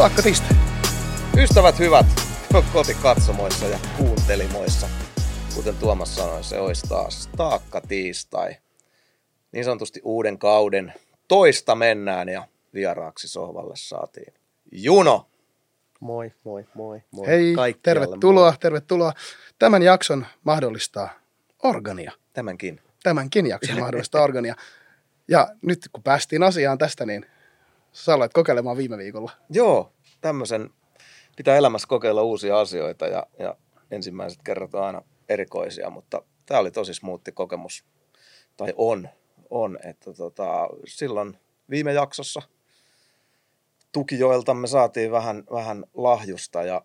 taakka tiistai. Ystävät hyvät kotikatsomoissa ja kuuntelimoissa. Kuten Tuomas sanoi, se olisi taas taakka tiistai. Niin sanotusti uuden kauden toista mennään ja vieraaksi sohvalle saatiin Juno. Moi, moi, moi, moi. Hei, Kaikkialle tervetuloa, moi. tervetuloa. Tämän jakson mahdollistaa Organia. Tämänkin. Tämänkin jakson mahdollistaa Organia. Ja nyt kun päästiin asiaan tästä, niin sä aloit kokeilemaan viime viikolla. Joo, tämmöisen pitää elämässä kokeilla uusia asioita ja, ja ensimmäiset kerrat on aina erikoisia, mutta tämä oli tosi smoothi kokemus, tai on, on että tota, silloin viime jaksossa tukijoilta me saatiin vähän, vähän lahjusta ja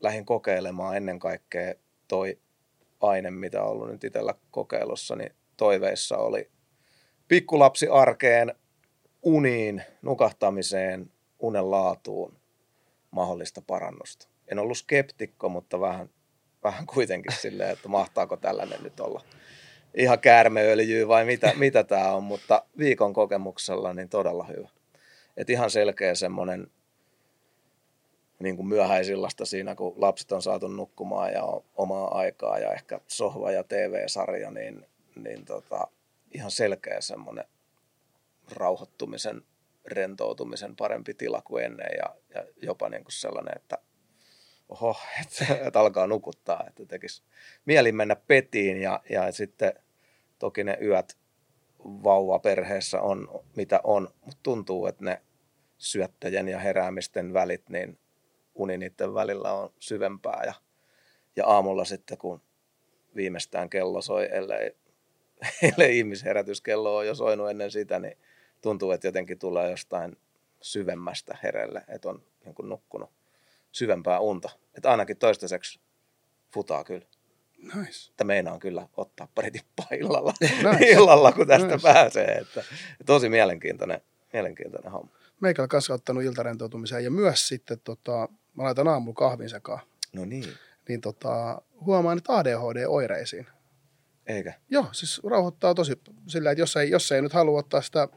lähdin kokeilemaan ennen kaikkea toi aine, mitä on ollut nyt itsellä kokeilussa, niin toiveissa oli pikkulapsi arkeen, uniin, nukahtamiseen, unen laatuun mahdollista parannusta. En ollut skeptikko, mutta vähän, vähän kuitenkin silleen, että mahtaako tällainen nyt olla ihan käärmeöljyä vai mitä, mitä tämä on, mutta viikon kokemuksella niin todella hyvä. Et ihan selkeä semmoinen niin kuin myöhäisillasta siinä, kun lapset on saatu nukkumaan ja omaa aikaa ja ehkä sohva ja TV-sarja, niin, niin tota, ihan selkeä semmoinen rauhoittumisen, rentoutumisen parempi tila kuin ennen ja, ja jopa niin kuin sellainen, että oho, että, että alkaa nukuttaa, että tekisi mieli mennä petiin ja, ja sitten toki ne yöt vauvaperheessä on mitä on, mutta tuntuu, että ne syöttäjän ja heräämisten välit, niin uni niiden välillä on syvempää ja, ja aamulla sitten kun viimeistään kello soi, ellei, ellei ihmisherätyskello on jo soinut ennen sitä, niin tuntuu, että jotenkin tulee jostain syvemmästä herelle, että on niin kuin nukkunut syvempää unta. Että ainakin toistaiseksi futaa kyllä. Nice. Että meinaan kyllä ottaa pari tippaa illalla, Nice. illalla kun tästä Nice. pääsee. Että, tosi mielenkiintoinen, mielenkiintoinen homma. Meikällä kanssa ottanut iltarentoutumiseen ja myös sitten tota, mä laitan aamulla kahvin sekaan. No niin, Niin tota, huomaan, että ADHD-oireisiin. eikä. Joo, siis rauhoittaa tosi sillä, että jos ei, jos ei nyt halua ottaa sitä,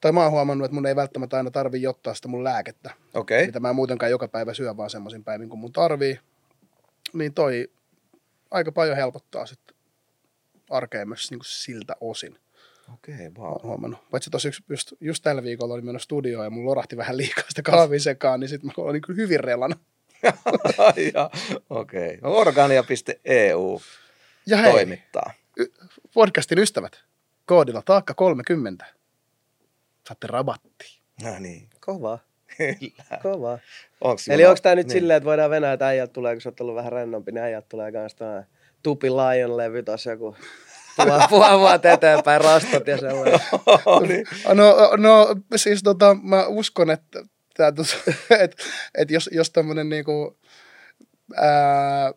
tai mä oon huomannut, että mun ei välttämättä aina tarvii ottaa sitä mun lääkettä, Okei, mitä mä muutenkaan joka päivä syön, vaan semmoisin päivin, kun mun tarvii, niin toi aika paljon helpottaa sitten arkea myös niin kuin siltä osin. okei, wow. oon huomannut. Paitsi tuossa just, just, tällä viikolla oli mennyt studioon ja mun lorahti vähän liikaa sitä kahvin sekaan, niin sitten mä olin kyllä hyvin relana. Okei, no organia.eu Ja hei, toimittaa. podcastin ystävät, koodilla taakka 30. Saatte rabattia. No niin, Kova, kyllä. kova. Onks Eli onko tämä nyt niin. silleen, että voidaan venää, että äijät tulee, kun sä oot ollut vähän rennompi, niin äijät tulee kans tämä Tupi Lion-levy tossa joku puoli vuotta eteenpäin, rastot ja sellainen. niin. No, no siis tota, mä uskon, että, tää, tos- et, et jos, jos tämmöinen niinku, ää,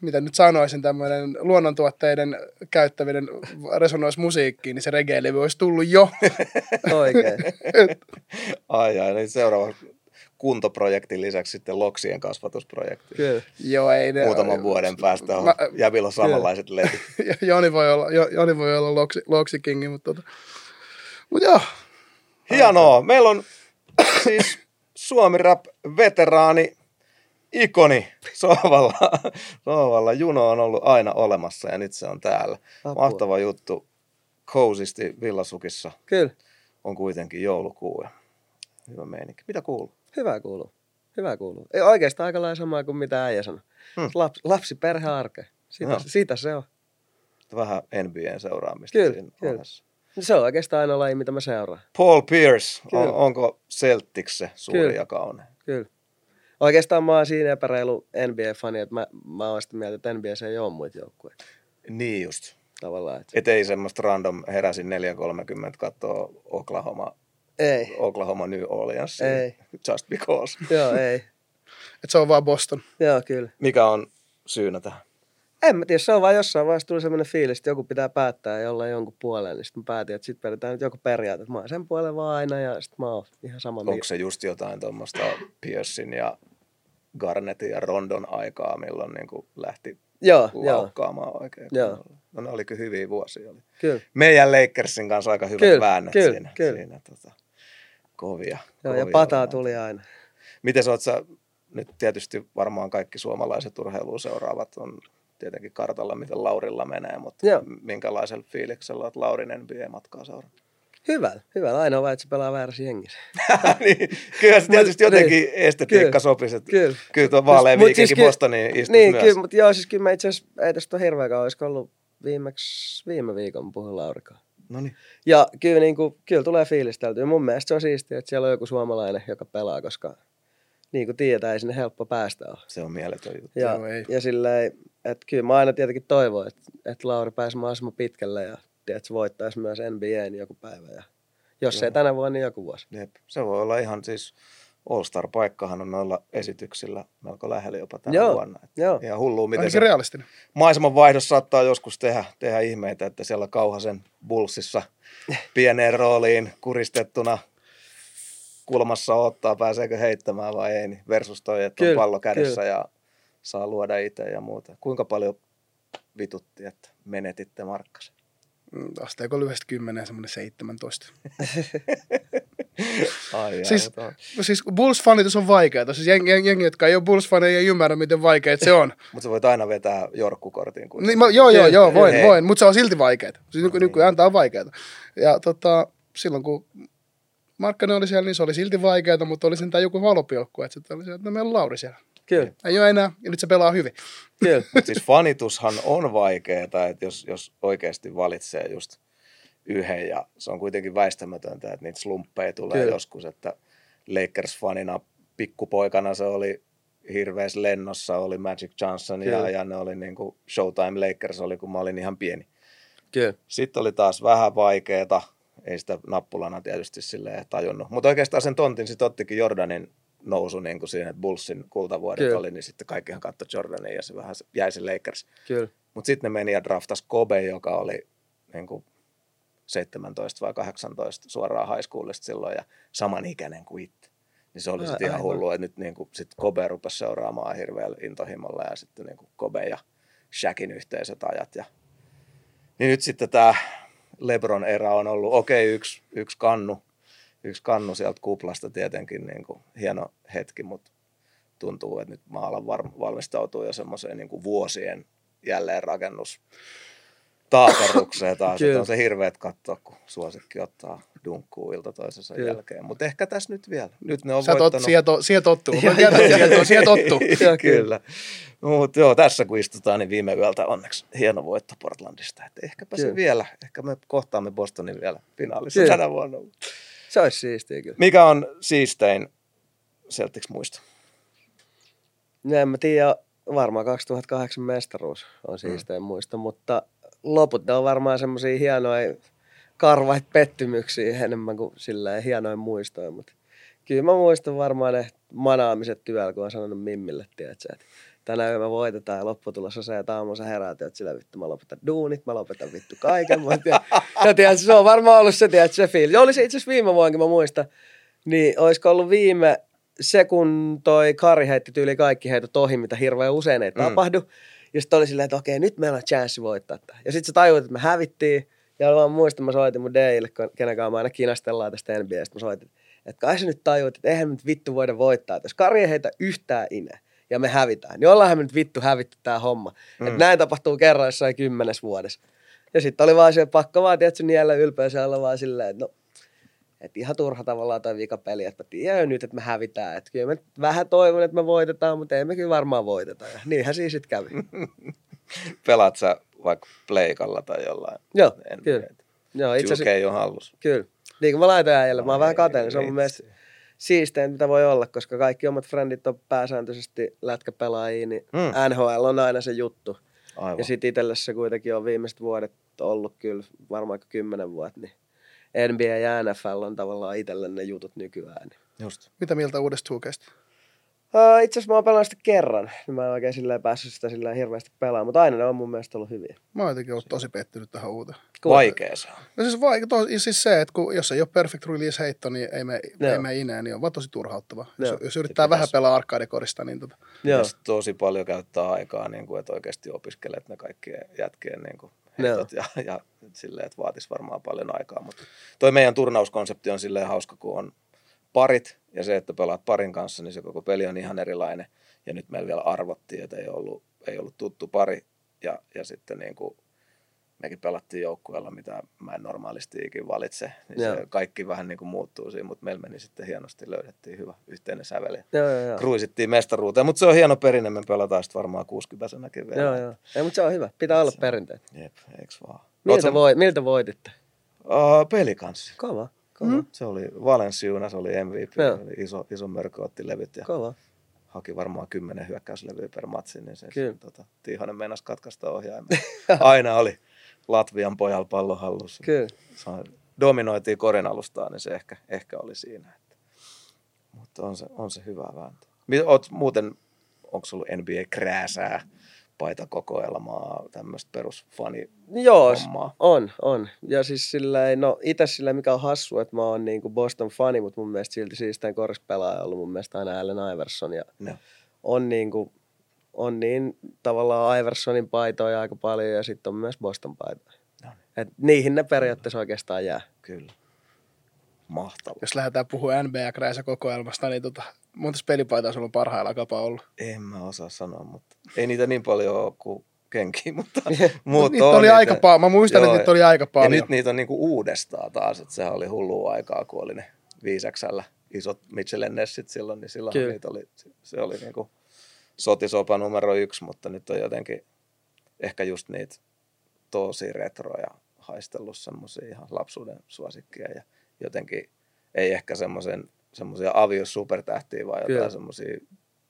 mitä nyt sanoisin, tämmöinen luonnontuotteiden käyttäminen resonoisi musiikkiin, niin se reggae-levy olisi tullut jo. Oikein. Ai ai, niin seuraava kuntoprojektin lisäksi sitten loksien kasvatusprojekti. Kyllä. Joo, ei ne, Muutaman vuoden päästä on Mä- jävillä on samanlaiset levyt. Joni voi olla, Jo- Joni voi olla loksi, loksikingi, mutta tota. Mut joo, Hienoa. Meillä on siis Suomi Rap veteraani ikoni Sohvalla. Sohvalla Juno on ollut aina olemassa ja nyt se on täällä. Apua. Mahtava juttu. Kousisti villasukissa Kyllä. on kuitenkin joulukuu ja hyvä meininki. Mitä kuuluu? Hyvä kuuluu. Hyvä kuuluu. Ei oikeastaan aika lailla samaa kuin mitä äijä sanoi. Hmm. Lapsi, lapsi perhe arke. Siitä, Joo. siitä se on. Vähän NBAn seuraamista Kyllä, siinä kyllä. ohessa. Se on oikeastaan aina laji, mitä mä seuraan. Paul Pierce, on, onko Celtics se suuri Kyllä. ja kaunein? Kyllä. Oikeastaan mä oon siinä epäreilu NBA-fani, että mä, mä oon sitä mieltä, että NBA ei ole muita joukkueita. Niin just. Tavallaan. Että... Et ei semmoista random heräsin 4.30 kattoo Oklahoma, Ei. Oklahoma New Orleans. Ei. Just because. Joo, ei. että se on vaan Boston. Joo, kyllä. Mikä on syynä tähän? En mä tiedä, se on vaan jossain vaiheessa tuli semmoinen fiilis, että joku pitää päättää ja olla jonkun puoleen, niin sitten mä päätin, että sitten vedetään nyt joku periaate, että mä oon sen puolen vaan aina ja sitten mä oon ihan sama Onko se just jotain tuommoista Piercein ja Garnettin ja Rondon aikaa, milloin niin kuin lähti Joo, joo, laukkaamaan oikein? Joo. No ne oli kyllä hyviä vuosia. Oli. kyllä. Meidän Lakersin kanssa aika hyvät Kyllä, väännöt kyllä, siinä. kyllä. siinä tota, kovia. Joo, ja kovia pataa varmaan. tuli aina. Miten sä oot sä, nyt tietysti varmaan kaikki suomalaiset urheilua seuraavat on tietenkin kartalla, miten Laurilla menee, mutta Joo. minkälaisella fiiliksellä olet Laurin NBA-matkaa seurannut? Hyvällä, hyvällä. Ainoa vaan, että se pelaa väärässä jengissä. niin, kyllä se tietysti Mut- jotenkin niin. estetiikka Kyllä. sopisi. Että Kyllä. Kyllä tuo vaalea Mut viikinkin siis Bostoniin istus Niin, myös. kyllä, mutta joo, siis kyllä mä itse asiassa, ei tästä ole hirveä kauan, olisiko ollut viimeksi viime viikon mä puhuin Laurikaan. No niin. Ja kyllä, niin kuin, kyllä tulee fiilisteltyä. Mun mielestä se on siistiä, että siellä on joku suomalainen, joka pelaa, koska niin kuin tiedetään, ei sinne helppo päästä ole. Se on mieletön juttu. Ja, Joo, ei. ja silleen, että kyllä mä aina tietenkin toivon, että, että Lauri pääsi mahdollisimman pitkälle ja että se voittaisi myös NBAn joku päivä. Ja jos Joo. ei tänä vuonna, niin joku vuosi. Jep. Se voi olla ihan siis All-Star-paikkahan on noilla esityksillä melko lähellä jopa tänä Joo. vuonna. Et Joo. Ihan hullua, miten Ainakin se realistinen. maisemanvaihdos saattaa joskus tehdä, tehdä ihmeitä, että siellä Kauhasen Bullsissa pieneen rooliin kuristettuna kulmassa ottaa, pääseekö heittämään vai ei, niin versus toi, että on Kyllä, pallo kädessä kyllä. ja saa luoda itse ja muuta. Kuinka paljon vitutti, että menetitte Markkasen? Asteikolla yhdestä kymmeneen semmoinen 17. Ai Siis- jaa, mutta- Siis Bulls-fanitus on vaikeaa. Siis jengi, jengi, jengi jotka ei ole Bulls-faneja, ei ymmärrä, miten vaikeaa se on. Mutta sä voit aina vetää jorkkukortin. Kun Niin, mä, joo, joo, joo, voin, hei. voin, mutta se on silti vaikeaa. Siis nyky, No niin. nykyään tämä on vaikeaa. Ja tota, silloin kun Markkanen oli siellä, niin se oli silti vaikeaa, mutta oli sentään joku valopilkku. Että sitten oli se, että no, meillä on Lauri siellä. Kyllä, Ei ole enää, ja nyt se pelaa hyvin. kyllä. Mut siis fanitushan on vaikeaa, että jos, jos oikeasti valitsee just yhden ja se on kuitenkin väistämätöntä, että niitä slumppeja tulee Kyllä. joskus, että Lakers-fanina pikkupoikana se oli hirveässä lennossa, oli Magic Johnson ja, ja ne oli niin kuin Showtime Lakers oli, kun mä olin ihan pieni. Kyllä. Sitten oli taas vähän vaikeeta, ei sitä nappulana tietysti silleen tajunnut, mutta oikeastaan sen tontin sitten ottikin Jordanin nousu niin kuin siihen, että Bullsin kultavuodet Kyllä. oli, niin sitten kaikkihan katsoi Jordania ja se vähän jäi se Lakers. Mutta sitten ne meni ja draftas Kobe, joka oli niin kuin 17 vai 18 suoraan high schoolista silloin ja samanikäinen kuin itse. Niin se oli sitten ihan aivan. hullu, että nyt niin kuin, sit Kobe rupesi seuraamaan hirveällä intohimolla ja sitten niin kuin Kobe ja Shaqin yhteiset ajat. Ja... Niin nyt sitten tämä Lebron era on ollut, okei, yksi, yksi kannu, yksi kannu sieltä kuplasta tietenkin niin kuin hieno hetki, mutta tuntuu, että nyt mä alan var- valmistautua jo semmoiseen niin kuin vuosien jälleenrakennus taaperukseen taas. että on se hirveet katsoa, kun suosikki ottaa dunkkuu ilta toisensa Kyllä. jälkeen. Mutta ehkä tässä nyt vielä. Nyt ne on Sä tot, voittanut. siihen, to, siihen tottuu. Mä tiedän. Joo, kyllä. Mutta joo, tässä kun istutaan, niin viime yöltä onneksi hieno voitto Portlandista. Että ehkäpä se Kyllä. vielä, ehkä me kohtaamme Bostonin vielä finaalissa Kyllä. tänä vuonna. Se olisi siistiä kyllä. Mikä on siistein Celtics muisto? No en mä tiedä, varmaan 2008 mestaruus on siistein muista, mutta loput ne on varmaan semmoisia hienoja karvaita pettymyksiä enemmän kuin silleen hienoja muistoja, mutta kyllä mä muistan varmaan ne manaamiset työllä, kun on sanonut Mimmille, tiedätkö, että tänä yönä me voitetaan ja lopputulos on se, että aamulla sä heräät, että sillä vittu mä lopetan duunit, mä lopetan vittu kaiken. Mä tiedän, ja se on varmaan ollut se, tiedätkö, se fiilis. Oli se itse asiassa viime vuonnakin, mä muistan, niin olisiko ollut viime se, kun toi Kari heitti tyyli kaikki heitot ohi, mitä hirveän usein ei Mm. tapahdu. Ja sitten oli silleen, että okei, nyt meillä on chanssi voittaa tämä. Ja sitten sä tajuit, että me hävittiin. Ja vaan muistan, mä soitin mun Daleille, kenen kanssa me aina kinastellaan tästä NBAstä. Mä soitin, että kai sä nyt tajuit, että eihän nyt vittu voida voittaa. Että jos Kari ei heitä yhtään inä ja me hävitään, niin ollaanhan me nyt vittu hävitty tää homma. Mm. Että näin tapahtuu kerran jossain kymmenes vuodessa. Ja sitten oli vaan se pakko vaan, tiedätkö, niellä ylpeys ja olla vaan silleen, että no, et ihan turha tavallaan toi vikapeli, että mä tiedän jo nyt, että me hävitään. Että kyllä mä vähän toivon, että me voitetaan, mutta ei me kyllä varmaan voiteta. Ja niinhän siis sitten kävi. Pelaat sä vaikka pleikalla tai jollain? Joo, En- kyllä. Joo, itse asiassa, 2K on hallussa. kyllä. Niin kuin mä laitoin äijälle, mä oon vähän kateellinen. Se on mun mielestä siistein, mitä voi olla, koska kaikki omat frendit on pääsääntöisesti lätkäpelaajia, niin Mm. NHL on aina se juttu. Aivan. Ja sitten itselle se kuitenkin on viimeiset vuodet ollut kyllä varmaan kymmenen vuotta, niin NBA ja NFL on tavallaan itselle ne jutut nykyään. Niin. Just. Mitä mieltä uudesta Tukesta? Uh, itse asiassa mä oon pelannut sitä kerran. niin Mä en oikein silleen päässyt sitä silleen hirveästi pelaamaan, mutta aina ne on mun mielestä ollut hyviä. Mä oon jotenkin ollut tosi pettynyt tähän uuteen. Vaikea se on. No siis, vaik- to, siis se, että kun, jos ei ole perfect release heitto, niin ei me, Joo. ei me ineen, niin on vaan tosi turhauttava. Jos, Joo. jos yrittää Sitten vähän pelaa arcade-korista, niin tota, Joo, Pitäisi tosi paljon käyttää aikaa, niin kuin, että oikeasti opiskelet ne kaikkien jätkien niin kuin, heitot ja, ja silleen, että vaatisi varmaan paljon aikaa. Mutta toi meidän turnauskonsepti on silleen hauska, kun on parit ja se, että pelaat parin kanssa, niin se koko peli on ihan erilainen. Ja nyt meillä vielä arvottiin, että ei ollut, ei ollut tuttu pari ja, ja sitten niin kuin mekin pelattiin joukkueella, mitä mä en normaalisti ikin valitse, niin Joo. se kaikki vähän niin kuin muuttuu siinä, mutta meillä meni sitten hienosti, löydettiin hyvä yhteinen säveli. Joo, joo, joo. Kruisittiin mestaruuteen, mutta se on hieno perinne, me pelataan sitten varmaan 60 senäkin vielä. Joo, joo. Ei, mutta se on hyvä. Pitää olla perinteet. Jep, eiks vaan. Miltä, voi, miltä voititte? Uh, pelikanssi. Kova, kova, Mm. Se oli Valenciuna, se oli MVP, Joo. iso, iso mörkö otti levyt ja kova. haki varmaan kymmenen hyökkäyslevyä per matsi, niin se tota, Tiihonen meinasi katkaista ohjaimen. Aina oli Latvian pojalla pallo hallussa. Kyllä. Dominoitiin korin alustaa, niin se ehkä, ehkä oli siinä. Että. Mutta on se, on se hyvä vääntö. Oot muuten, onko ollut NBA-krääsää, paitakokoelmaa, tämmöistä perusfani Joo, s- hommaa? on, on. Ja siis sillä ei, no itse sillä mikä on hassu, että mä oon niinku Boston fani, mutta mun mielestä silti siisteen korispelaaja on ollut mun mielestä aina Allen Iverson. Ja No. on niinku, on niin tavallaan Iversonin paitoja aika paljon ja sitten on myös Boston paitoja. No. Et niihin ne periaatteessa oikeastaan jää. Kyllä. Mahtavaa. Jos lähdetään puhumaan NBA kokoelmasta, niin tota, monta pelipaitaa sulla on parhailla kapa ollut? En mä osaa sanoa, mutta ei niitä niin paljon ole kuin kenkiä, mutta, Mut mutta niitä on oli niitä. aika paljon. Mä muistan, Joo, että niitä oli aika Ja paljon. nyt niitä on niinku uudestaan taas, että sehän oli hullua aikaa, kun oli ne viisaksella isot Mitchell Nessit silloin, niin silloin Kyllä. niitä oli, se oli niinku sotisopa numero yksi, mutta nyt on jotenkin ehkä just niitä tosi retroja haistellut semmoisia ihan lapsuuden suosikkia ja jotenkin ei ehkä semmoisen semmoisia avios supertähtiä, vaan Kyllä. jotain semmoisia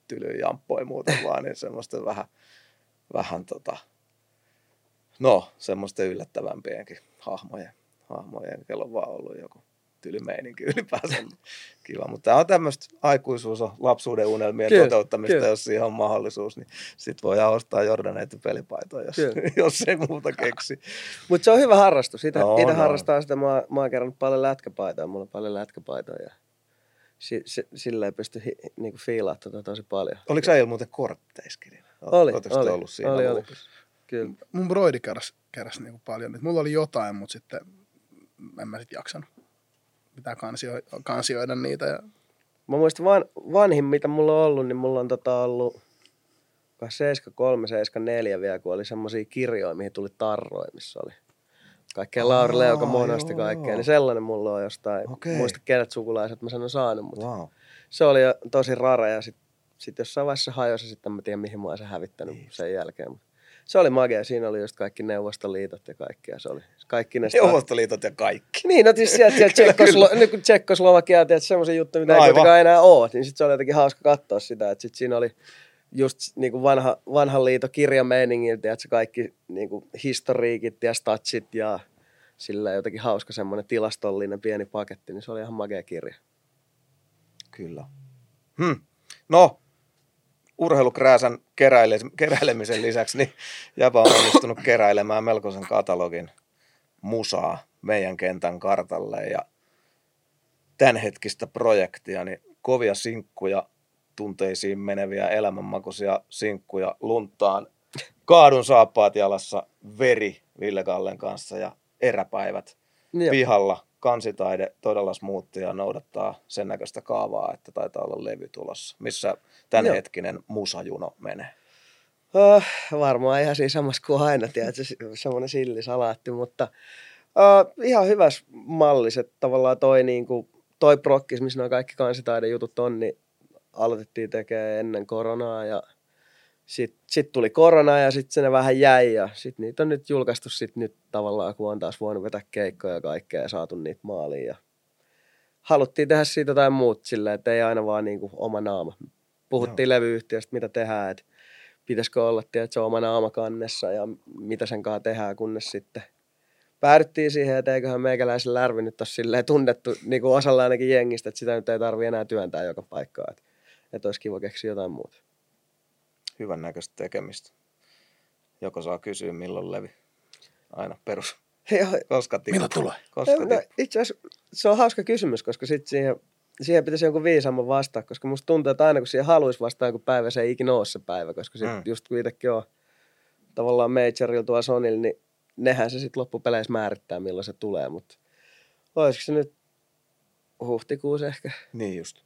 tylyjä jamppoja muuten vaan, niin semmoista vähän, vähän tota, no, semmoisten yllättävämpienkin hahmojen, hahmojen, kello on vaan ollut joku tylymeininki ylipäänsä. Kiva, mutta tämä on tämmöistä aikuisuus on lapsuuden unelmien Kyllä, toteuttamista, kyllä. jos siihen on mahdollisuus, niin sit voi ostaa Jordaneita pelipaitoja, jos, Kyllä. jos ei muuta keksi. Mutta se on hyvä harrastus. Itse, On, itse on. harrastaa sitä. Mä, mä oon kerännyt paljon lätkäpaitoja. Mulla on paljon lätkäpaitoja. Si, si, sillä ei pysty hi, niinku fiilaamaan tota tosi paljon. Oliko sä muuten kortteiskirja? Oli, Oletteko te oli, ollut siinä oli, oli. Kyllä. Mun broidi keräs, keräs niinku paljon. nyt. Mulla oli jotain, mutta sitten en mä sit jaksanut. Pitää kansio, kansioida niitä. Ja... Mä muistan van, vanhin, mitä mulla on ollut, niin mulla on tota ollut 73, 74 vielä, kun oli semmosia kirjoja, mihin tuli tarroja, missä oli kaikkea Lauri Leuka monosta joo, kaikkea. joo. Niin sellainen mulla on jostain. Okei. Muista kenet sukulaiset mä sen on saanut, mutta Wow. se oli jo tosi rara ja sitten sit jossain vaiheessa hajosi sitten mä tiedän mihin mä oon sen hävittänyt Niin. sen jälkeen. Mut se oli magia. Siinä oli just kaikki Neuvostoliitot ja kaikkea. Se oli kaikki ne... Neuvostoliitot ja kaikki. Niin, no siis sieltä, sieltä Tsekkoslo- niin Tsekkoslovakia, tiedät, semmoisia juttuja, mitä ei Aivan. kuitenkaan enää ole, niin sitten se oli jotenkin hauska katsoa sitä, että sit siinä oli just niin kuin vanha, vanhan liiton kirjameiningiltä, että kaikki niin kuin historiikit ja statsit ja sillä jotenkin hauska semmoinen tilastollinen pieni paketti, niin se oli ihan magea kirja. Kyllä. Hmm. No, urheilukrääsän keräile, keräilemisen lisäksi, niin Jäpä on onnistunut keräilemään melkoisen katalogin musaa meidän kentän kartalle ja tämänhetkistä projektia, niin kovia sinkkuja, tunteisiin meneviä elämänmakuisia sinkkuja luntaan. Kaadun saappaat jalassa, veri Ville Kallen kanssa ja eräpäivät Joo. pihalla. Kansitaide todella smoothia ja noudattaa sen näköistä kaavaa, että taitaa olla levy tulossa. Missä tämänhetkinen musajuno menee? Uh, varmaan ihan siinä samassa kuin aina, tiedätkö, se- semmoinen sillisalaatti, mutta uh, ihan hyväs mallis, että tavallaan toi, niinku, toi prokkis, missä nuo kaikki kansitaidejutut on, niin aloitettiin tekemään ennen koronaa ja sitten sit tuli korona ja sitten se vähän jäi ja sitten niitä on nyt julkaistu sit nyt tavallaan, kun on taas voinut vetää keikkoja ja kaikkea ja saatu niitä maaliin ja haluttiin tehdä siitä jotain muut silleen, että ei aina vaan niinku oma naama. Puhuttiin Joo. levyyhtiöstä, mitä tehdään, että pitäisikö olla tiedät, se oma naama kannessa ja mitä sen kanssa tehdään, kunnes sitten päädyttiin siihen, että eiköhän meikäläisen lärvi nyt ole silleen tunnettu niin kuin osalla ainakin jengistä, että sitä nyt ei tarvi enää työntää joka paikkaan, että, että olisi kiva keksiä jotain muuta. Hyvän näköistä tekemistä. Joko saa kysyä milloin levi? Aina perus. Koska tippuu? Milloin tulee? Koska no, itse asiassa se on hauska kysymys, koska sitten siihen, siihen pitäisi jonkun viisaamman vastaa, koska musta tuntuu, että aina kun siihen haluaisi vastaa joku päivä, se ei ikinä ole se päivä, koska sit Mm. just kun itsekin on tavallaan majorilla tuolla Sonilla, niin nehän se sitten loppupeleissä määrittää, milloin se tulee, mutta olisiko se nyt huhtikuussa ehkä. Niin just.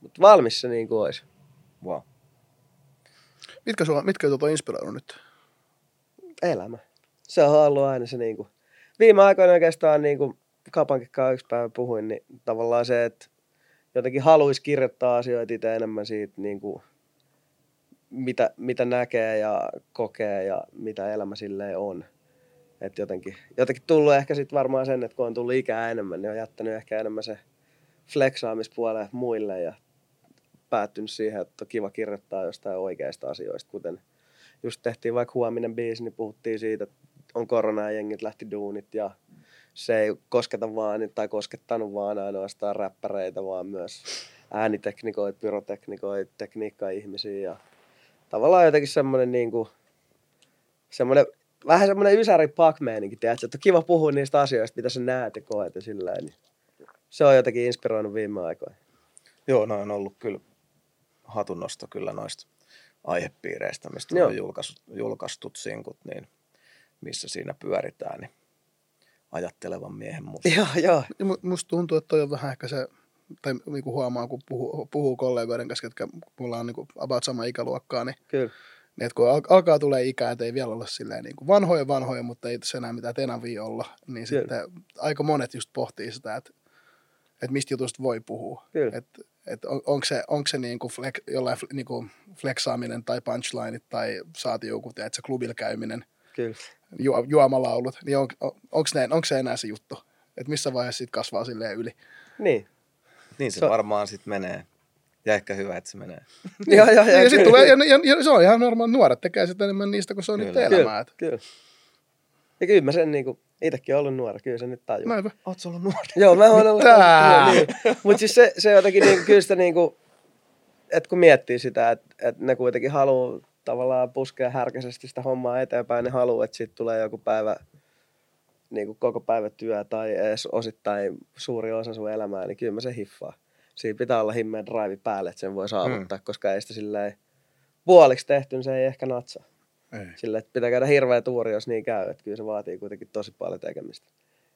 Mutta mut valmis se niin kuin olisi. Wow. Mitkä, sua, mitkä tuota on inspiroinut nyt? Elämä. Se on ollut aina se niin kuin. Viime aikoina oikeastaan niin kuin Kapankin kanssa yksi päivä puhuin, niin tavallaan se, että jotenkin haluaisi kirjoittaa asioita itse enemmän siitä, niin kuin, mitä, mitä näkee ja kokee ja mitä elämä silleen on. Et jotenkin, jotenkin tullut ehkä sitten varmaan sen, että kun on tullut ikää enemmän, niin on jättänyt ehkä enemmän se fleksaamispuoleen muille ja päättynyt siihen, että on kiva kirjoittaa jostain oikeista asioista, kuten just tehtiin vaikka huominen biisi, niin puhuttiin siitä, että on korona ja jengit lähti duunit ja se ei kosketa vaan, tai koskettanut vaan ainoastaan räppäreitä, vaan myös ääniteknikoita, pyroteknikoita, tekniikka-ihmisiä ja tavallaan jotenkin semmoinen niin kuin, semmoinen, vähän semmoinen ysäri tiedätkö, että on kiva puhua niistä asioista, mitä sä näet ja koet ja sillä niin se on jotenkin inspiroinut viime aikoina. Joo, noin on ollut kyllä hatunnosto kyllä noista aihepiireistä, mistä Joo. on julkaistut, julkaistut sinkut, niin missä siinä pyöritään, niin ajattelevan miehen musta. Joo, joo. Musta tuntuu, että toi on vähän ehkä se, tai niin kuin huomaa, kun puhuu, puhuu kollegoiden kanssa, jotka mulla on niin kuin about sama ikäluokkaa, niin, Kyllä. niin että kun alkaa tulee ikää, että ei vielä olla silleen niin kuin vanhoja vanhoja, mutta ei tässä enää mitään tenavia olla, niin Kyllä. sitten aika monet just pohtii sitä, että, että mistä jutusta voi puhua. Kyllä. Että että on, onko se, onko se niin kuin flex, jollain niin kuin flexaaminen tai punchline tai saati joku, tiedätkö, klubilla käyminen, Kyllä. Ju, juomalaulut, niin on, on, onko, ne, onko se enää se juttu? Että missä vaiheessa siitä kasvaa silleen yli? Niin. Niin se, se varmaan sitten menee. Ja ehkä hyvä, että se menee. joo, joo, ja, ja, sit tulee, ja, ja, ja, se on ihan normaali. Nuoret tekee sitten enemmän niistä, kun se on kyllä. niiden elämää. Kyllä, kyllä. Ja kyllä mä sen niinku, itekin ollut nuori, kyllä se nyt tajuu. Näinpä. Oot sä ollut nuori? Joo, mä oon ollut nuori. Niin. Mutta siis se, se jotenkin niin, kyllä sitä niinku, että kun miettii sitä, että, että ne kuitenkin haluaa tavallaan puskea härkäisesti sitä hommaa eteenpäin, ne haluaa, että siitä tulee joku päivä, niin kuin koko päivä työ tai edes osittain suuri osa sun elämää, niin kyllä mä se hiffaa. Siinä pitää olla himmeä drive päälle, että sen voi saavuttaa, mm. koska ei sitä silleen puoliksi tehty, niin se ei ehkä natsa. Sille, että pitää käydä hirveä tuuri, jos niin käy. Että kyllä se vaatii kuitenkin tosi paljon tekemistä.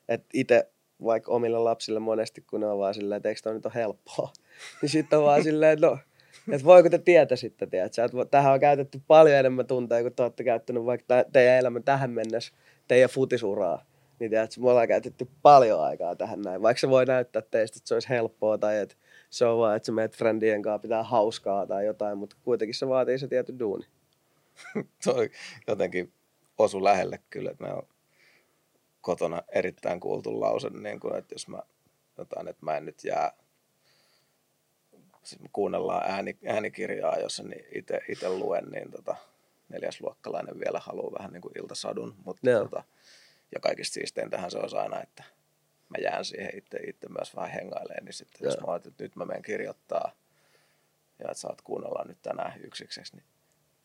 Että itse vaikka omille lapsille monesti, kun ne on vaan silleen, että eikö toi nyt ole helppoa, niin sitten on vaan silleen, että no, että voiko te tietää sitten, tiedätkö? Että tähän on käytetty paljon enemmän tunteja, kun te olette käyttänyt vaikka teidän elämän tähän mennessä, teidän futisuraa. Niin tiedätkö, me ollaan käytetty paljon aikaa tähän näin. Vaikka se voi näyttää teistä, että se olisi helppoa tai että se on vaan, että sä meet friendien kanssa pitää hauskaa tai jotain, mutta kuitenkin se vaatii se tietty duuni. Toi jotenkin osu lähelle kyllä, että me on kotona erittäin kuultu lause, niin kuin, että jos mä jotain, että mä en nyt jää siis me kuunnellaan ääni, äänikirjaa, jossa niin itse luen, niin tota, neljäsluokkalainen vielä haluaa vähän niin kuin iltasadun, mutta no. tota, ja kaikista siistein tähän se olisi aina, että mä jään siihen itse, itse myös vähän hengailemaan, niin sitten jos mä että nyt mä menen kirjoittaa ja että saat kuunnella nyt tänään yksiksi, niin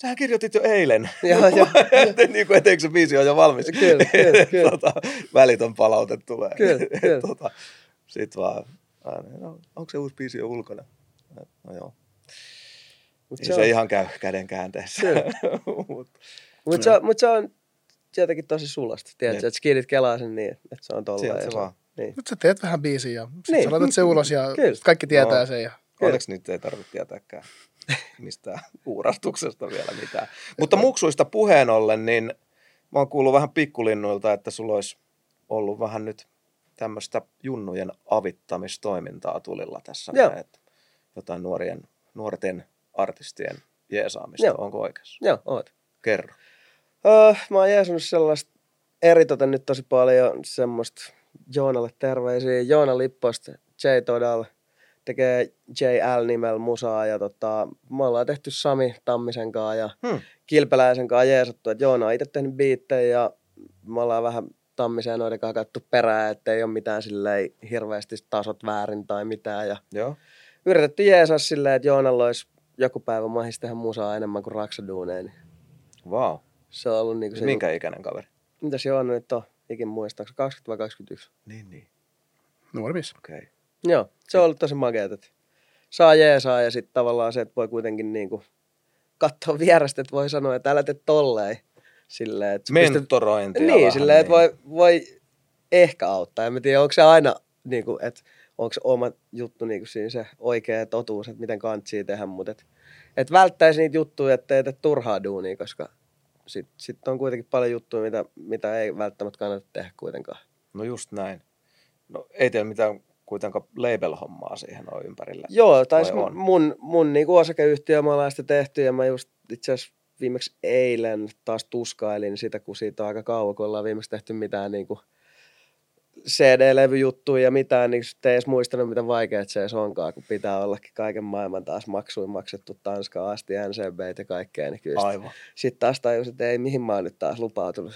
Sähän kirjoitit jo eilen. Joo, joo. niin kuin, etteikö se biisi ole jo valmis. Kyllä, kyllä, kyllä. tota, välitön palaute tulee. Kyllä, kyllä. tota, Sitten vaan, no, onko se uusi biisi jo ulkona? No joo. Mut Ei se, se on... ihan käy käden käänteessä. Mutta mut se, mut se on jotenkin tosi sulasta. Tiedätkö, että skidit kelaa sen niin, että se on tolleen. Se, se vaan. Niin. Nyt sä teet vähän biisiä ja sit niin. sä laitat se ulos ja kaikki tietää no. sen. Ja... Onneksi nyt ei tarvitse tietääkään mistään uurastuksesta vielä mitään. Mutta muksuista puheen ollen, niin mä oon kuullut vähän pikkulinnuilta, että sulla olisi ollut vähän nyt tämmöistä junnujen avittamistoimintaa tulilla tässä. Joo. Että jotain nuorien, nuorten artistien jeesaamista. Joo. Onko oikeassa? Joo, oot. Kerro. Uh, mä oon jeesannut sellaista eritoten nyt tosi paljon semmoista Joonalle terveisiä. Joona Lipposta, J Todal, tekee JL-nimellä musaa ja tota, me ollaan tehty Sami Tammisen kanssa ja hmm. Kilpeläisen kanssa jeesattu, että Joona on itse tehnyt biittejä ja me ollaan vähän Tammiseen noiden kanssa kattu perään, että ei ole mitään silleen hirveästi tasot väärin tai mitään ja Joo yritetty jeesaa silleen, että Joonalla olisi joku päivä mahis tehdä musaa enemmän kuin raksaduuneen. Wow. Se on ollut niinku se... Minkä ikäinen kaveri? Mitäs Joona nyt on? Ikin muistaaks 20 vai 21? Niin, niin. Nuori mies. Okei. Okay. Joo, se on ollut tosi makeet, että saa jeesaa ja sitten tavallaan se, että voi kuitenkin niinku katsoa vierestä, että voi sanoa, että älä tee tolleen. Silleen, että Mentorointia Niin, silleen, että niin. voi, voi ehkä auttaa. En tiedä, onko se aina, niin kuin, että onko se oma juttu niin kuin siinä se oikea totuus, että miten kantsii tehdä, mutta et, et välttäisi niitä juttuja, ettei tee turhaa duunia, koska sitten sit on kuitenkin paljon juttuja, mitä, mitä ei välttämättä kannata tehdä kuitenkaan. No just näin. No ei teillä mitään kuitenkaan label-hommaa siihen on ympärillä. Joo, tai Vai on? mun, mun niin kuin osakeyhtiö mä ollaan sitä tehty ja mä just itse asiassa viimeksi eilen taas tuskailin sitä, kun siitä on aika kauan, kun ollaan viimeksi tehty mitään niin kuin CD-levyjuttuja ja mitään, niin sitten ei edes muistanut, miten vaikeat se edes onkaan, kun pitää ollakin kaiken maailman taas maksuin maksettu Tanskaan asti, NCB ja kaikkea, niin kyllä Aivan. sitten taas tajus, että ei mihin mä oon nyt taas lupautunut.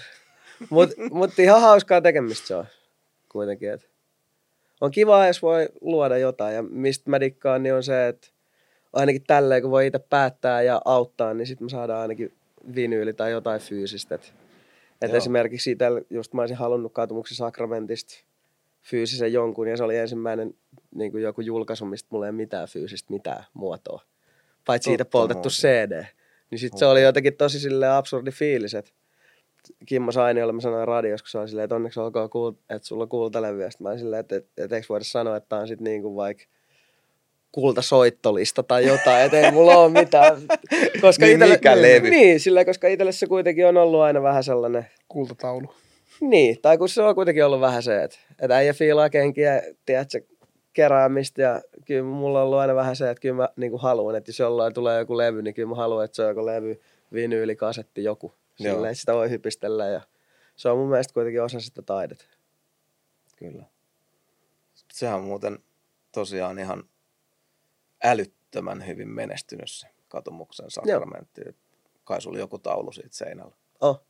Mutta mut ihan hauskaa tekemistä se on kuitenkin. Et on kiva, jos voi luoda jotain. Ja mistä mä dikkaan, niin on se, että ainakin tälleen, kun voi itse päättää ja auttaa, niin sitten me saadaan ainakin vinyyli tai jotain fyysistä. Et, et esimerkiksi itsellä just mä olisin halunnut katumuksen sakramentista fyysisen jonkun, ja se oli ensimmäinen niin kuin joku julkaisu, mistä mulla ei ole mitään fyysistä mitään muotoa. Paitsi siitä poltettu muuten. CD. Niin sitten se oli jotenkin tosi silleen absurdi fiilis, että Kimmo Sainiolle mä sanoin radiossa, kun se oli silleen, että onneksi olkoon, kuul- että sulla on kultalevyä. Sitten mä silleen, että, että, että eikö voida sanoa, että tää on sitten niin kuin vaikka kultasoittolista tai jotain, että ei mulla ole mitään. Koska Niin, itelle, mikä levy? Niin, sillä koska itselle se kuitenkin on ollut aina vähän sellainen, Kultataulu. niin, tai kun se on kuitenkin ollut vähän se, että, että äijä fiilaa kenkiä, tiedätkö, keräämistä ja kyllä mulla on ollut aina vähän se, että kyllä mä niin kuin haluan, että jos jollain tulee joku levy, niin kyllä mä haluan, että se on joku levy, vinyyli, kasetti, joku. Joo. Silleen, sitä voi hypistellä ja se on mun mielestä kuitenkin osa sitä taidetta. Kyllä. Sehän on muuten tosiaan ihan älyttömän hyvin menestynyt se katumuksen sakramentti. Kai sulla joku taulu siitä seinällä. Oh,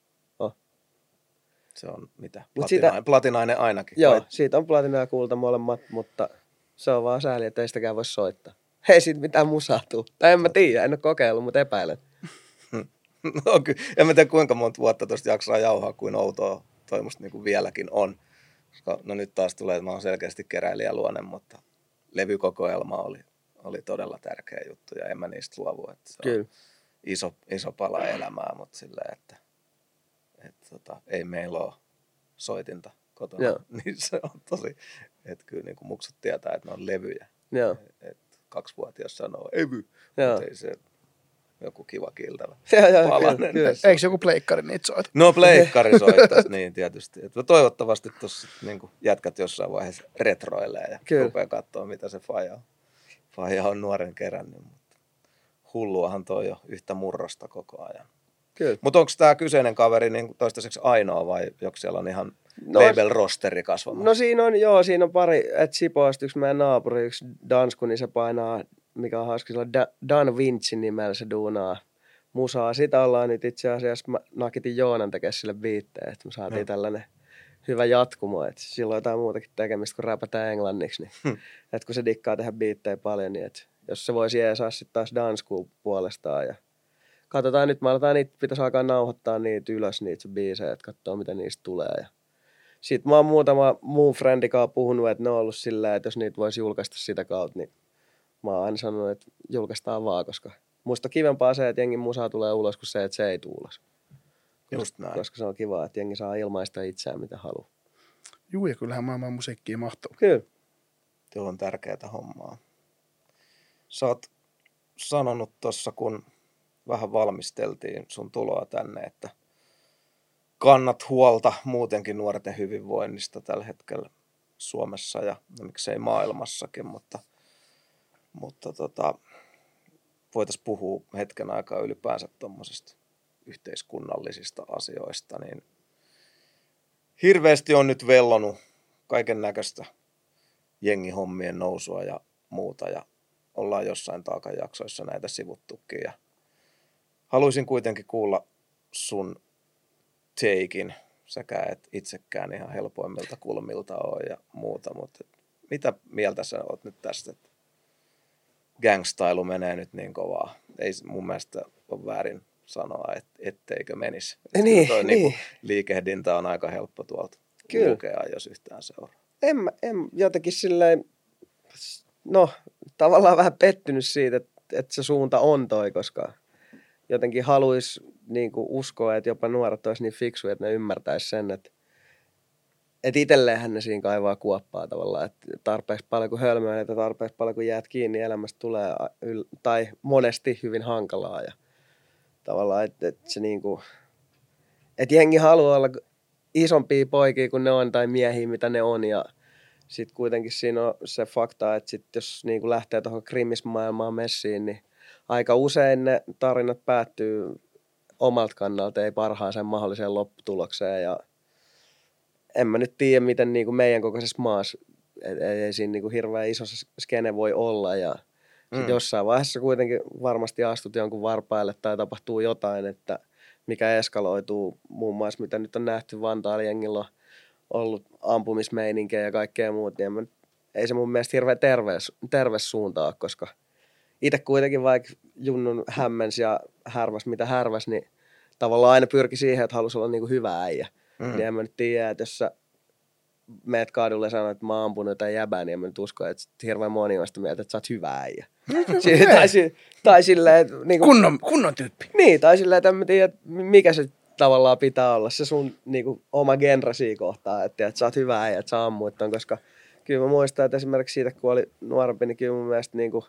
Se on mitä? Mut Platinainen, sitä- platinainen ainakin. joo, Vai- siitä on platina ja kulta molemmat, mutta se on vaan sääli, että ei sitäkään voi soittaa. Ei siitä mitään musaa tuu. Tai en mä tiedä, en ole kokeillut, mutta epäilen. No kyllä. En mä tiedä kuinka monta vuotta tuosta jaksaa jauhaa, kuin outoa toi musta niin kuin vieläkin on. Koska, no nyt taas tulee, että mä oon selkeästi keräilijäluonne, mutta levykokoelma oli, oli todella tärkeä juttu ja en mä niistä luovu. Että se on Kyllä. iso, iso pala elämää, mutta silleen, että, että tota, ei meillä ole soitinta kotona. Joo. niin se on tosi, että kyllä niin kuin muksut tietää, että ne on levyjä. Joo, Että kaksivuotias sanoo evy, Joo. mutta ei se joku kiva joo Palanen kyllä. Eikö joku pleikkari niitä soita? No pleikkari soittaisi, niin tietysti. Et toivottavasti tuossa niin jätkät jossain vaiheessa retroilee ja Kyllä. rupeaa katsoa, mitä se faija on, faija on nuoren kerännyt. Mutta hulluahan toi jo yhtä murrosta koko ajan. Mutta onko tämä kyseinen kaveri niin toistaiseksi ainoa vai onko siellä on ihan No- no, label-rosteri kasvamassa? No siinä on, joo, siinä on pari, että Sipoista yksi meidän naapuri, yksi Dansku, niin se painaa, mikä on hauska, sillä Da- Dan Vinci nimellä se duunaa musaa. Sitä ollaan nyt itse asiassa, mä nakitin Joonan tekemään sille biitteen, että me saatiin Joo. tällainen hyvä jatkumo, että sillä on jotain muutakin tekemistä kuin räpätään englanniksi, niin Hmm. että kun se dikkaa tehdä biittejä paljon, niin että jos se voisi jeesaa sitten taas Danskuun puolestaan ja katsotaan nyt, me aletaan niitä, pitäisi alkaa nauhoittaa niitä ylös, niitä biisejä, että katsoo mitä niistä tulee ja sitten mä oon muutama muun friendikaan puhunut, että ne on ollut sillä, että jos niitä voisi julkaista sitä kautta, niin mä oon aina sanonut, että julkaistaan vaan, koska musta on kivempaa se, että jengin musaa tulee ulos, kuin se, että se ei tule ulos. Just näin. Koska se on kiva, että jengi saa ilmaista itseään mitä haluaa. Juu, ja kyllähän maailman musiikkiin mahtuu. Kyllä. Tuo on tärkeää hommaa. Sä oot sanonut tuossa, kun vähän valmisteltiin sun tuloa tänne, että kannat huolta muutenkin nuorten hyvinvoinnista tällä hetkellä Suomessa ja no, miksei maailmassakin, mutta, mutta tota, voitaisiin puhua hetken aikaa ylipäänsä tuommoisista yhteiskunnallisista asioista, niin hirveästi on nyt vellonut kaiken näköistä jengihommien nousua ja muuta ja ollaan jossain taakanjaksoissa näitä sivuttukin ja haluaisin kuitenkin kuulla sun teikin. Sekä et itsekään ihan helpoimmilta kulmilta ole ja muuta, mutta mitä mieltä sä oot nyt tästä, että gangstailu menee nyt niin kovaa. Ei mun mielestä ole väärin sanoa, et, etteikö menisi. Et Niin, toi niin. niinku liikehdintä on aika helppo tuolta Kyllä. lukea, jos yhtään seuraa. En, en jotenkin silleen, no tavallaan vähän pettynyt siitä, että, että se suunta on toi, koska jotenkin haluaisi niin uskoa, että jopa nuoret olisi niin fiksuja, että ne ymmärtäisi sen, että et itselleenhän ne siinä kaivaa kuoppaa tavallaan, että tarpeeksi paljon kuin hölmöä ja tarpeeksi paljon kuin jäät kiinni, elämästä tulee tai monesti hyvin hankalaa ja tavallaan, että et se niinku, että jengi haluaa olla isompia poikia kuin ne on tai miehiä mitä ne on ja sitten kuitenkin siinä on se fakta, että sit jos niinku lähtee tuohon krimismaailmaan messiin, niin aika usein ne tarinat päättyy omalta kannalta, ei parhaaseen mahdolliseen lopputulokseen ja en mä nyt tiedä, miten niin kuin meidän kokoisessa maassa, ei, ei siinä niin kuin hirveän iso skene voi olla ja mm. jossain vaiheessa kuitenkin varmasti astut jonkun varpaille tai tapahtuu jotain, että mikä eskaloituu muun muassa, mitä nyt on nähty Vantaalla jengillä on ollut ampumismeininkejä ja kaikkea muuta, niin mä, ei se mun mielestä hirveän terveys, terveys suuntaa, koska itse kuitenkin vaikka Junnun hämmens ja härväs mitä härväs, niin tavallaan aina pyrki siihen, että halusi olla niin kuin hyvä äijä. Mm. Niin en mä nyt tiedä, että jos sä meet kadulle ja sanot, että mä oon ampunut jotain jäbää, niin en mä nyt usko, että hirveän moni on sitä mieltä, että sä oot hyvä äijä. tai, tai silleen, että... Niin kuin, kunnon, kunnon tyyppi. Niin, tai silleen, että en mä tiedä, mikä se tavallaan pitää olla se sun niin kuin, oma genre siinä kohtaa, että, että sä oot hyvä äijä, että sä ammuit ton, koska kyllä mä muistan, että esimerkiksi siitä, kun oli nuorempi, niin kyllä mun mielestä niin kuin,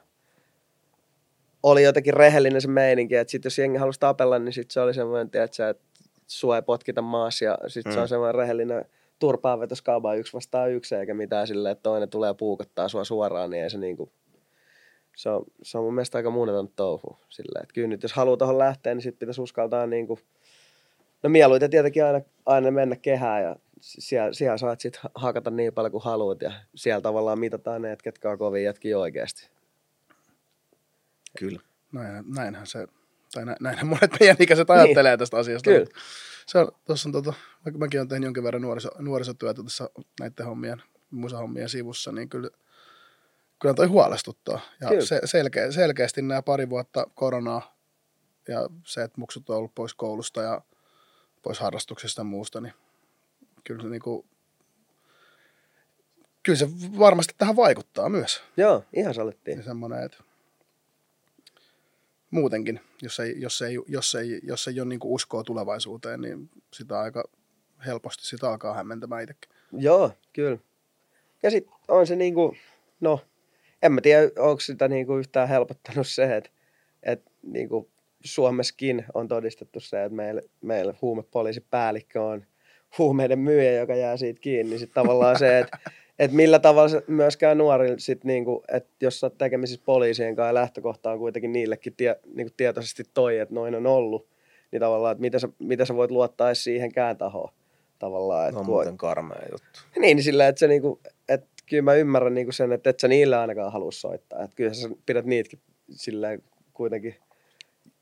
oli jotenkin rehellinen se meininki, että sit jos jengi halusi tapella, niin sit se oli semmoinen, että, että sua ei potkita maassa ja sitten mm. se on mm. semmoinen rehellinen turpaanvetoskaaba yksi vastaan yksi eikä mitään silleen, että toinen tulee puukottaa sua suoraan, niin ei se niinku, se on, se on mun mielestä aika muuneton touhu silleen, että kyllä nyt jos haluaa tuohon lähteä, niin sitten pitäisi uskaltaa niinku, no mieluiten tietenkin aina, aina mennä kehään ja siellä, siellä saat sitten hakata niin paljon kuin haluat ja siellä tavallaan mitataan ne, ketkä on kovin jätkiä oikeasti. Kyllä. Näin, näinhän se tai nä, näin monet meidän ikäiset niin. ajattelee niin. tästä asiasta. Kyllä. Se on, tossa on tota, mäkin olen tehnyt jonkin verran nuoriso, nuorisotyötä tässä näiden hommien, musahommien sivussa, niin kyllä, kyllä toi huolestuttaa. Ja se, selkeä, selkeästi nämä pari vuotta koronaa ja se, että muksut on ollut pois koulusta ja pois harrastuksesta ja muusta, niin kyllä se, niin kuin, kyllä se varmasti tähän vaikuttaa myös. Joo, ihan salettiin. Ja semmoinen, että muutenkin, jos ei, jos ei, jos ei, jos ei ole niin kuin uskoa tulevaisuuteen, niin sitä aika helposti sitä alkaa hämmentämään itsekin. Joo, kyllä. Ja sitten on se niin kuin, no, en mä tiedä, onko sitä niin kuin yhtään helpottanut se, että, että niin kuin Suomessakin on todistettu se, että meillä, meillä huumepoliisipäällikkö on huumeiden myyjä, joka jää siitä kiinni. Sitten tavallaan se, että että millä tavalla myöskään nuori sit niinku, että jos sä oot tekemisissä poliisien kanssa ja lähtökohta on kuitenkin niillekin tie, niinku tietoisesti toi, että noin on ollut, niin tavallaan, että miten sä, miten sä voit luottaa edes siihenkään tahoon. Tavallaan, että no, muuten karmea juttu. Niin, niin sillä, että se niinku, että kyllä mä ymmärrän niinku sen, että et sä niille ainakaan halua soittaa. Että kyllä sä pidät niitäkin silleen kuitenkin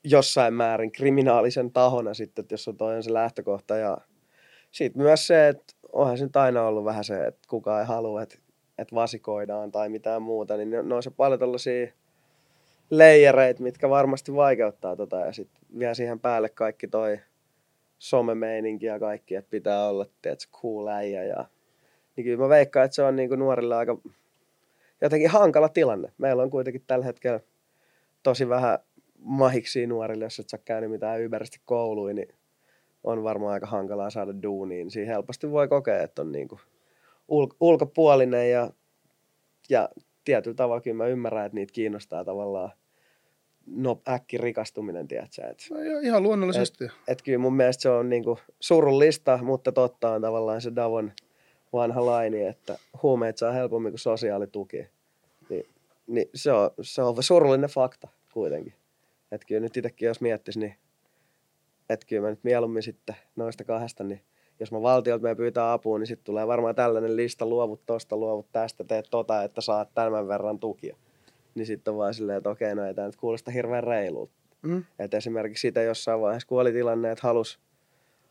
jossain määrin kriminaalisen tahona sitten, että jos on toi on se lähtökohta. Ja sitten myös se, että onhan se nyt aina ollut vähän se, että kukaan ei halua, että, että vasikoidaan tai mitään muuta, niin ne, on se paljon tällaisia leijereitä, mitkä varmasti vaikeuttaa tota ja sitten vielä siihen päälle kaikki toi somemeininki ja kaikki, että pitää olla, tiedätkö, cool äijä ja niin kyllä mä veikkaan, että se on niin kuin nuorille aika jotenkin hankala tilanne. Meillä on kuitenkin tällä hetkellä tosi vähän mahiksi nuorille, jos et sä käynyt mitään ybersti kouluja, niin on varmaan aika hankalaa saada duuniin. Siinä helposti voi kokea, että on niinku ul- ulkopuolinen ja, ja tietyllä tavalla kyllä mä ymmärrän, että niitä kiinnostaa tavallaan no, äkki rikastuminen, tiedätkö? Et, no, ihan luonnollisesti. Et, et kyllä mun mielestä se on niinku surullista, mutta totta on tavallaan se Davon vanha laini, että huumeet saa helpommin kuin sosiaalituki. Niin, niin se, on, se on surullinen fakta kuitenkin. Että kyllä nyt itsekin jos miettisi, niin että kyllä mä nyt mieluummin sitten noista kahdesta, niin jos mä valtiolta me pyytää apua, niin sitten tulee varmaan tällainen lista, luovut tosta, luovut tästä, teet tota, että saat tämän verran tukia. Niin sitten on vaan silleen, että okei, no ei tämä nyt kuulosta hirveän reilulta. Mm. Että esimerkiksi sitä jossain vaiheessa, kun oli tilanne, että halus,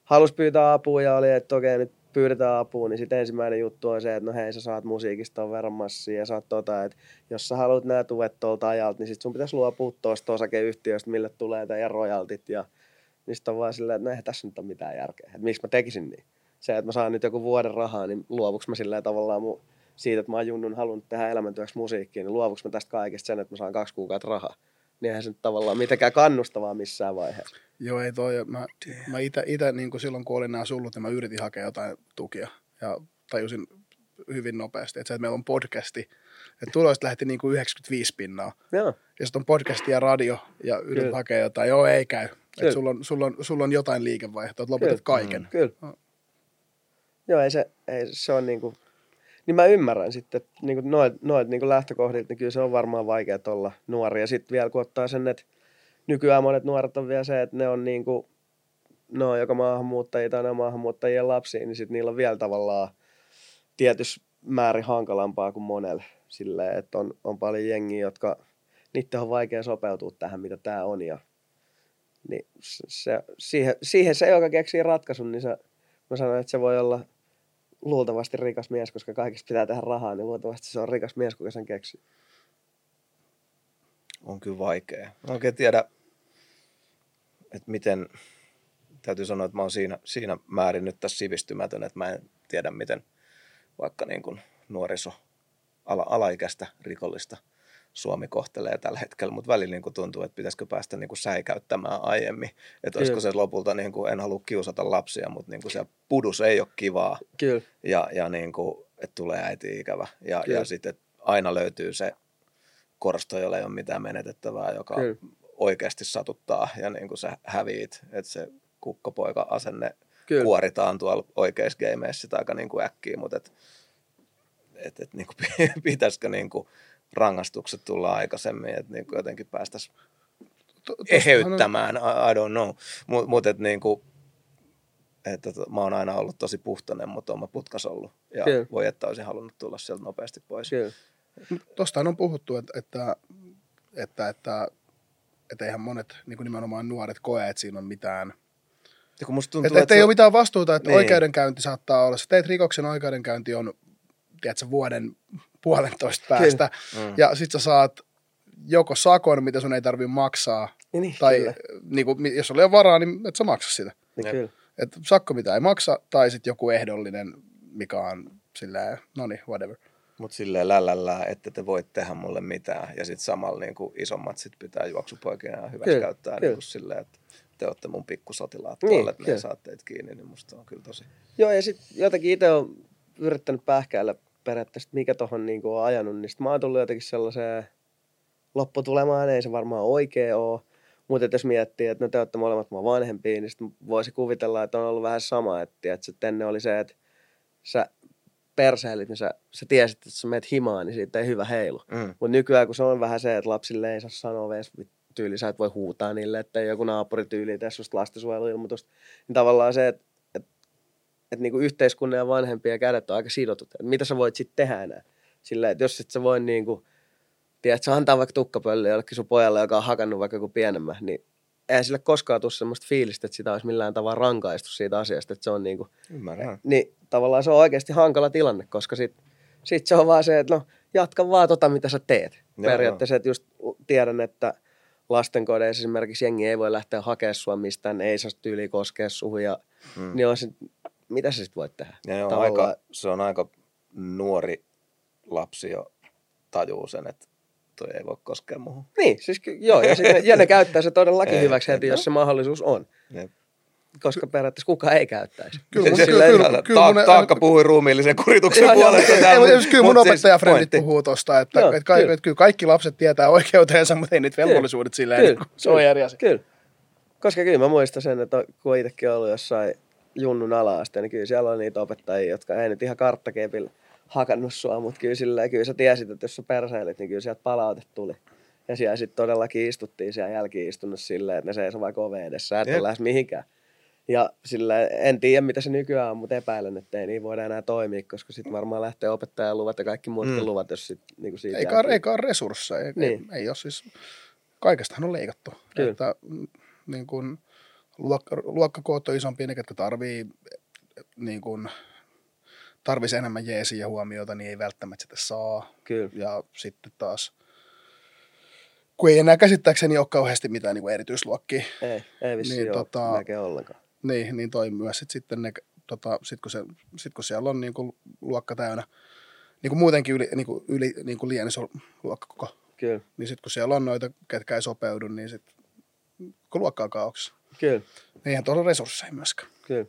halus pyytää apua ja oli, että okei, nyt pyydetään apua, niin sitten ensimmäinen juttu on se, että no hei, sä saat musiikista on verran massia ja saat tota, että jos sä haluat nämä tuet tuolta ajalta, niin sitten sun pitäisi luopua tuosta osakeyhtiöstä, mille tulee teidän royaltit ja niin sitten on vaan silleen, että no eihän tässä nyt ole mitään järkeä. Että miksi mä tekisin niin? Se, että mä saan nyt joku vuoden rahaa, niin luovuks mä silleen tavallaan mun, siitä, että mä oon junnun halunnut tehdä elämäntyöksi musiikkiin, niin luovuks mä tästä kaikesta sen, että mä saan kaksi kuukautta rahaa. Niin eihän se nyt tavallaan mitenkään kannustavaa missään vaiheessa. Joo, ei toi. Mä, mä itä, itä niin kuin silloin kun olin nämä sullut, niin mä yritin hakea jotain tukia. Ja tajusin hyvin nopeasti, että se, että meillä on podcasti, että tuloista lähti niin kuin 95 pinnaa. Joo, Ja sitten on podcasti ja radio ja Kyllä. hakea jotain, joo ei käy. Että sulla on, sulla, on, sulla on jotain liikevaihtoa, että lopetat Kyllä. kaiken. Mm. kyllä. No. Joo, ei se, ei se on niinku, niin mä ymmärrän sitten, että niinku noit, noit niinku lähtökohdilta, niin kyllä se on varmaan vaikea olla nuori. Ja sitten vielä kun ottaa sen, että nykyään monet nuoret on vielä se, että ne on niinku, ne on joko maahanmuuttajia tai ne maahanmuuttajien lapsia, niin sitten niillä on vielä tavallaan tietyssä määrin hankalampaa kuin monelle. Silleen, että on, on paljon jengiä, jotka, niiden on vaikea sopeutua tähän, mitä tämä on. Ja, niin se, siihen, siihen se, joka keksii ratkaisun, niin se, mä sanoin, että se voi olla luultavasti rikas mies, koska kaikista pitää tehdä rahaa, niin luultavasti se on rikas mies, kuka sen keksii. on kyllä vaikea. Mä oikein tiedä, että miten, täytyy sanoa, että mä oon siinä, siinä määrin nyt tässä sivistymätön, että mä en tiedä, miten vaikka niin kuin nuoriso, ala, alaikäistä rikollista Suomi kohtelee tällä hetkellä, mutta välillä niin kuin tuntuu, että pitäisikö päästä niin kuin säikäyttämään aiemmin. Että olisiko se lopulta, niin kuin, en halua kiusata lapsia, mutta niin kuin se pudus ei ole kivaa Kyllä. ja, ja niin kuin, että tulee äiti ikävä. Ja, Kyllä. ja sitten että aina löytyy se korsto, jolla ei ole mitään menetettävää, joka Kyllä. oikeasti satuttaa ja niin kuin sä häviit, että se kukkopoika-asenne Kyllä. kuoritaan tuolla oikeissa gameissä sitä aika niin kuin äkkiä, mutta et, et, et, niin kuin, pitäisikö niin kuin rangaistukset tulla aikaisemmin, että niin kuin jotenkin päästäisiin on- eheyttämään, I, don't know, mutta mut, et niin kuin, että to- mä oon aina ollut tosi puhtoinen, mutta oon mä putkas ollut. Ja Kyllä. voi, että olisin halunnut tulla sieltä nopeasti pois. Kyllä. Tostahan on puhuttu, että, että, että, että, että eihän monet, niin kuin nimenomaan nuoret, koe, että siinä on mitään. Ja kun musta tuntuu, Että, että ei se- ole mitään vastuuta, että Niin. oikeudenkäynti saattaa olla. Sä teet rikoksen, oikeudenkäynti on, tiedätkö, vuoden puolentoista päästä. Mm. Ja sit sä saat joko sakon, mitä sun ei tarvitse maksaa, Niin, niin, tai kyllä. niin kuin, jos sulla ei ole varaa, niin et sä maksa sitä. Niin, kyllä. Et sakko, mitä ei maksa, tai sitten joku ehdollinen, mikä on silleen, no niin, whatever. Mutta silleen lällällä, että te voit tehdä mulle mitään. Ja sitten samalla niin kuin isommat sit pitää juoksupoikina ja hyväksi Kyllä, käyttää kyllä. niin kuin silleen, että te olette mun pikkusotilaat Niin, tuolla, että ne saa teitä kiinni, niin musta on kyllä tosi. Joo, ja sitten jotenkin itse on yrittänyt pähkäillä periaatteessa, mikä tuohon niinku on ajanut, niin sit mä oon tullut jotenkin sellaiseen lopputulemaan, ei se varmaan oikea ole. Mutta jos miettii, että no te olette molemmat mua vanhempia, niin sitten voisi kuvitella, että on ollut vähän sama, että, että sitten ennen oli se, että sä perseilit, niin sä, sä tiesit, että sä menet himaan, niin siitä ei hyvä heilu. Mm. Mutta nykyään, kun se on vähän se, että lapsille ei saa sanoa edes tyyli, sä et voi huutaa niille, että joku naapurityyli tee susta lastensuojeluilmoitusta, niin tavallaan se, että, että, niinku yhteiskunnan ja vanhempien kädet on aika sidotut. Että mitä sä voit sitten tehdä enää? Sillä, että jos et sä voi niinku, tiedät, sä antaa vaikka tukkapöllö jollekin sun pojalle, joka on hakannut vaikka joku pienemmän, niin eihän sille koskaan tule semmoista fiilistä, että sitä olisi millään tavalla rankaistu siitä asiasta, että se on niinku, Ymmärrän. niin tavallaan se on oikeasti hankala tilanne, koska sit, sit se on vaan se, että no jatka vaan tota, mitä sä teet. Joo, Joo, Periaatteessa, että just tiedän, että lastenkodeissa esimerkiksi jengi ei voi lähteä hakemaan sua mistään, ei saa tyyliin koskea suhun ja Mm. niin on se, mitä sä sit voit tehdä? Ja on Tavallaan- aika, se on aika nuori lapsi jo tajuu sen, että toi ei voi koskea muuhun. Niin, siis ky- joo, ja, sit ja ne käyttää se todellakin Ei, hyväksi heti, jos se mahdollisuus on. Ne, Koska periaatteessa kukaan ei käyttäisi. Kyllä se- kyllä- kyllä- kyllä mun- taakka puhui ruumiillisen kurituksen Joo, puolesta. ei, täällä, Ei, mutta kyllä mun siis opettajafrendit pointti. puhuu tosta, että, Joo, että, kaikki, kyllä. että kyllä kaikki lapset tietää oikeutensa, mutta ei nyt velvollisuudet silleen, Kyllä, niin se on eri asia. Kyllä. Koska kyllä mä muistan sen, että kun itsekin ollut jossain junnun ala niin kyllä siellä on niitä opettajia, jotka ei nyt ihan karttakepillä hakannut sua, mutta kyllä, sillä, kyllä sä tiesit, että jos sä perseilit, niin kyllä sieltä palaute tuli. Ja siellä sitten todellakin istuttiin siellä jälkiistunnossa silleen, että ne seisoo vaikka oveen edessä, sä et ole lähes mihinkään. Ja sillä en tiedä, mitä se nykyään on, mutta epäilen, että ei niin voida enää toimia, koska sitten varmaan lähtee opettajan luvat ja kaikki muutkin Mm. luvat, jos sit, niin siitä Eikä, eikä ole resursseja. Ei, Niin. ei, ei ole siis, kaikestahan on leikattu. Kyllä. Että, mm, niin kuin, luokka, luokkakoot on isompia, ne, ketkä tarvii niin kuin, tarvisi enemmän jeesiä ja huomiota, niin ei välttämättä sitä saa. Kyllä. Ja sitten taas, kun ei enää käsittääkseni ole kauheasti mitään niin kuin erityisluokkia, Ei, ei vissiin Niin, ole tota- ollenkaan. niin, niin toi myös sit, sitten ne, tota, sit, kun se, sit kun siellä on niin kuin luokka täynnä, niin kuin muutenkin yli, niin kuin, yli niin kuin liian iso luokkakoko, Kyllä, niin sitten kun siellä on noita, ketkä ei sopeudu, niin sitten kun luokka on kaauksessa. Kyllä, Niin eihän tuolla resursseja myöskään. kyllä.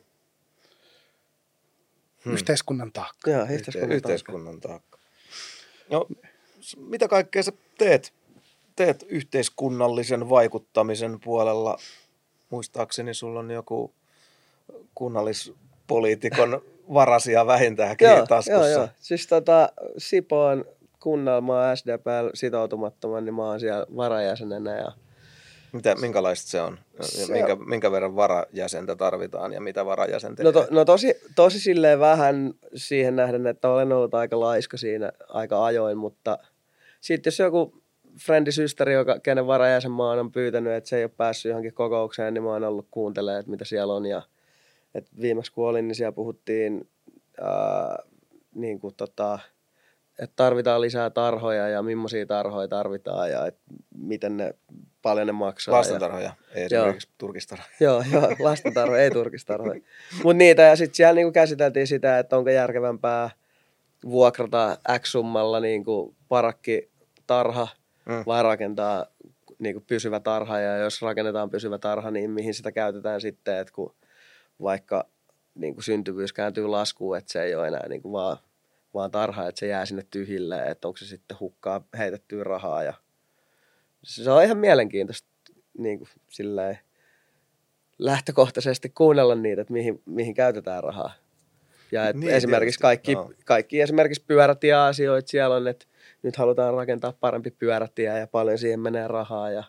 Hmm. Yhteiskunnan taakka. Joo, yhteiskunnan, yhteiskunnan taakka. No, mitä kaikkea sä teet, teet yhteiskunnallisen vaikuttamisen puolella? Muistaakseni sulla on joku kunnallispoliitikon varasia vähintäänkin joo, taskussa. Joo, joo. Siis tota, Sipoon kunnalma SDPL sitoutumattoman, niin mä oon siellä varajäsenenä ja mitä, minkälaista se on? Se minkä, on... minkä verran varajäsentä tarvitaan ja mitä varajäsentä no, to, no tosi, tosi silleen vähän siihen nähden, että olen ollut aika laiska siinä aika ajoin, mutta sitten jos joku frendisysteri, joka, kenen varajäsen mä oon pyytänyt, että se ei ole päässyt johonkin kokoukseen, niin mä oon ollut kuuntelemaan, että mitä siellä on. Ja, että viimeksi kun olin, niin siellä puhuttiin ää, niin kuin tota, että tarvitaan lisää tarhoja ja millaisia tarhoja tarvitaan ja että miten ne, paljon ne maksaa. Lastentarhoja, ja, ei esimerkiksi turkistarhoja. Joo, joo lastentarhoja, ei turkistarhoja. Mutta niitä ja sitten siellä niinku käsiteltiin sitä, että onko järkevämpää vuokrata X-summalla niinku parakki tarha mm. vai rakentaa niinku pysyvä tarha ja jos rakennetaan pysyvä tarha, niin mihin sitä käytetään sitten, että kun vaikka niin syntyvyys kääntyy laskuun, että se ei ole enää niin vaan vaan tarha, että se jää sinne tyhjille, että onko se sitten hukkaa heitettyä rahaa. Ja se on ihan mielenkiintoista niin kuin silleen, lähtökohtaisesti kuunnella niitä, että mihin, mihin käytetään rahaa. Ja että niin, esimerkiksi kaikki, no. kaikki esimerkiksi pyörätieasioita siellä on, että nyt halutaan rakentaa parempi pyörätie ja paljon siihen menee rahaa. Ja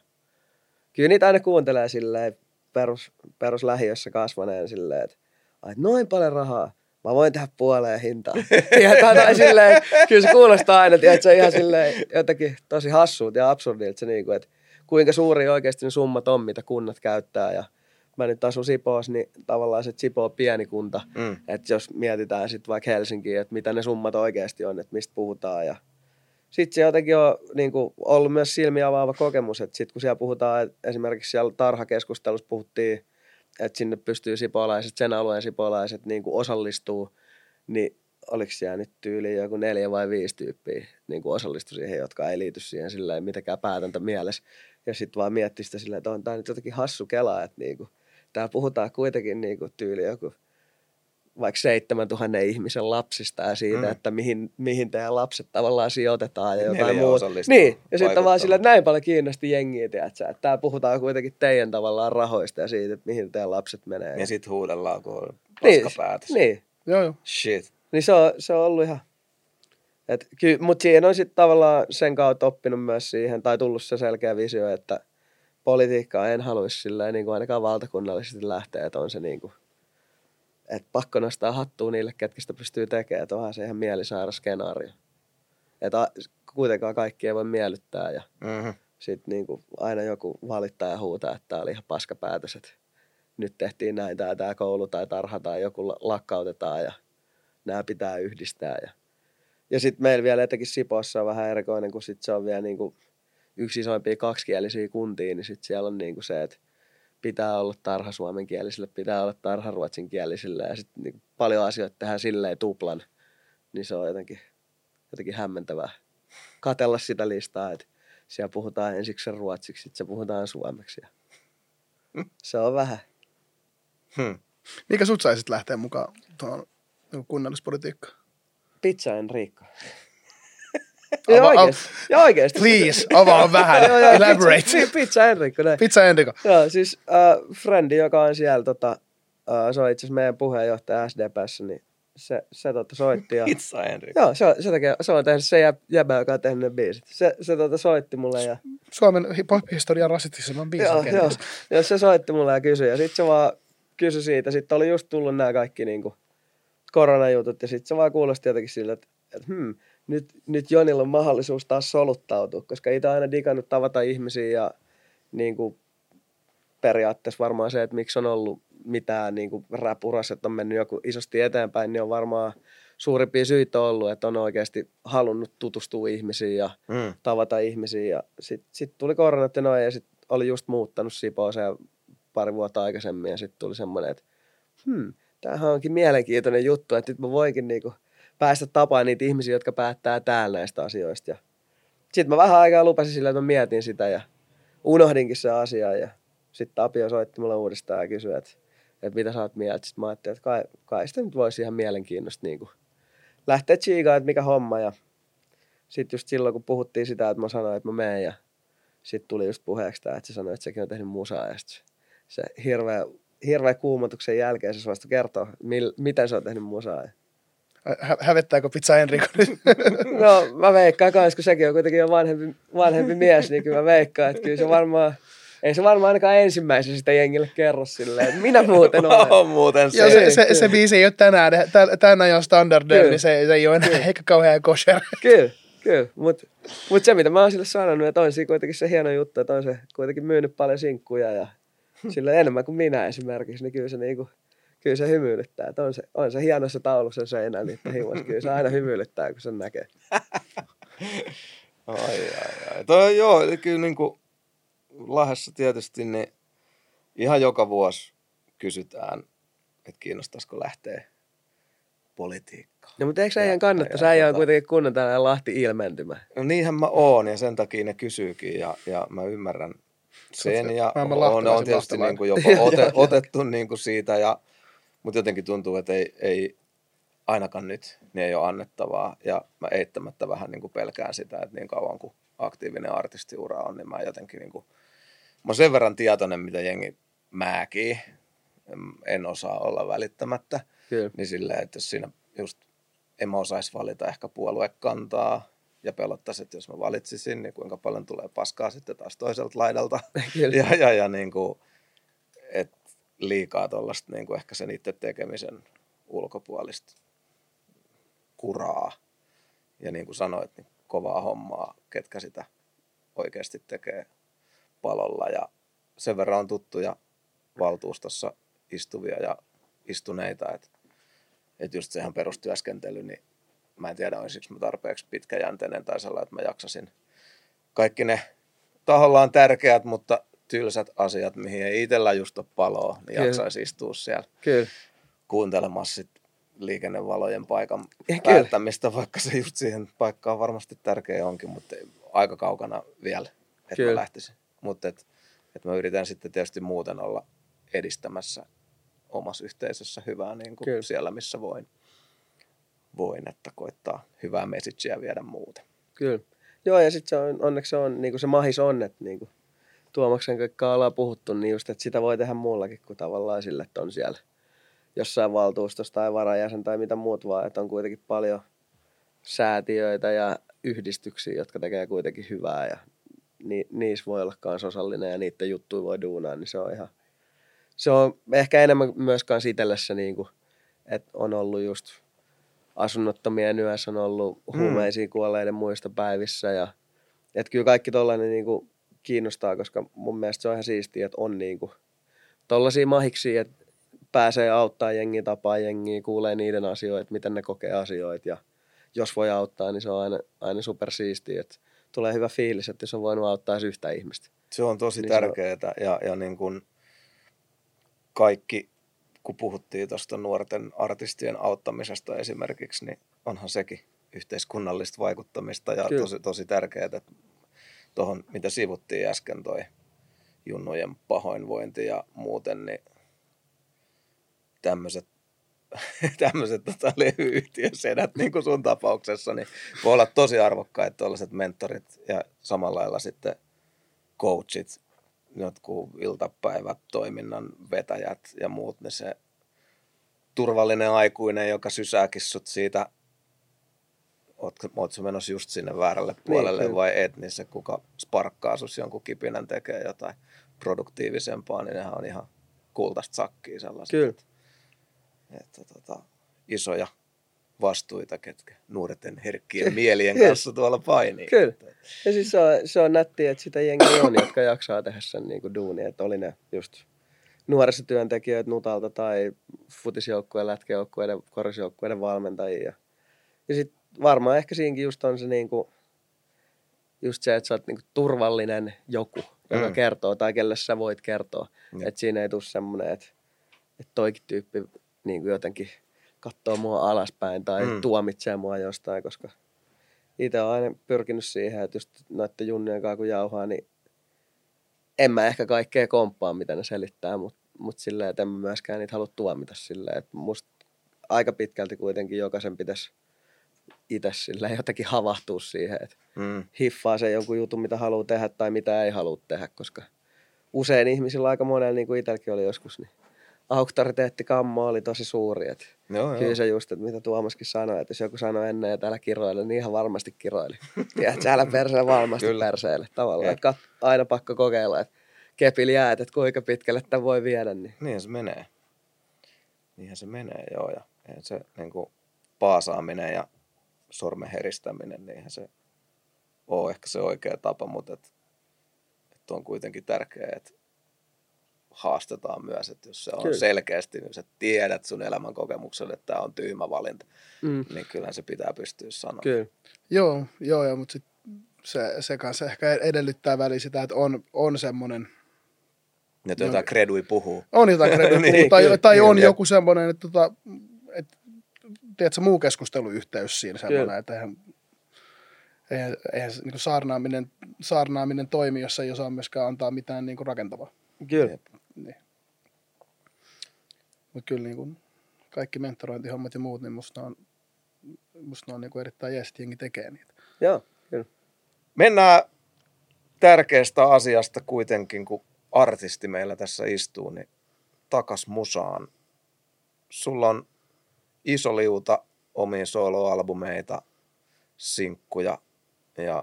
kyllä niitä aina kuuntelee silleen perus, peruslähiössä kasvaneen silleen, että noin paljon rahaa mä voin tehdä puoleen hintaa. ja tai silleen, kyllä se kuulostaa aina, että se on ihan silleen jotenkin tosi hassuut ja absurdilta se niin kuin, että kuinka suuri oikeasti ne summat on, mitä kunnat käyttää ja mä nyt asun Sipoossa, niin tavallaan se Sipoo on pieni kunta, mm. että jos mietitään sitten vaikka Helsinkiin, että mitä ne summat oikeasti on, että mistä puhutaan ja sitten se jotenkin on niin kuin, ollut myös silmiä avaava kokemus, että sitten kun siellä puhutaan, esimerkiksi siellä tarhakeskustelussa puhuttiin että sinne pystyy sipolaiset, sen alueen sipolaiset niin kuin osallistuu, niin oliko siellä nyt tyyli joku neljä vai viisi tyyppiä niin kuin osallistui siihen, jotka ei liity siihen sillä mitenkään päätäntä mielessä. Ja sitten vaan miettii sitä silleen, että on tämä nyt jotenkin hassu kela, että niin kuin, täällä puhutaan kuitenkin niin kuin tyyli joku vaikka 7000 ihmisen lapsista ja siitä, mm. että mihin, mihin teidän lapset tavallaan sijoitetaan ja jotain muuta. Niin, ja sitten vaan sillä, että näin paljon kiinnosti jengiä, tiedätkö, että täällä puhutaan kuitenkin teidän tavallaan rahoista ja siitä, että mihin teidän lapset menee. Ja sitten huudellaan, kun on niin, päätös. Niin. Joo, joo. Shit. Niin se on, se on ollut ihan... Mutta siihen on sitten tavallaan sen kautta oppinut myös siihen, tai tullut se selkeä visio, että politiikkaa en haluaisi silleen, niin kuin ainakaan valtakunnallisesti lähteä, että on se niin kuin että pakko nostaa hattua niille, ketkä sitä pystyy tekemään, että onhan se ihan mielisairas skenaario. Että kuitenkaan kaikki ei voi miellyttää ja mm-hmm. sitten niinku aina joku valittaa ja huutaa, että tämä oli ihan paska päätös, että nyt tehtiin näin tai tämä koulu tai tarha tai joku lakkautetaan ja nämä pitää yhdistää. Ja, ja sitten meillä vielä etenkin Sipossa on vähän erikoinen, kun sit se on vielä niinku yksi isoimpia kaksikielisiä kuntia, niin sitten siellä on niinku se, että pitää olla tarha suomenkielisille, pitää olla tarha ruotsinkielisille ja sitten niin paljon asioita tehdään silleen tuplan, niin se on jotenkin, jotenkin hämmentävää katella sitä listaa, että siellä puhutaan ensiksi ruotsiksi, sitten se puhutaan suomeksi. Se on vähän. Hmm. Mikä sut saisit lähteä mukaan tuohon kunnallispolitiikkaan? Pizza Enrico. Ja oikeasti. Ja oikeasti. Please, avaa vähän. joo, joo, Elaborate. Pizza, pizza Enrico, näin. Pizza Enrico. Joo, siis uh, Frendi, joka on siellä, tota, uh, se on itse asiassa meidän puheenjohtaja SDPssä, niin se, se tota, soitti. Ja, Pizza Enrico. Joo, se, on, se, tekee, se on tehnyt se jäbä, joka on tehnyt ne biisit. Se, se tota, soitti mulle ja... Suomen pop-historian rasistisemman biisin joo, joo, ja se soitti mulle ja kysyi. Ja sitten se vaan kysyi siitä. Sitten oli just tullut nämä kaikki niinku, koronajutut ja sitten se vaan kuulosti jotenkin sillä, että, että hmm, nyt, nyt Jonilla on mahdollisuus taas soluttautua, koska itse aina digannut tavata ihmisiä ja niin kuin periaatteessa varmaan se, että miksi on ollut mitään niin kuin räpuras, että on mennyt joku isosti eteenpäin, niin on varmaan suurimpia syitä ollut, että on oikeasti halunnut tutustua ihmisiin ja mm. tavata ihmisiä. Ja sitten sit tuli koronat ja noin, ja sitten oli just muuttanut Sipooseen pari vuotta aikaisemmin, ja sitten tuli semmoinen, että hmm, tämähän onkin mielenkiintoinen juttu, että nyt mä voinkin niinku – päästä tapaan niitä ihmisiä, jotka päättää täällä näistä asioista. Sitten mä vähän aikaa lupasin sillä, että mä mietin sitä ja unohdinkin se asia ja sitten Tapio soitti mulle uudestaan ja kysyi, että että mitä sä oot mieltä. Sitten mä ajattelin, että kai, kai sitä nyt voisi ihan mielenkiinnosta niin kuin lähteä tsiigaan, että mikä homma. Ja sitten just silloin, kun puhuttiin sitä, että mä sanoin, että mä menen ja sitten tuli just puheeksi tämä, että se sanoi, että sekin on tehnyt musaa ja se, se hirveä, hirveä kuumotuksen jälkeen se suostui kertoa, mil, miten se on tehnyt musaa. Hä- hävettääkö Pizza Enrico nyt? No mä veikkaan kans, kun sekin on kuitenkin jo vanhempi, vanhempi mies, niin kyllä mä veikkaan, että kyllä se varmaan, ei se varmaan ainakaan ensimmäisen sitä jengille kerro silleen, minä muuten olen. on muuten se. Ja se, se, Kyllä. se biisi ei ole tänään, tä- tämän ajan standardeilla, Kyllä. niin se, se ei ole enää ehkä kauhean kosher. Kyllä, kyllä. Mutta mut se, mitä mä oon sille sanonut, että on siinä kuitenkin se hieno juttu, että on se kuitenkin myynyt paljon sinkkuja ja sillä enemmän kuin minä esimerkiksi, niin kyllä se, niinku, kyllä se hymyilyttää. Että on, se, on se hieno se taulu sen seinä niiden himassa. Kyllä se aina hymyilyttää, kun sen näkee. Ai, ai, ai. Toi, joo, kyllä niin kuin Lahdessa tietysti niin ihan joka vuosi kysytään, että kiinnostaisiko lähteä politiikkaan. No, mutta eikö kannattaisi? ja Äijä on tota- kuitenkin kunnon tällainen Lahti-ilmentymä. No niinhän mä oon ja sen takia ne kysyykin ja, ja mä ymmärrän sen se ja maailman on, on tietysti niin kuin jopa ote, otettu niin kuin siitä, ja, mutta jotenkin tuntuu, että ei, ei ainakaan nyt niin ei ole annettavaa ja mä eittämättä vähän niin kuin pelkään sitä, että niin kauan kuin aktiivinen artistiura on, niin mä jotenkin niin kuin, mä oon sen verran tietoinen, mitä jengi määkii, En- osaa olla välittämättä, Kyllä. niin silleen, että jos siinä just en mä osaisi valita ehkä puoluekantaa ja pelottaisi, että jos mä valitsisin, niin kuinka paljon tulee paskaa sitten taas toiselta laidalta. Kyllä. Ja, ja, ja niin kuin, et liikaa tuollaista niin kuin ehkä sen itse tekemisen ulkopuolista kuraa. Ja niin kuin sanoit, niin kovaa hommaa, ketkä sitä oikeasti tekee palolla. Ja sen verran on tuttuja valtuustossa istuvia ja istuneita, että että just sehän perustyöskentely, niin mä en tiedä, olisiko mä tarpeeksi pitkäjänteinen tai sellainen, että mä jaksasin kaikki ne tahollaan tärkeät, mutta tylsät asiat, mihin ei itsellä just ole paloa, niin Kyllä. jaksaisi istua siellä Kyllä. kuuntelemassa sit liikennevalojen paikan Ja kyllä. päättämistä, vaikka se just siihen paikkaan varmasti tärkeä onkin, mutta aika kaukana vielä, että Kyllä. mä lähtisin. Mutta et, et mä yritän sitten tietysti muuten olla edistämässä omassa yhteisössä hyvää niin Kyllä. kuin siellä, missä voin. Voin, että koittaa hyvää messagea viedä muuten. Kyllä. Joo, ja sitten se on, onneksi se on niin kuin se mahis on, että niin kuin Tuomaksen kaikkaa ollaan puhuttu, niin just, että sitä voi tehdä muullakin kuin tavallaan sille, että on siellä jossain valtuustossa tai varajäsen tai mitä muut vaan, että on kuitenkin paljon säätiöitä ja yhdistyksiä, jotka tekee kuitenkin hyvää ja ni, niissä voi olla kans osallinen ja niiden juttuja voi duunaa, niin se on ihan, se on ehkä enemmän myös kans itsellessä niin kuin, että on ollut just asunnottomien yössä on ollut huumeisiin kuolleiden muista päivissä ja että kyllä kaikki tollainen niinku kiinnostaa, koska mun mielestä se on ihan siistiä, että on niinku tollaisia mahiksia, että pääsee auttaa jengiä, tapaa jengiä, kuulee niiden asioita, miten ne kokee asioita ja jos voi auttaa, niin se on aina, aina super siistiä, että tulee hyvä fiilis, että jos on voinut auttaa edes yhtä ihmistä. Se on tosi Niin se on- tärkeää ja, ja niin kuin kaikki, kun puhuttiin tuosta nuorten artistien auttamisesta esimerkiksi, niin onhan sekin yhteiskunnallista vaikuttamista ja Kyllä. tosi, tosi tärkeää, että tuohon, mitä sivuttiin äsken, toi junnujen pahoinvointi ja muuten, niin tämmöiset tämmöiset tota, levyyhtiösedät, niin kuin sun tapauksessa, niin voi olla tosi arvokkaita tuollaiset mentorit ja samalla lailla sitten coachit, jotkut iltapäivät, toiminnan vetäjät ja muut, niin se turvallinen aikuinen, joka sysääkin sut siitä, ootko, ootko menossa just sinne väärälle puolelle kyllä. vai et, niin se kuka sparkkaa sus jonkun kipinän tekee jotain produktiivisempaa, niin nehän on ihan kultaista sakkia sellaiset. Kyllä. Että, että tota, isoja vastuita, ketkä nuorten herkkien mielien kanssa tuolla painii. Kyllä. Ja siis se on, se on nättiä, että sitä jengiä on, jotka jaksaa tehdä sen niin kuin duunia. Että oli ne just nuorisotyöntekijöitä Nutalta tai futisjoukkueen, lätkäjoukkueiden, korisjoukkueiden valmentajia. Ja, ja sitten varmaan ehkä siinäkin just on se niin kuin, just se, että sä oot niin kuin turvallinen joku, joka Mm. kertoo tai kelle sä voit kertoa. Jep. Että siinä ei tule semmoinen, että, että toikin tyyppi niin kuin jotenkin katsoo mua alaspäin tai Mm. mm. tuomitsee mua jostain, koska itse olen aina pyrkinyt siihen, että just noiden junnien kanssa kun jauhaa, niin en mä ehkä kaikkea komppaa, mitä ne selittää, mutta mutta silleen, että en mä myöskään niitä halua tuomita silleen, että musta aika pitkälti kuitenkin jokaisen pitäisi itse silleen jotenkin havahtua siihen, että Mm. hiffaa se jonkun jutun, mitä haluaa tehdä tai mitä ei halua tehdä, koska usein ihmisillä aika monella, niin kuin itselläkin oli joskus, niin auktoriteettikammo oli tosi suuri. Että Joo, Kyllä joo. se just, että mitä Tuomaskin sanoi, että jos joku sanoi ennen, että älä kiroile, niin ihan varmasti kiroili. Tiedätkö, älä perseelle varmasti Kyllä. perseelle. Tavallaan, että kat- aina pakko kokeilla, että kepillä jäät, että kuinka pitkälle tämä voi viedä. Niin. Niinhän se menee. Niinhän se menee, joo. Ja se niin kuin, paasaaminen ja sormen heristäminen, niin eihän se ole ehkä se oikea tapa, mutta et, et on kuitenkin tärkeää, että haastetaan myös, että jos se on Kyllä. selkeästi, niin sä tiedät sun elämän kokemuksella, että tämä on tyhmä valinta, Mm. niin kyllähän se pitää pystyä sanoa. Kyllä. Joo, joo, joo mutta sit se, se kanssa ehkä edellyttää väliin sitä, että on, on semmoinen, Nyt jotain kredui puhuu. on jotain krediä, Niin, tai, kyllä, tai niin, on jep. joku semmoinen, että, tota, että tiedätkö, muu keskusteluyhteys siinä semmoinen, että eihän, eihän, eihän niin kuin saarnaaminen, saarnaaminen toimi, jos ei osaa myöskään antaa mitään niin kuin rakentavaa. Kyllä. Jep. Niin. Mutta kyllä niin kuin kaikki mentorointihommat ja muut, niin musta on, musta on niin kuin erittäin jees, jengi tekee niitä. Joo, kyllä. Mennään tärkeästä asiasta kuitenkin, kun artisti meillä tässä istuu, niin takas musaan. Sulla on iso liuta omia soloalbumeita, sinkkuja ja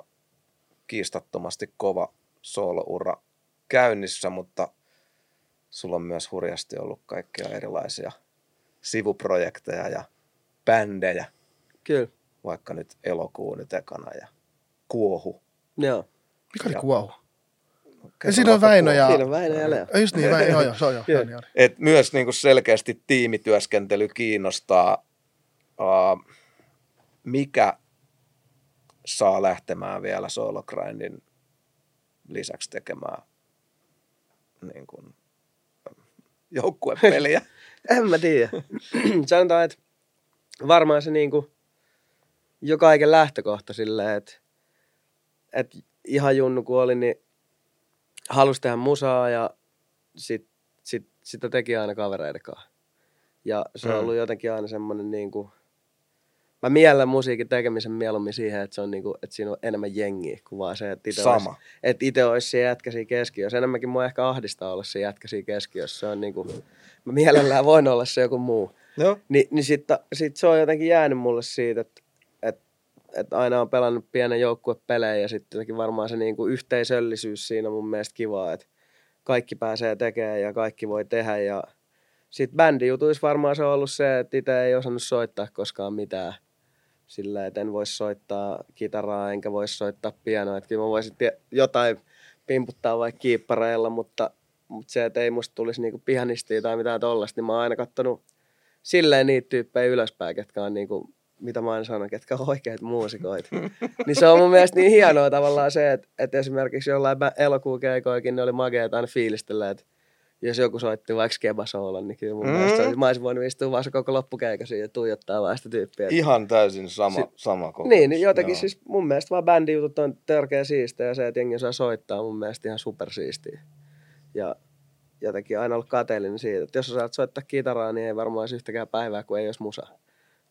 kiistattomasti kova sooloura käynnissä, mutta sulla on myös hurjasti ollut kaikkia erilaisia sivuprojekteja ja bändejä, Kyllä. vaikka nyt elokuun nyt ekana ja kuohu. Joo. Mikä oli Ja- kuohu? Ja siinä on Väinö ja... Siinä on Väinö ja Leo. Ei just niin, Väinö, joo, joo, se on joo. Joo. Et myös niinku selkeästi tiimityöskentely kiinnostaa. Uh, mikä saa lähtemään vielä solo grindin lisäksi tekemään niin kuin, joukkuepeliä? En mä tiedä. Sanotaan, että varmaan se niinku jo kaiken lähtökohta silleen, että, että ihan junnu kun oli, niin halusi tehdä musaa ja sit, sit, sitä teki aina kavereiden kanssa. Ja se on Mm. ollut jotenkin aina semmoinen niinku, mä miellän musiikin tekemisen mieluummin siihen, että, se on niinku, että siinä on enemmän jengiä kuin vaan se, että itse olisi, Sama. että itse olisi se jätkä siinä keskiössä. Enemmänkin mua ehkä ahdistaa olla se jätkä siinä keskiössä. Se on niinku, mä mielellään voin olla se joku muu. Joo. Ni, niin sitten sit se on jotenkin jäänyt mulle siitä, että et, et aina on pelannut pienen joukkuepelejä ja sitten varmaan se niinku yhteisöllisyys siinä on mun mielestä kivaa, että kaikki pääsee tekemään ja kaikki voi tehdä ja sitten bändijutuissa varmaan se on ollut se, että itse ei osannut soittaa koskaan mitään. Sillä, että en voisi soittaa kitaraa enkä voisi soittaa pianoa. Että kyllä mä voisin jotain pimputtaa vaikka kiippareilla, mutta, mutta se, että ei musta tulisi niinku pianistia tai mitään tollasta, niin mä oon aina kattonut silleen niitä tyyppejä ylöspäin, ketkä on niinku, mitä mä aina sanon, ketkä on oikeita muusikoita. niin se on mun mielestä niin hienoa tavallaan se, että, että esimerkiksi jollain elokuukeikoikin ne oli mageita aina fiilistellä, että jos joku soitti vaikka kebasoolan, niin kyllä mun Mm. mielestä olisi- mä olisin voinut istua vaan se koko loppukeikasi ja tuijottaa vaan sitä tyyppiä. Ihan täysin sama, Si- sama kokemus. Niin, niin jotenkin Joo. siis mun mielestä vaan bändijutut on törkeä siistiä ja se, että jengi osaa soittaa mun mielestä ihan supersiistiä. Ja jotenkin aina ollut kateellinen siitä, että jos osaat soittaa kitaraa, niin ei varmaan olisi yhtäkään päivää, kun ei olisi musa.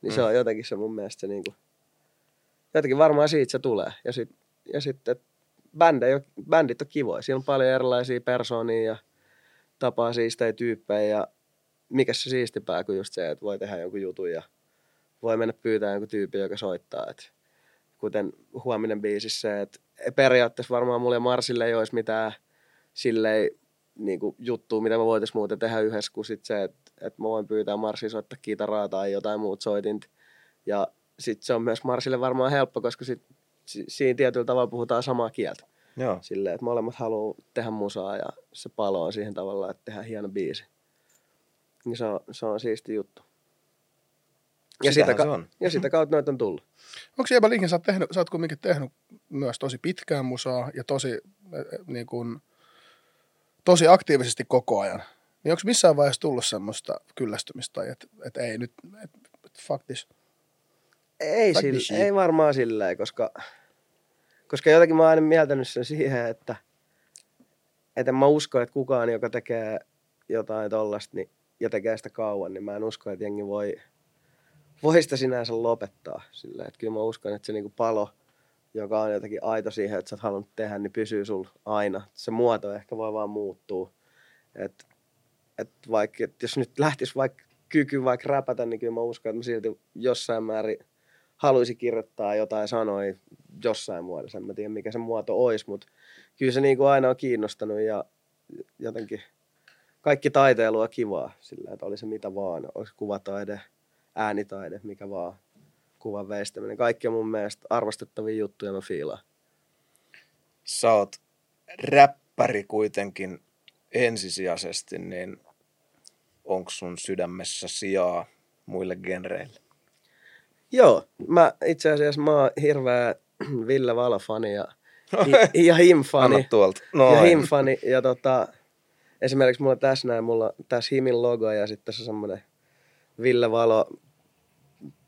Niin se Mm. on jotenkin se mun mielestä se niinku, jotenkin varmaan siitä se tulee. Ja, sit, ja sitten, bändejä, bändit on kivoja. Siinä on paljon erilaisia persoonia ja tapaa siistejä tyyppejä ja mikä se siistipää kuin just se, että voi tehdä jonkun jutun ja voi mennä pyytää jonkun tyypin, joka soittaa. Et kuten huominen biisissä se, että periaatteessa varmaan mulle ja Marsille ei olisi mitään silleen niin kuin juttua, mitä me voitaisiin muuten tehdä yhdessä, kuin sit se, että, että mä voin pyytää Marsia soittaa kitaraa tai jotain muut soitinta. Ja sitten se on myös Marsille varmaan helppo, koska sit, si- siinä tietyllä tavalla puhutaan samaa kieltä. Joo. Silleen, että molemmat haluaa tehdä musaa ja se palo on siihen tavalla, että tehdään hieno biisi. Niin se on, se on siisti juttu. Ja sitä, Sitähän ka- on. ja sitä kautta noita on tullut. Onko Jeba Linkin, sä oot, tehnyt, sä oot kumminkin tehnyt myös tosi pitkään musaa ja tosi, äh, niin kuin, tosi aktiivisesti koko ajan. Niin onko missään vaiheessa tullut semmoista kyllästymistä tai että et ei nyt, että et fuck this. Ei, Fuck sillä, this ei varmaan silleen, koska, koska jotenkin mä oon aina mieltänyt sen siihen, että, että en mä usko, että kukaan, joka tekee jotain tollasta niin, ja tekee sitä kauan, niin mä en usko, että jengi voi, voi sitä sinänsä lopettaa. Sillä, että kyllä mä uskon, että se niinku palo, joka on jotenkin aito siihen, että sä oot halunnut tehdä, niin pysyy sul aina. Se muoto ehkä voi vaan muuttua. Et, et vaikka, et jos nyt lähtisi vaikka kyky vaikka räpätä, niin kyllä mä uskon, että mä silti jossain määrin haluaisi kirjoittaa jotain sanoja jossain muodossa. En mä tiedä, mikä se muoto olisi, mutta kyllä se niin kuin aina on kiinnostanut ja jotenkin kaikki taiteilu on kivaa sillä, että oli se mitä vaan, olisi kuvataide, äänitaide, mikä vaan, kuvan veistäminen. Kaikki on mun mielestä arvostettavia juttuja, mä fiilaan. Sä oot räppäri kuitenkin ensisijaisesti, niin onko sun sydämessä sijaa muille genreille? Joo, mä itse asiassa mä oon hirveä Ville Valo-fani ja, ja Him-fani. Anna tuolta. ja Noin. Him-fani. Ja tota, esimerkiksi mulla tässä näin, mulla tässä Himin logo ja sitten tässä on semmoinen Ville Valo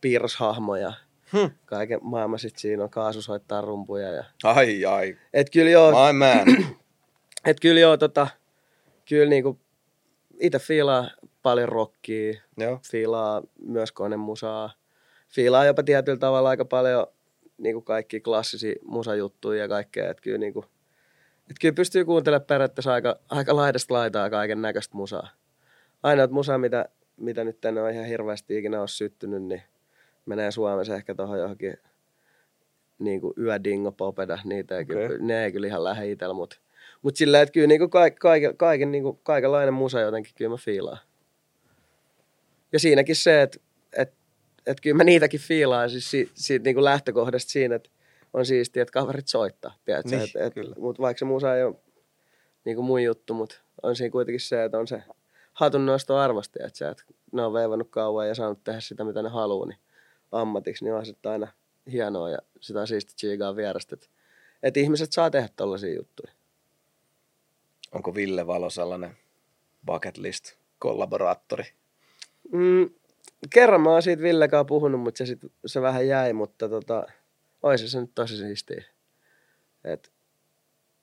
piirroshahmo ja Hmm. kaiken maailman sit siinä on kaasu soittaa rumpuja. Ja... Ai ai. Et kyllä joo, My man. et kyllä joo, tota, kyllä niinku itse fiilaa paljon rockia, Joo. fiilaa myös konemusaa, fiilaa jopa tietyllä tavalla aika paljon niin kuin kaikki klassisia musajuttuja ja kaikkea, että kyllä, niin kuin, että kyllä pystyy kuuntelemaan periaatteessa aika, aika laidasta laitaa kaiken näköistä musaa. Ainoat musa, mitä, mitä nyt tänne on ihan hirveästi ikinä ole syttynyt, niin menee Suomessa ehkä tuohon johonkin niin kuin yödingo popeda, niitä ei okay. Kyllä, ne ei kyllä ihan lähde itsellä, mutta mut sillä, että kyllä niin kuin kaiken, kaiken, kaiken, niin kuin, kaikenlainen musa jotenkin kyllä mä fiilaan. Ja siinäkin se, että et, et kyllä mä niitäkin fiilaan siis si, siitä niin kuin lähtökohdasta siinä, että on siistiä, että kaverit soittaa. Tiedätkö? Niin, et, et, kyllä. mut vaikka se musa ei ole niin kuin mun juttu, mutta on siinä kuitenkin se, että on se hatun nosto arvosti, että, sä, että ne on veivannut kauan ja saanut tehdä sitä, mitä ne haluaa, niin ammatiksi, niin on se aina hienoa ja sitä on siisti chiigaa vierestä, että, että ihmiset saa tehdä tollaisia juttuja. Onko Ville Valo sellainen bucket list kollaboraattori? Mm, kerran mä oon siitä Villekaan puhunut, mutta se, sit, se vähän jäi, mutta tota, olisi se nyt tosi siistiä. Et,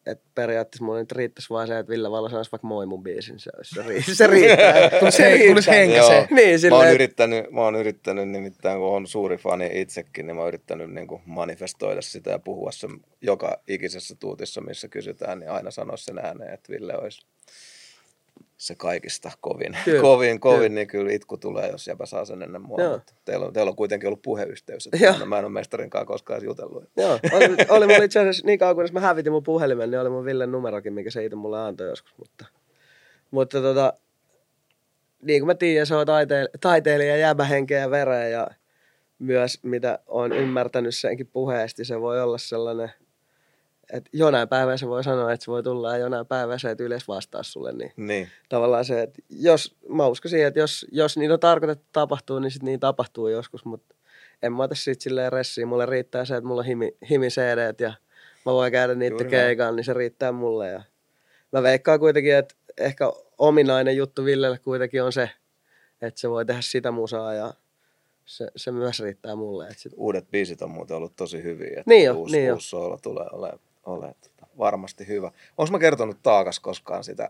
et periaatteessa mulla nyt riittäisi vaan se, että Ville Valo sanoisi vaikka moi mun biisin, se, olisi, se, ri- se riittää. Tulisi se riittää. tulisi henkäseen. Niin, mä, oon silleen, yrittänyt, mä oon yrittänyt nimittäin, kun on suuri fani itsekin, niin mä oon yrittänyt niin kuin manifestoida sitä ja puhua sen joka ikisessä tuutissa, missä kysytään, niin aina sanoa sen ääneen, että Ville olisi se kaikista kovin, Kyllä, kovin, kovin, kyllä. niin kyllä itku tulee, jos jäpä saa sen ennen mua. Mutta Teillä, on, teillä on kuitenkin ollut puheyhteys, että Joo. mä en- ole mestarin kanssa koskaan jutellut. Joo, oli, oli mulla itse asiassa niin kauan, kunnes mä hävitin mun puhelimen, niin oli mun Villen numerokin, mikä se itse mulle antoi joskus. Mutta, mutta tota, niin kuin mä tiedän, se on taiteil, taiteilija jäbä henkeä ja vereä ja myös mitä on ymmärtänyt senkin puheesti, se voi olla sellainen, että jonain päivänä se voi sanoa, että se voi tulla ja jonain päivänä se, että yleensä vastaa sulle, niin Niin, tavallaan se, että jos, mä uskon siihen, että jos, jos niin on tarkoitettu tapahtuu, niin sitten niin tapahtuu joskus, mutta en mä ota siitä silleen ressiin. Mulle riittää se, että mulla on himi, himi cd ja mä voin käydä niitä keikan, niin se riittää mulle. Ja mä veikkaan kuitenkin, että ehkä ominainen juttu Villelle kuitenkin on se, että se voi tehdä sitä musaa ja se, se myös riittää mulle. Että sit, uudet biisit on muuten ollut tosi hyviä. Että Niin jo, uusi, niin uusi soolo tulee olemaan ole, tota, varmasti hyvä. Onko mä kertonut taakas koskaan sitä,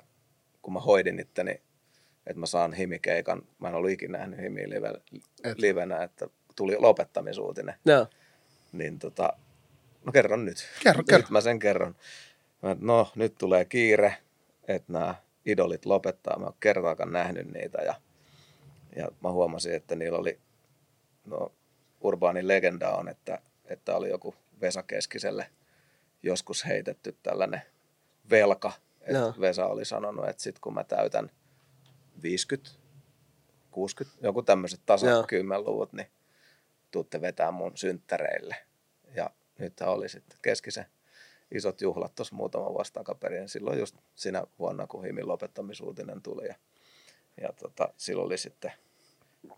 kun mä hoidin itteni, että mä saan himikeikan. Mä en ollut ikinä nähnyt himiä live, Et. livenä, että tuli lopettamisuutinen. no, Niin tota, no kerron nyt. Kerro, kerro. Nyt mä sen kerron. Mä, no nyt tulee kiire, että nämä idolit lopettaa. Mä oon kertaakaan nähnyt niitä ja, ja mä huomasin, että niillä oli, no urbaanin legenda on, että, että oli joku Vesa Keskiselle joskus heitetty tällainen velka. Että Joo. Vesa oli sanonut, että sit kun mä täytän 50, 60, joku tämmöiset tasakymmenluvut, niin tuutte vetää mun synttäreille. Ja nyt oli sitten keskisen isot juhlat tuossa muutama vuosi takaperin. Silloin just siinä vuonna, kun Himin lopettamisuutinen tuli. Ja, ja tota, silloin oli sitten,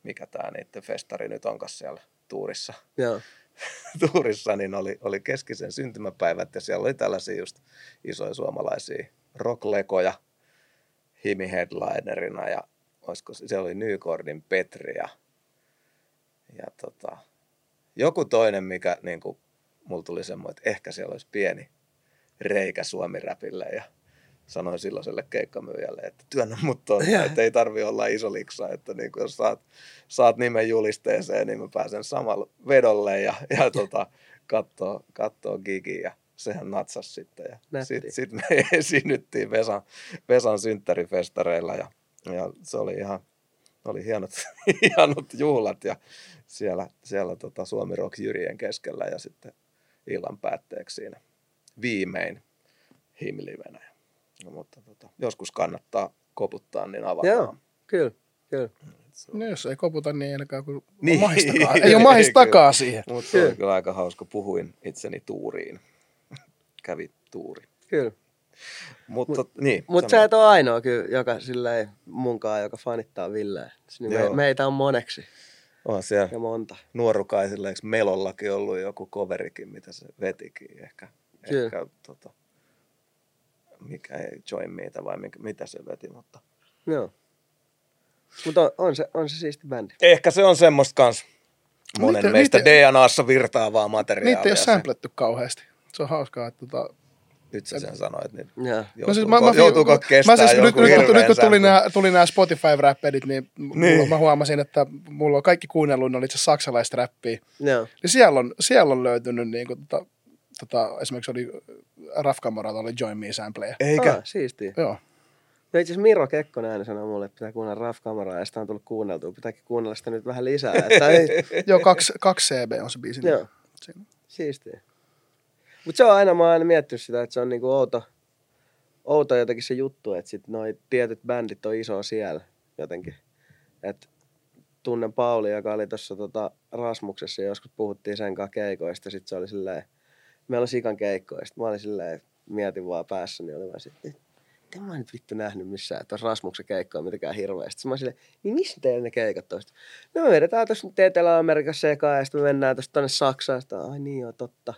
mikä tämä niiden festari nyt onkaan siellä tuurissa, joo, tuurissa niin oli, oli keskisen syntymäpäivät ja siellä oli tällaisia just isoja suomalaisia rocklekoja Himi headlinerina ja olisiko, siellä oli Nykordin Petri ja, ja tota, joku toinen, mikä niin kuin, mulla tuli semmoinen, että ehkä siellä olisi pieni reikä Suomi-räpille ja sanoin silloiselle keikkamyyjälle, että työnnä mut tonne, Joo. että ei tarvi olla iso liksa, että niin kuin jos saat, saat nimen julisteeseen, niin mä pääsen samalla vedolle ja, ja tota, kattoo, kattoo gigiä. Ja sehän natsas sitten. Ja sitten sit me esiinnyttiin Vesan, Vesan synttärifestareilla ja, ja se oli ihan, oli hienot, hienot juhlat ja siellä, siellä tota Suomi Rock Jyrien keskellä ja sitten illan päätteeksi siinä viimein himlivenä. No, mutta tota, joskus kannattaa koputtaa, niin avataan. Joo, kyllä, kyllä. No jos ei koputa, niin ei ainakaan kun Niin. niin. mahistakaan. Ei ole mahistakaan siihen. Mutta se oli Kyllä. aika hauska. Puhuin itseni tuuriin. Kävi tuuri. kyllä. Mutta niin. Mutta sano. sä et ole ainoa kyllä, joka silleen munkaan, joka fanittaa Villeä. Niin me, meitä on moneksi On siellä ja monta. nuorukaisille, eikö Melollakin ollut joku coverikin, mitä se vetikin ehkä. Kyllä. ehkä tota, mikä ei Join Meitä vai mikä, mitä se veti, mutta Joo. Mutta on, on, se, on se siisti bändi. ehkä se on semmoista kans monen Niitä- meistä niitä- DNAssa virtaavaa materiaalia. Niitä ei ole samplettu kauheasti. Se on hauskaa, että tota, Nyt sä sen sanoit, niin Joo. joutuuko, No siis mä, mä, joutuuko mä, kestää mä siis nyt, nyt, nyt, kun tuli nämä, tuli nämä Spotify-räppedit, niin, niin. Niin. Mulla, mä huomasin, että mulla on kaikki kuunnellut, ne oli itse saksalaista räppiä. Joo. Niin siellä on, siellä on löytynyt, niin kuin, tota, tota, esimerkiksi oli Raf Kamoralta oli Join Me sampleja. Eikä. Ah, siistiä. Joo. No itse asiassa Miro Kekkonen aina sanoi mulle, että pitää kuunnella Raf Kamaraa ja sitä on tullut kuunneltua. Pitääkin kuunnella sitä nyt vähän lisää. Että ei, Joo, kaksi, kaksi CB on se biisi. Joo. Siinä. siistiä. Mutta se on aina, mä oon aina miettinyt sitä, että se on niinku outo, outo jotenkin se juttu, että sit noi tietyt bändit on iso siellä jotenkin. Et tunnen Pauli, joka oli tuossa tota Rasmuksessa ja joskus puhuttiin sen kanssa keikoista. Sitten se oli silleen, meillä on sikan keikkoja. Sitten mä olin silleen, mietin vaan päässä, niin oli vaan sitten, en mä nyt vittu nähnyt missään, että Rasmuksen keikkoja mitenkään hirveästi. Sitten mä olin silleen, niin missä teillä ne keikat on? Sitten, No me vedetään tuossa nyt Etelä-Amerikassa ja sitten me mennään tuossa tonne Saksaan. Sitten, ai niin joo, totta.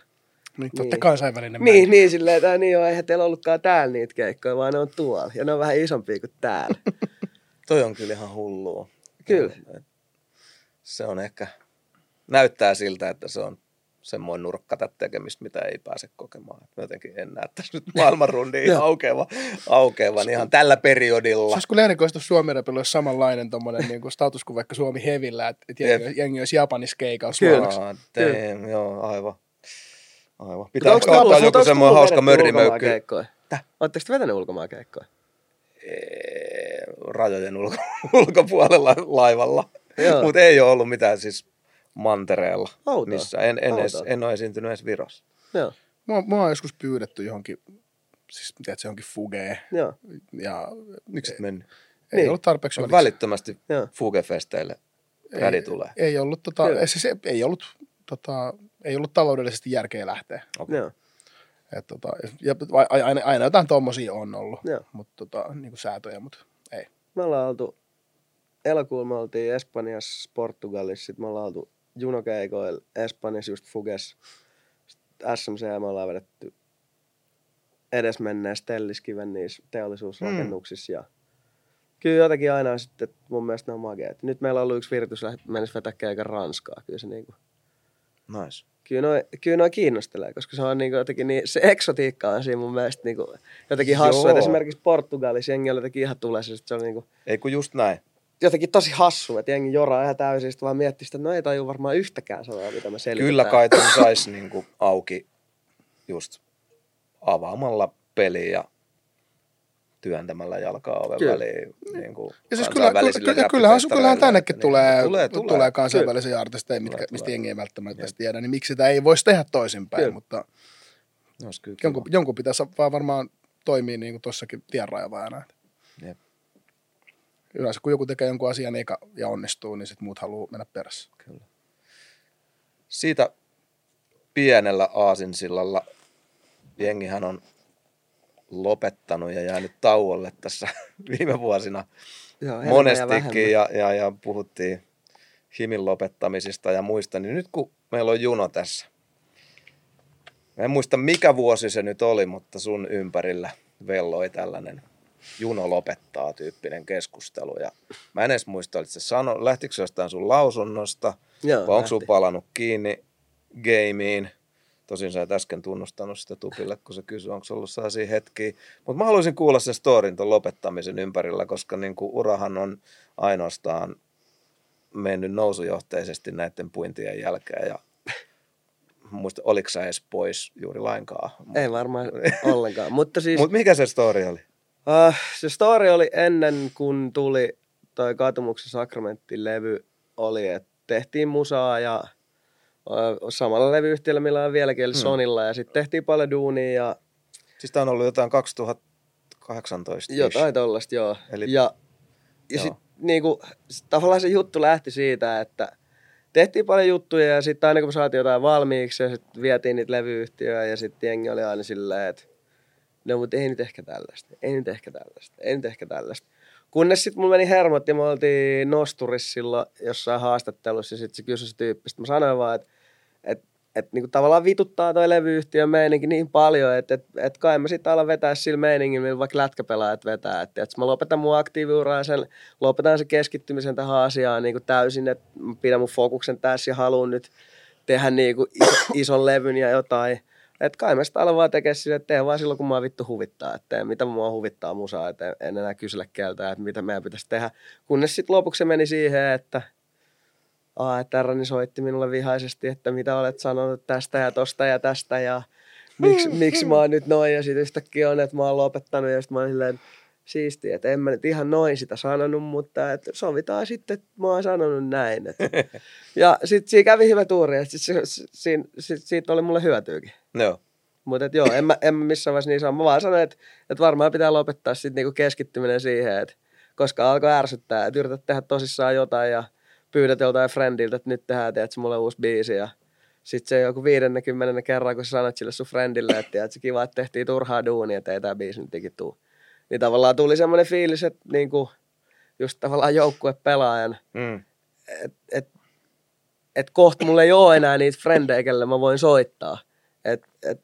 Niin, totta Niin. kansainvälinen Niin, bändi. niin silleen, että niin joo, eihän teillä ollutkaan täällä niitä keikkoja, vaan ne on tuolla. Ja ne on vähän isompia kuin täällä. Toi on kyllä ihan hullua. Kyllä. Se on ehkä, näyttää siltä, että se on semmoinen nurkka tätä tekemistä, mitä ei pääse kokemaan. Et Mä jotenkin en näe tässä nyt maailmanrundiin Joo. aukeava, aukeavan ihan tällä Se periodilla. olisi kyllä erikoista, jos Suomi Rapilla olisi samanlainen tommonen, niin kuin status kuin vaikka Suomi Hevillä, että, jengi, jengi olisi Japanissa keikalla Kyllä. damn, joo, aivan. Aivan. Pitää onks ottaa joku semmoinen hauska? Täh? Oletteko te vetänyt ulkomaankeikkoja? eh, rajojen ulko, ulkopuolella laivalla. Joo. Mutta ei ole ollut mitään siis mantereella Outoa. missä. En, en, edes, en ole esiintynyt edes Virossa. Joo, Mua, mua on joskus pyydetty johonkin, siis tiedätkö, johonkin fugeen, joo. ja Miksi et mennyt? ei Niin. ollut tarpeeksi väliksi. välittömästi Joo. Fugefesteille rädi ei, tulee. Ei ollut, tota, ei, siis ei, ei, ollut, tota, ei ollut taloudellisesti järkeä lähteä. Okei. Joo, Et, tota, ja aina, aina jotain tommosia on ollut, Joo. mutta tota, niin kuin säätöjä, mutta ei. me ollaan oltu, elokuulla me oltiin Espanjassa, Portugalissa, sitten me ollaan oltu junokeikoilla Espanjassa just Fuges. Sitten SMC me ollaan vedetty edesmenneessä Telliskiven niissä teollisuusrakennuksissa. Ja kyllä jotenkin aina on sitten, että mun mielestä ne on makeat. Nyt meillä on ollut yksi virtus, että menisi vetää keikan Ranskaa. Kyllä se niinku, Nice. kyllä noi, kyllä noi kiinnostelee, koska se on niinku jotenkin niin, se eksotiikka on siinä mun mielestä niinku jotenkin hassu. Joo. Että esimerkiksi Portugalissa jengi oli jotenkin ihan tulessa, se oli niinku, Ei kun just näin. Jotenkin tosi hassu, että jengi joraa ihan täysin, vaan miettii sitä, että no ei taju varmaan yhtäkään sanaa, mitä mä selitän. Kyllä kai ton saisi niinku auki just avaamalla peliä ja työntämällä jalkaa oven Kyllä. väliin. Niinku Ja siis kyllä, kyllä, kyllä, kyllähän, kyllähän tännekin että tulee, niin, tulee, tulee, tulee kansainvälisiä artisteja, mitkä, Tulee, mistä tulee. jengi ei välttämättä Jep. tiedä, niin miksi sitä ei voisi tehdä toisinpäin, Kyllä. mutta Olisi kyllä jonkun, jonkun pitäisi vaan varmaan toimia niin kuin tuossakin tienraivajana. Jep. Yleensä kun joku tekee jonkun asian eikä, ja onnistuu, niin sitten muut haluaa mennä perässä. Kyllä. Siitä pienellä aasinsillalla jengihän on lopettanut ja jäänyt tauolle tässä viime vuosina Joo, ja monestikin vähemmän. ja, ja, ja puhuttiin himin lopettamisista ja muista, niin nyt kun meillä on juno tässä, mä en muista mikä vuosi se nyt oli, mutta sun ympärillä velloi tällainen juno lopettaa tyyppinen keskustelu ja mä en edes muista, että se sano, lähtikö se jostain sun lausunnosta Joo, vai onko sun palannut kiinni gameen Tosin sä et äsken tunnustanut sitä Tupille, kun se kysyi, onko ollut sellaisia hetkiä. Mutta mä haluaisin kuulla sen storin ton lopettamisen ympärillä, koska niin kuin urahan on ainoastaan mennyt nousujohteisesti näiden puintien jälkeen. Ja muista, oliko sä edes pois juuri lainkaan? Ei varmaan ollenkaan. Mutta siis... Mutta mikä se story oli? Uh, se story oli ennen kuin tuli toi Katumuksen Sakramentti-levy, oli, että tehtiin musaa ja uh, samalla levyyhtiöllä, millä on vieläkin, eli hmm. Sonilla, ja sitten tehtiin paljon duunia. Ja... Siis tämä on ollut jotain 2018 Jotain tollasta, joo. Eli... Ja, ja sitten niinku, tavallaan se juttu lähti siitä, että tehtiin paljon juttuja ja sitten aina kun saatiin jotain valmiiksi ja sitten vietiin niitä levyyhtiöä ja sitten jengi oli aina silleen, että no mutta ei nyt ehkä tällaista, ei nyt ehkä tällaista, ei nyt ehkä tällaista. Kunnes sitten mulla meni hermot ja me oltiin Nosturissa silloin jossain haastattelussa ja sitten se kysyi se tyyppi. Sitten mä sanoin vaan, että, että, että niin kuin tavallaan vituttaa toi levyyhtiön meininki niin paljon, että, että, että kai mä sitten alan vetää sillä meiningillä, millä vaikka lätkäpelaajat vetää. Että, että mä lopetan mun aktiiviuraa sen, lopetan sen keskittymisen tähän asiaan niin kuin täysin, että mä pidän mun fokuksen tässä ja haluan nyt tehdä niin kuin iso, ison levyn ja jotain – että kai mä sitä alan vaan tekemään sille, että teen vaan silloin, kun mua vittu huvittaa. Että mitä mua huvittaa musaa, että en enää kysellä keltä, että mitä meidän pitäisi tehdä. Kunnes sitten lopuksi se meni siihen, että Aa, soitti minulle vihaisesti, että mitä olet sanonut tästä ja tosta ja tästä ja miksi, miksi mä oon nyt noin ja sitten yhtäkkiä on, että mä oon lopettanut ja sitten mä oon silleen, siistiä, että en mä nyt ihan noin sitä sanonut, mutta että sovitaan sitten, että mä oon sanonut näin. Että. Ja sitten siinä kävi hyvä tuuri, että sit, sit, sit, sit, siitä oli mulle hyötyykin. Joo. Mutta joo, en mä, en mä missään vaiheessa niin saa. Mä vaan sanoin, että, että varmaan pitää lopettaa sitten niinku keskittyminen siihen, että koska alkoi ärsyttää, että yrität tehdä tosissaan jotain ja pyydät joltain friendiltä, että nyt tehdään, teet mulle uusi biisi ja sitten se joku 50 kerran, kun sä sanot sille sun friendille, että, että se kiva, että tehtiin turhaa duunia, että ei tämä biisi nyt tuu. Niin tavallaan tuli semmoinen fiilis, että niinku, just tavallaan pelaajan, mm. että et, et kohta mulla ei ole enää niitä frendejä, kelle mä voin soittaa. Et, et,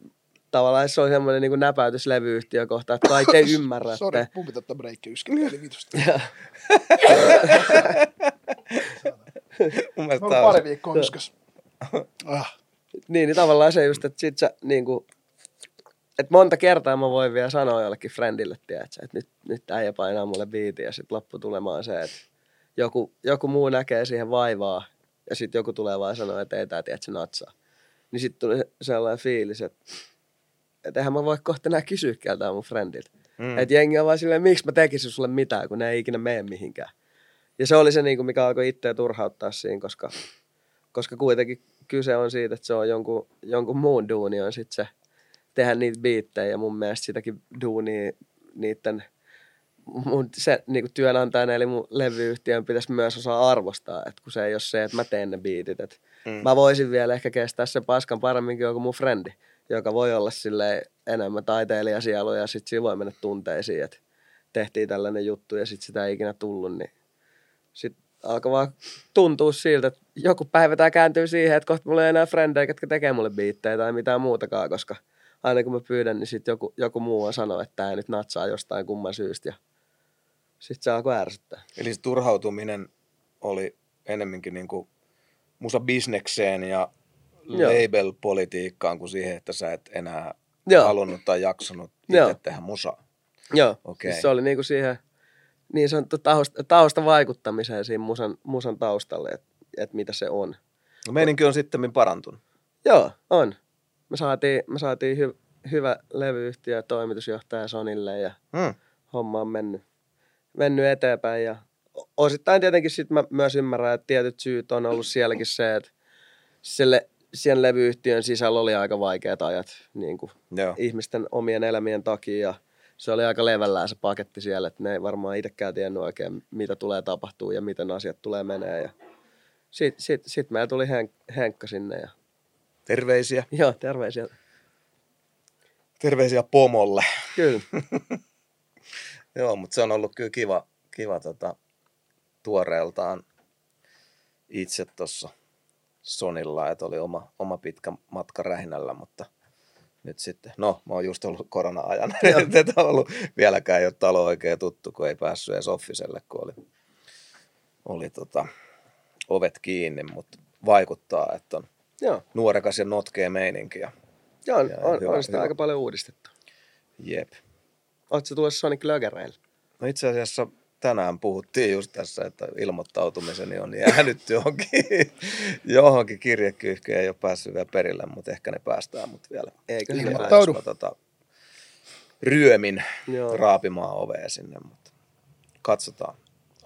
tavallaan se on semmoinen niin näpäytys levyyhtiö kohta, että kaikki ei ymmärrä. Sori, mun pitää ottaa breikki yskeli, eli vitusta. mun mielestä pari viikkoa yskäs. Ah. Niin, niin tavallaan se just, että sit sä niin kuin, et monta kertaa mä voin vielä sanoa jollekin friendille, tiedätkö, että nyt, nyt äijä painaa mulle biiti ja sitten loppu tulemaan se, että joku, joku muu näkee siihen vaivaa ja sitten joku tulee vaan sanoa, että ei tää tiedätkö, natsaa. Niin sitten tuli sellainen fiilis, että et eihän mä voi kohta enää kysyä keltään mun friendiltä. Mm. Että jengi on vaan silleen, miksi mä tekisin sulle mitään, kun ne ei ikinä mene mihinkään. Ja se oli se, niin kuin, mikä alkoi itseä turhauttaa siinä, koska, koska kuitenkin kyse on siitä, että se on jonkun, jonkun muun duuni on sitten se tehdä niitä biittejä ja mun mielestä sitäkin duunia niiden mun se niin työnantajana eli mun levyyhtiön pitäisi myös osaa arvostaa, että kun se ei ole se, että mä teen ne biitit. Että mm. Mä voisin vielä ehkä kestää sen paskan paremminkin joku mun frendi, joka voi olla sille enemmän taiteilijasielu ja sitten siinä voi mennä tunteisiin, että tehtiin tällainen juttu ja sitten sitä ei ikinä tullut, niin sitten alkoi vaan tuntua siltä, että joku päivä tämä kääntyy siihen, että kohta mulla ei enää frendejä, jotka tekee mulle biittejä tai mitään muutakaan, koska – aina kun mä pyydän, niin sitten joku, joku muu on sanoo, että tämä nyt natsaa jostain kumman syystä. Ja sitten se alkoi ärsyttää. Eli se turhautuminen oli enemminkin niin kuin musa bisnekseen ja label-politiikkaan kuin siihen, että sä et enää Joo. halunnut tai jaksanut itse tehdä musaa. Joo, okay. siis se oli niin kuin siihen niin sanottu tausta, tausta vaikuttamiseen siinä musan, musan taustalle, että et mitä se on. No meininki on sitten parantunut. Joo, on me saatiin, me saatiin hy, hyvä levyyhtiö ja toimitusjohtaja Sonille ja hmm. homma on mennyt, mennyt eteenpäin. Ja osittain tietenkin sit mä myös ymmärrän, että tietyt syyt on ollut sielläkin se, että sille, sen levyyhtiön sisällä oli aika vaikeat ajat niin kuin ihmisten omien elämien takia ja se oli aika levällään se paketti siellä, että ne ei varmaan itsekään tiennyt oikein, mitä tulee tapahtuu ja miten asiat tulee menee. Ja sitten sit, sit meillä tuli Henk- Henkka sinne ja Terveisiä. Joo, terveisiä. Terveisiä pomolle. Kyllä. Joo, mutta se on ollut kyllä kiva, kiva tota, tuoreeltaan itse tuossa Sonilla, että oli oma, oma pitkä matka rähinällä, mutta nyt sitten, no mä oon just ollut korona-ajan, että on ollut vieläkään ei ole talo oikein tuttu, kun ei päässyt edes offiselle, kun oli, oli tota, ovet kiinni, mutta vaikuttaa, että on Joo. nuorekas ja notkea meininki. Ja Joo, on, Ja on, hyvä- on sitä hyvä. aika paljon uudistettu. Jep. Oletko tulossa Sonic Lögereille? No itse asiassa tänään puhuttiin just tässä, että ilmoittautumiseni on jäänyt johonkin, johonkin kirjekyyhkyyn. Ei ole päässyt vielä perille, mutta ehkä ne päästään mut vielä. Eikö Ilmoittaudu. mä tota, ryömin Joo. raapimaan ovea sinne, mutta katsotaan,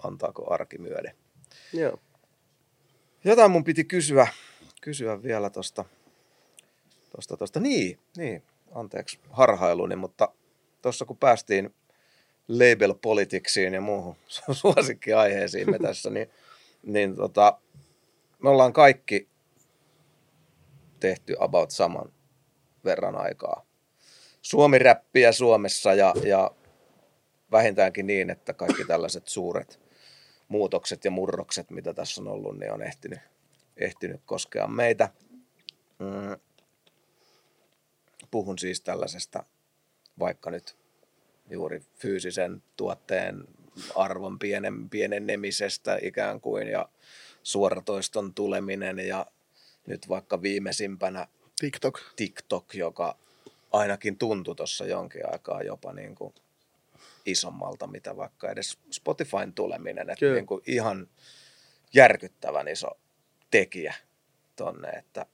antaako arki myöden. Joo. Jotain mun piti kysyä, kysyä vielä tosta, tosta, tosta. Niin, niin, anteeksi harhailuni, mutta tuossa kun päästiin label politiksiin ja muuhun su- suosikkiaiheisiin me tässä, niin, niin tota, me ollaan kaikki tehty about saman verran aikaa. Suomi-räppiä Suomessa ja, ja vähintäänkin niin, että kaikki tällaiset suuret muutokset ja murrokset, mitä tässä on ollut, niin on ehtinyt, ehtinyt koskea meitä. Mm. Puhun siis tällaisesta vaikka nyt juuri fyysisen tuotteen arvon pienen, pienenemisestä ikään kuin ja suoratoiston tuleminen ja nyt vaikka viimeisimpänä TikTok. TikTok, joka ainakin tuntui tuossa jonkin aikaa jopa niin kuin isommalta, mitä vaikka edes Spotifyn tuleminen. Että niin kuin ihan järkyttävän iso tekijä tonne, että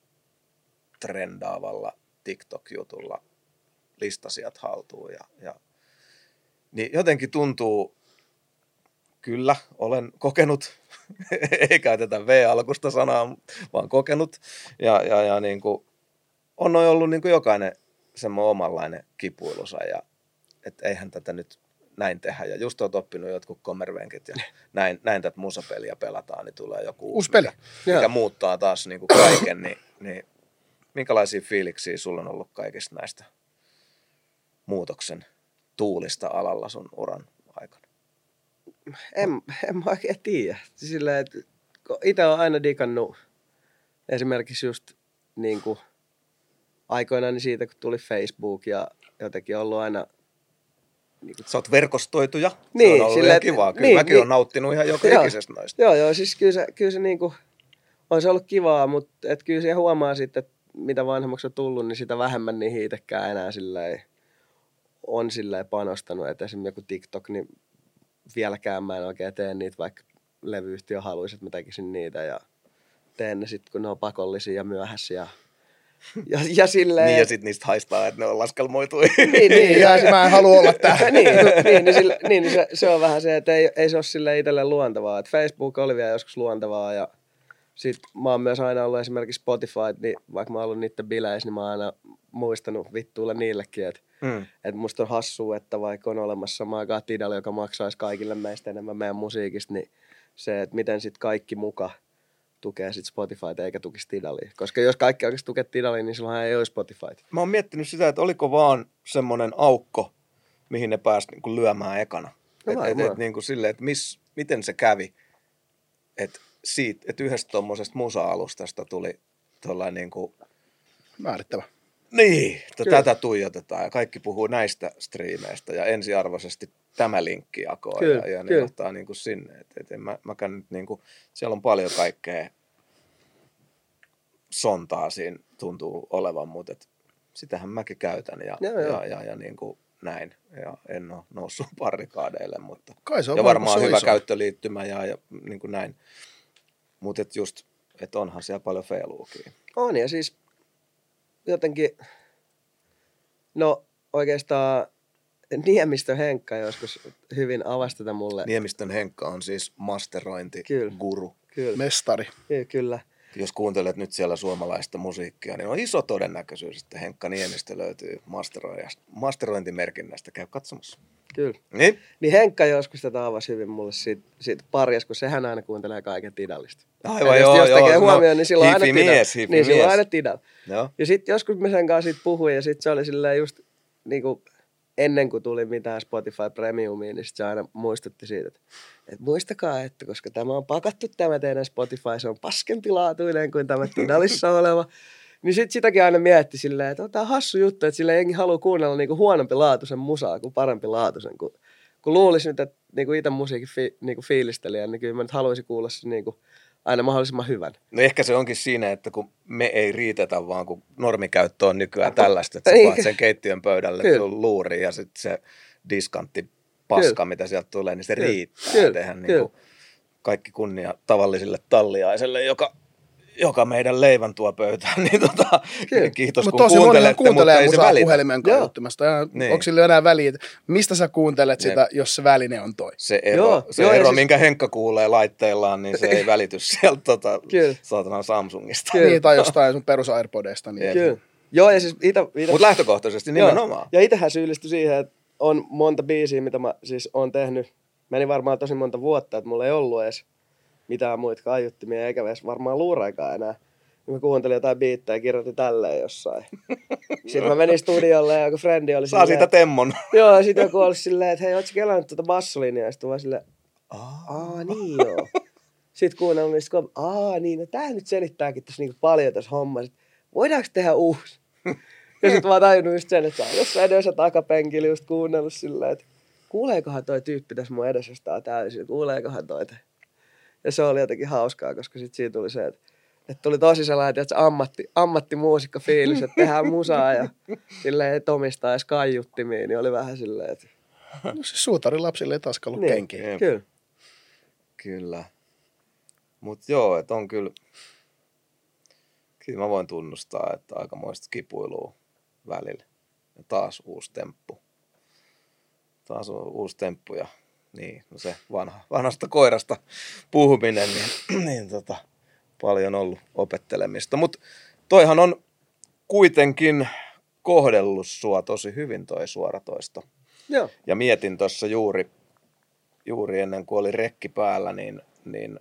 trendaavalla TikTok-jutulla listasijat haltuun. Ja, ja, niin jotenkin tuntuu, kyllä, olen kokenut, ei käytetä V-alkusta sanaa, vaan kokenut. Ja, ja, ja niin kuin, on noin ollut niin kuin jokainen semmoinen omanlainen kipuilunsa ja että eihän tätä nyt näin tehdä. Ja just oot oppinut jotkut kommervenkit ja näin, näin tätä musapeliä pelataan, niin tulee joku Uusi peli. Mikä, mikä muuttaa taas niin kuin kaiken. Niin, niin minkälaisia fiiliksiä sulla on ollut kaikista näistä muutoksen tuulista alalla sun uran aikana? En, en mä oikein tiedä. Silleen, että itse olen aina digannut esimerkiksi just niin kuin aikoinaan niin siitä, kun tuli Facebook ja jotenkin ollut aina niin kuin, Sä oot verkostoituja. se Niin, on ollut sillä, ihan että- kivaa. Kyllä niin, mäkin niin. olen nauttinut ihan joka Joo. ikisestä noista. Joo, joo, siis kyllä se, kyllä se niinku, on se ollut kivaa, mutta et kyllä siihen huomaa sitten, että mitä vanhemmaksi on tullut, niin sitä vähemmän niihin itsekään enää silleen, on silleen panostanut. Että esimerkiksi joku TikTok, niin vieläkään mä en oikein tee niitä, vaikka levyyhtiö haluaisi, että mä tekisin niitä ja teen ne sitten, kun ne on pakollisia ja myöhässä ja, ja, ja silleen... Niin ja sit niistä haistaa, että ne on laskelmoitu. niin, niin, Ja mä en halua olla täällä. niin, niin, niin, sillä, niin, niin se, se, on vähän se, että ei, ei se ole sille itselle luontevaa. Et Facebook oli vielä joskus luontevaa ja sit mä oon myös aina ollut esimerkiksi Spotify, niin vaikka mä oon ollut niiden bileissä, niin mä oon aina muistanut vittuilla niillekin, että mm. et musta on hassua, että vaikka on olemassa aikaan Tidal, joka maksaisi kaikille meistä enemmän meidän musiikista, niin se, että miten sitten kaikki muka tukee sit Spotifyta eikä tukisi Tidalia. Koska jos kaikki oikeasti tukee Tidalia, niin silloin ei olisi Spotifyta. Mä oon miettinyt sitä, että oliko vaan semmoinen aukko, mihin ne pääsi niin lyömään ekana. No et, et, et, niin kuin silleen, että mis, miten se kävi, että siitä, että yhdestä tuommoisesta musa-alustasta tuli tuollainen niin kuin, Määrittävä. niin, että Kyllä. tätä tuijotetaan ja kaikki puhuu näistä striimeistä ja ensiarvoisesti tämä linkki jakoa Kyllä, ja, ja ne johtaa niin kuin sinne. Et, et en mä, mäkään nyt niin kuin, siellä on paljon kaikkea sontaa siinä tuntuu olevan, mutta et, sitähän mäkin käytän ja, Joo, joo. ja, ja, ja niin kuin näin. Ja en ole noussut barrikaadeille, mutta Kai se on ja varmaan hyvä iso. käyttöliittymä ja, ja niin kuin näin. Mutta et just, että onhan siellä paljon feiluukin. On ja siis jotenkin, no oikeastaan Niemistö Henkka joskus hyvin avasi tätä mulle. Niemistön Henkka on siis masterointi Kyllä. guru. Kyllä, Mestari. kyllä. Jos kuuntelet nyt siellä suomalaista musiikkia, niin on iso todennäköisyys, että Henkka Niemistö löytyy masterointimerkinnästä. Käy katsomassa. kyllä. Niin? Niin Henkka joskus tätä avasi hyvin mulle siitä, siitä parjas, kun sehän aina kuuntelee kaiken Tidalista. Aivan, Eli joo, jos joo. tekee no, huomioon, niin silloin aina Tidal. mies, niin silloin mies. aina Tidal. Joo. Ja sitten joskus mä sen kanssa siitä puhuin ja sitten se oli silleen just niinku, ennen kuin tuli mitään Spotify Premiumia, niin se aina muistutti siitä, että, että muistakaa, että koska tämä on pakattu tämä teidän Spotify, se on paskempilaatuinen kuin tämä Tidalissa oleva. Niin sit sitäkin aina mietti silleen, että on tää hassu juttu, että sille jengi haluaa kuunnella niinku huonompi laatuisen musaa kuin parempi laatuisen. Kun, kun luulisi nyt, että niinku itse musiikin fi, niinku fiilistelijä, niin kyllä mä nyt haluaisin kuulla se niinku aina mahdollisimman hyvän. No ehkä se onkin siinä, että kun me ei riitetä vaan, kun normikäyttö on nykyään tällaista, että sä Niin. sen keittiön pöydälle luuriin ja sitten se diskantti paska, Kyllä. mitä sieltä tulee, niin se Kyllä. riittää. Kyllä. Et eihän Kyllä. niinku kaikki kunnia tavalliselle talliaiselle, joka, joka meidän leivän tuo pöytään, niin tota, Kyllä. kiitos Mutta kun kuuntelette, mutta kuuntelee ei se musaa välitä. puhelimen Joo. kaiuttimesta. Niin. Onko sillä enää väliä, että mistä sä kuuntelet sitä, Jep. jos se väline on toi? Se ero, Joo, se joo, ero siis- minkä Henkka kuulee laitteillaan, niin se ei välity sieltä tota, saatanan Samsungista. Kyllä. Niin, tai jostain sun perus AirPodeista. Niin. Kyllä. Joo, ja siis itä, itä, Mutta lähtökohtaisesti Joo. nimenomaan. Ja itsehän syyllistyi siihen, että on monta biisiä, mitä mä siis on tehnyt. Meni varmaan tosi monta vuotta, että mulla ei ollut edes mitään muita kaiuttimia, eikä edes varmaan luuraikaan enää. Niin mä kuuntelin jotain biittejä ja kirjoitin tälleen jossain. Sitten mä menin studiolle ja joku frendi oli Saa siitä temmon. Joo, ja sitten joku oli silleen, että hei, ootko kelannut tuota bassolinjaa? Ja sitten vaan silleen, aa niin joo. Sitten kuunnellut, niin sitten aa niin, no tää nyt selittääkin tässä niinku paljon tässä hommassa. Voidaanko tehdä uusi? Ja sitten mä oon tajunnut just sen, että sä oot jossain edessä takapenkillä just kuunnellut silleen, että kuuleekohan toi tyyppi tässä mun edessä, jos tää on täysin, kuuleekohan toi. te?" Ja se oli jotenkin hauskaa, koska sitten siitä tuli se, että, että tuli tosi sellainen, että ammatti, ammattimuusikko fiilis, että tehdään musaa ja silleen, että omistaa edes kaiuttimia, niin oli vähän silleen, että No, siis suutarin lapsille ei taas ollut Niin. kenkiä. Kyllä. Kyllä. Mutta joo, että on kyllä, kyllä mä voin tunnustaa, että aikamoista kipuilua välillä. Ja taas uusi temppu. Taas on uusi temppu ja niin, no se vanha, vanhasta koirasta puhuminen, niin, niin tota, paljon ollut opettelemista. Mutta toihan on kuitenkin kohdellut sua tosi hyvin toi suoratoisto. Joo. Ja mietin tuossa juuri, juuri ennen kuin oli rekki päällä, niin, niin,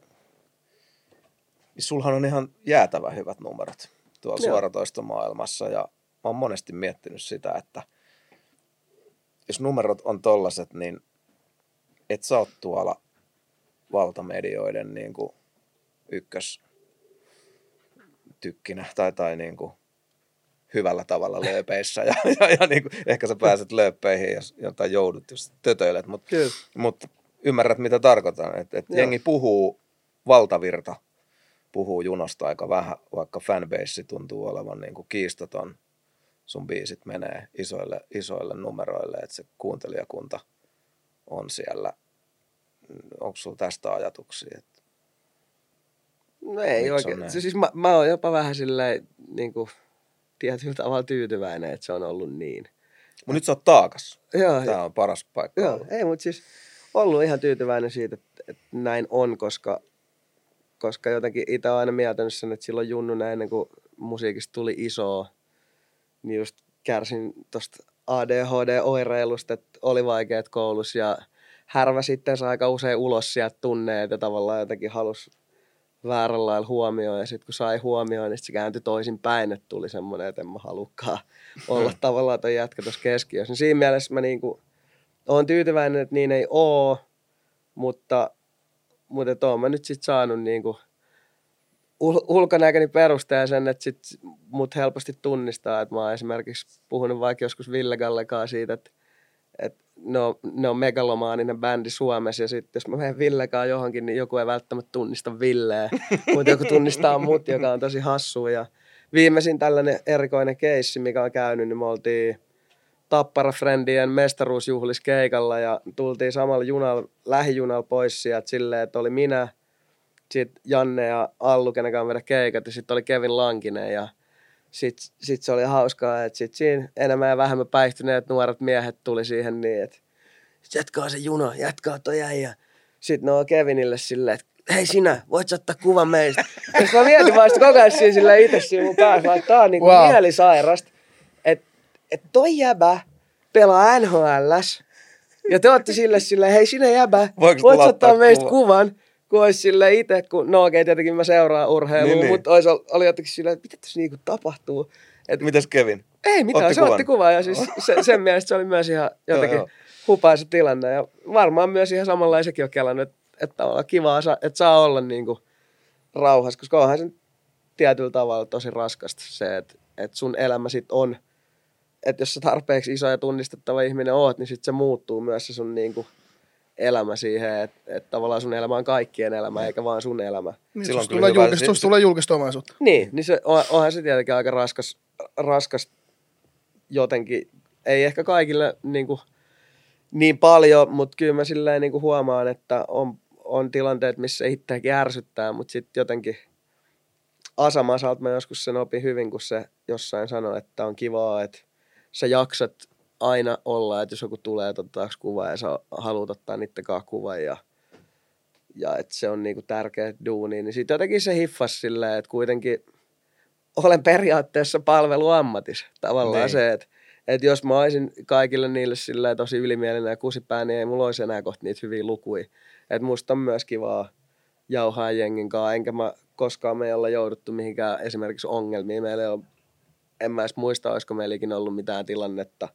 niin sulhan on ihan jäätävä hyvät numerot tuolla Joo. suoratoistomaailmassa. Ja mä oon monesti miettinyt sitä, että jos numerot on tollaset, niin et sä oot tuolla valtamedioiden niin kuin ykkös tykkinä tai, tai niin kuin hyvällä tavalla lööpeissä. Ja, ja, ja niin kuin, ehkä sä pääset lööppeihin ja, ja tai joudut, jos tötöilet, mutta mut ymmärrät mitä tarkoitan, että et Joo. jengi puhuu, valtavirta puhuu junosta aika vähän, vaikka fanbase tuntuu olevan niin kuin kiistaton, sun biisit menee isoille, isoille numeroille, että se kuuntelijakunta on siellä. Onko sulla tästä ajatuksia? Että No ei oikein. näin? Se, siis mä, mä oon jopa vähän silleen niin kuin, tietyllä tavalla tyytyväinen, että se on ollut niin. Mutta nyt sä oot taakas. Joo, Tämä on paras paikka Joo, olla. ei, mutta siis ollut ihan tyytyväinen siitä, että, että näin on, koska, koska jotenkin itse aina mieltänyt sen, että silloin junnuna ennen kuin musiikista tuli isoa, niin just kärsin tuosta ADHD-oireilusta, että oli vaikeat koulussa ja härvä sitten aika usein ulos sieltä tunneet ja tavallaan jotenkin halusi väärällä lailla huomioon ja sitten kun sai huomioon, niin se kääntyi toisin päin, että tuli semmoinen, että en mä halukkaan olla tavallaan toi jätkä tuossa keskiössä. Niin siinä mielessä mä niinku, oon tyytyväinen, että niin ei oo, mutta, mutta oon mä nyt sit saanut niinku ul- ulkonäköni perustaa sen, että sit mut helposti tunnistaa, että mä oon esimerkiksi puhunut vaikka joskus Ville Gallekaan siitä, että, että ne on, ne on megalomaaninen bändi Suomessa ja sitten jos mä menen Villekaan johonkin, niin joku ei välttämättä tunnista Villeä, mutta joku tunnistaa mut, joka on tosi hassu. Ja viimeisin tällainen erikoinen keissi, mikä on käynyt, niin me oltiin Tappara Friendien mestaruusjuhlis keikalla ja tultiin samalla junalla, lähijunalla pois sieltä silleen, että oli minä, sitten Janne ja Allu, kenen kanssa meidän keikat, ja sitten oli Kevin Lankinen ja sitten sit se oli hauskaa, että sitten siinä enemmän ja vähemmän päihtyneet nuoret miehet tuli siihen niin, että jatkaa se juna, jatkaa toi äijä. Sitten ne on Kevinille silleen, että hei sinä, voit ottaa kuvan meistä. Ja mä mietin vaan sitä koko ajan siinä silleen itse siinä mun päässä, että tää on niinku Wow. mielisairasta. Että et toi jäbä pelaa NHLs. Ja te ootte sille silleen, hei sinä jäbä, Voiko voit ottaa ottaa meistä kuvan? kuvan. Kun olisi sille itse, kun no okei, tietenkin mä seuraan urheilua, Niin, niin, mutta olisi, oli jotenkin silleen, että mitä tässä niinku tapahtuu. Et, Mitäs Kevin? ei mitään, Otti se kuvan? otti kuvan ja siis se, sen mielestä se oli myös ihan jotenkin joo. hupaisa tilanne. Ja varmaan myös ihan samanlainen sekin on kelannut, että, että tavallaan kivaa, sa- että saa olla niinku rauhassa, koska onhan se nyt tietyllä tavalla tosi raskasta se, että, että sun elämä sit on, että jos sä tarpeeksi iso ja tunnistettava ihminen oot, niin sit se muuttuu myös se sun niinku elämä siihen, että, että tavallaan sun elämä on kaikkien elämä, eikä vaan sun elämä. Niin, Silloin tulee, hyvä- julkista, si- susta tulee julkista omaisuutta. Niin, niin se, on- onhan se tietenkin aika raskas, raskas jotenkin, ei ehkä kaikille niin, kuin, niin paljon, mutta kyllä mä silleen niin kuin huomaan, että on, on tilanteet, missä itseäkin ärsyttää, mutta sitten jotenkin Asamasalta mä joskus sen opin hyvin, kun se jossain sanoi, että on kivaa, että sä jaksat aina olla, että jos joku tulee että otetaanko kuva ja sä haluat ottaa niiden kanssa kuvan ja, ja että se on niinku tärkeä duuni, niin sitten jotenkin se hiffas silleen, että kuitenkin olen periaatteessa palveluammatis. Tavallaan Niin. se, että, että jos mä olisin kaikille niille silleen tosi ylimielinen ja kusipää, niin ei mulla olisi enää kohta niitä hyviä lukuja. Että musta on myös kivaa jauhaa jengin kanssa, enkä mä koskaan me ei olla jouduttu mihinkään esimerkiksi ongelmiin. Meillä ei ole, en mä edes muista, olisiko meillä ikinä ollut mitään tilannetta,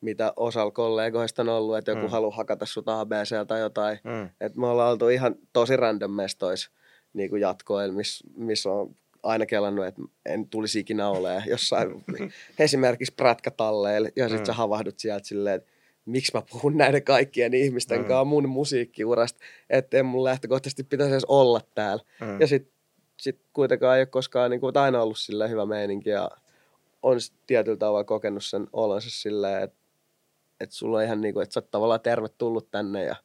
mitä osalla kollegoista on ollut, että joku Mm. haluaa hakata sut ABC tai jotain. Mm. Et me ollaan oltu ihan tosi random mestois niin kuin jatkoilla, missä miss on aina kelannut, että en tulisi ikinä olemaan jossain esimerkiksi prätkätalleilla, ja sitten Mm. sä havahdut sieltä silleen, että miksi mä puhun näiden kaikkien ihmisten Mm. kanssa mun musiikkiurasta, että en mun lähtökohtaisesti pitäisi edes olla täällä. Mm. Ja sitten sit kuitenkaan ei ole koskaan niin kuin, aina ollut sillä hyvä meininki ja on tietyllä tavalla kokenut sen olonsa silleen, että, että sulla on ihan niin kuin, että sä oot tavallaan tervetullut tänne ja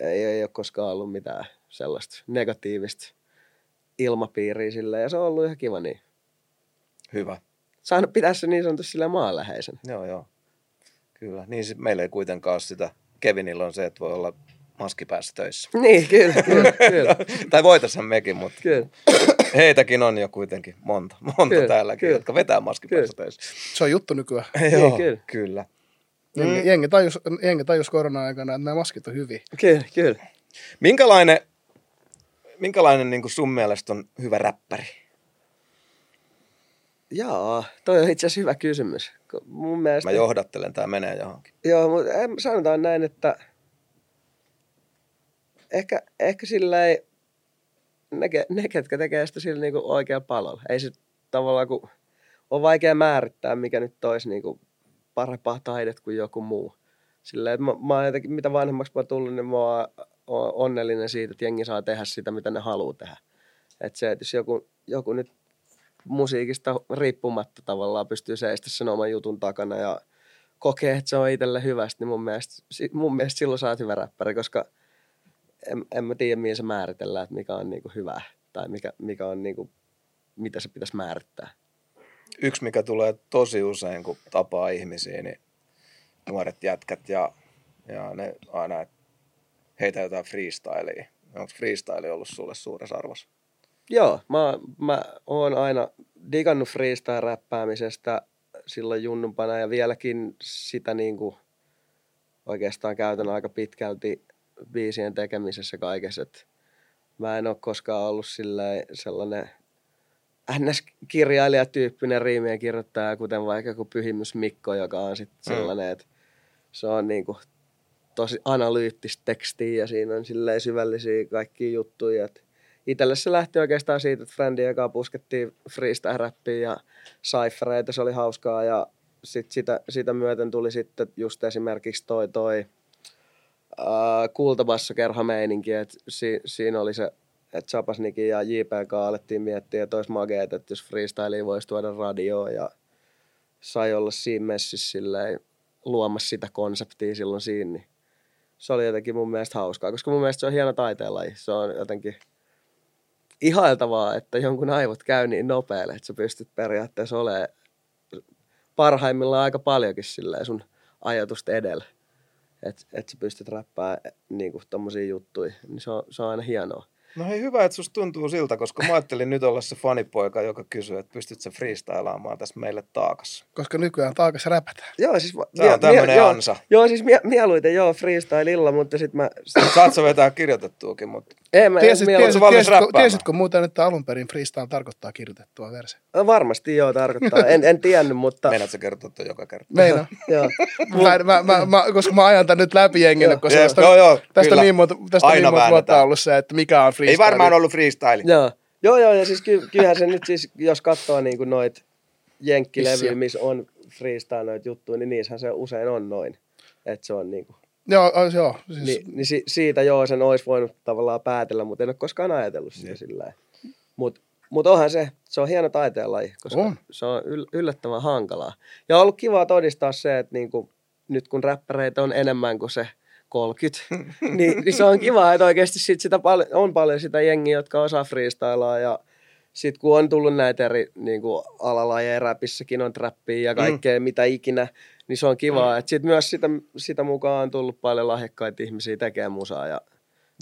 ei, ei ole koskaan ollut mitään sellaista negatiivista ilmapiiriä silleen ja se on ollut ihan kiva niin. Hyvä. Saanut pitää se niin sanotusti sillä maanläheisen. Joo, joo. Kyllä. Niin sit meillä ei kuitenkaan ole sitä. Kevinillä on se, että voi olla maski päässä töissä. Niin, kyllä, kyllä, kyllä, tai voitaisiin mekin, mutta kyllä. heitäkin on jo kuitenkin monta, monta Kyllä, täälläkin, kyllä. jotka vetää maski Kyllä. päässä töissä. Se on juttu nykyään. Joo, kyllä. kyllä. Jengi, Mm. jengi, tajus, jengi tajus korona-aikana, että nämä maskit on hyviä. Kyllä, kyllä. Minkälainen, minkälainen niin sun mielestä on hyvä räppäri? Jaa, toi on itse asiassa hyvä kysymys. Mun mielestä... Mä johdattelen, tää menee johonkin. Joo, mutta sanotaan näin, että ehkä, ehkä sillä ei, ne, ke- ne ketkä tekee sitä sillä niinku oikealla palolla. Ei se tavallaan, kun on vaikea määrittää, mikä nyt olisi niinku parempaa taidet kuin joku muu. Sillä että mä, mä jotenkin, mitä vanhemmaksi mä oon tullut, niin mä oon onnellinen siitä, että jengi saa tehdä sitä, mitä ne haluaa tehdä. Että se, että jos joku, joku nyt musiikista riippumatta tavallaan pystyy seistä sen oman jutun takana ja kokee, että se on itselle hyvästä, niin mun mielestä, mun mielestä silloin sä oot hyvä räppäri, koska en, en mä tiedä, mihin se määritellään, että mikä on niinku hyvä tai mikä, mikä on niinku, mitä se pitäisi määrittää. Yksi, mikä tulee tosi usein, kun tapaa ihmisiä, niin nuoret jätkät ja, ja ne aina, heitä jotain freestylia. Onko freestyle ollut sulle suuressa arvossa? Joo, mä, mä oon aina digannut freestyle-räppäämisestä silloin junnumpana ja vieläkin sitä niinku oikeastaan käytän aika pitkälti biisien tekemisessä kaikessa. Mä en ole koskaan ollut sellainen NS-kirjailijatyyppinen riimien kirjoittaja, kuten vaikka joku Pyhimys Mikko, joka on sitten Mm. sellainen, että se on niinku tosi analyyttistä tekstiä ja siinä on silleen syvällisiä kaikkia juttuja. Itelle se lähti oikeastaan siitä, että Friendin eka puskettiin freestyle-räppiä ja cyphereita, se oli hauskaa ja sit sitä, sitä myöten tuli sitten just esimerkiksi toi, toi uh, kultabassokerha-meininki, että si, siinä oli se, että Chapasnikin ja JPK alettiin miettiä, että olisi mageet, että jos freestylia voisi tuoda radioon ja sai olla siinä messissä silleen, luomassa sitä konseptia silloin siinä, niin se oli jotenkin mun mielestä hauskaa, koska mun mielestä se on hieno taiteenlaji. Se on jotenkin ihailtavaa, että jonkun aivot käy niin nopealle, että sä pystyt periaatteessa olemaan parhaimmillaan aika paljonkin silleen sun ajatusta edellä. Että et sä pystyt räppää niinku tommosia juttuja, niin se on, se on aina hienoa. No hei, hyvä, että susta tuntuu siltä, koska mä ajattelin nyt olla se fanipoika, joka kysyy, että pystyt sä freestylaamaan tässä meille taakassa. Koska nykyään taakas räpätään. Joo, siis... Tää on tämmönen mie- joo, ansa. Joo, siis mie- mieluiten joo freestylilla, mutta sit mä... Saat sä vetää kirjoitettuukin, mutta Ei, mä Tiesit, mieluiten- tiesit, valmis tiesitkö, räppäämään? tiesitkö muuten, että alun perin freestyle tarkoittaa kirjoitettua versiota? Varmasti joo, tarkoittaa. En, en tiennyt, mutta... meinaat sä kertoa joka kerta? Meina. joo. mä, mä, mä, mä, koska mä ajan tän nyt läpi jengille, Joo. koska Joo, tästä, joo, joo, tästä kyllä. on niin monta, tästä on Aina niin monta vuotta väännetään. ollut se, että mikä on freestyle. Ei varmaan ollut freestyle. Joo. Joo, joo, ja siis ky- kyllähän se nyt siis, jos katsoo niinku noit Issiä. niinku, jenkkilevyjä, missä on freestyle noita juttuja, niin niissähän se usein on noin. Että se on niinku, siinä on Joo, joo. Siis, Ni, niin si, siitä joo, sen olisi voinut tavallaan päätellä, mutta en ole koskaan ajatellut sitä sillä Mutta mut onhan se, se on hieno taiteenlaji, koska On. se on yl, yllättävän hankalaa. Ja on ollut kiva todistaa se, että niinku, nyt kun räppäreitä on enemmän kuin se 30, niin, niin, se on kiva, että oikeasti sit sitä pal- on paljon sitä jengiä, jotka osaa freestylaa ja sitten kun on tullut näitä eri niin kuin alalajeja, räpissäkin on trappia ja kaikkea mm. mitä ikinä, niin se on kiva. Mm. Sitten myös sitä, sitä mukaan on tullut paljon lahjakkaita ihmisiä tekemään musaa ja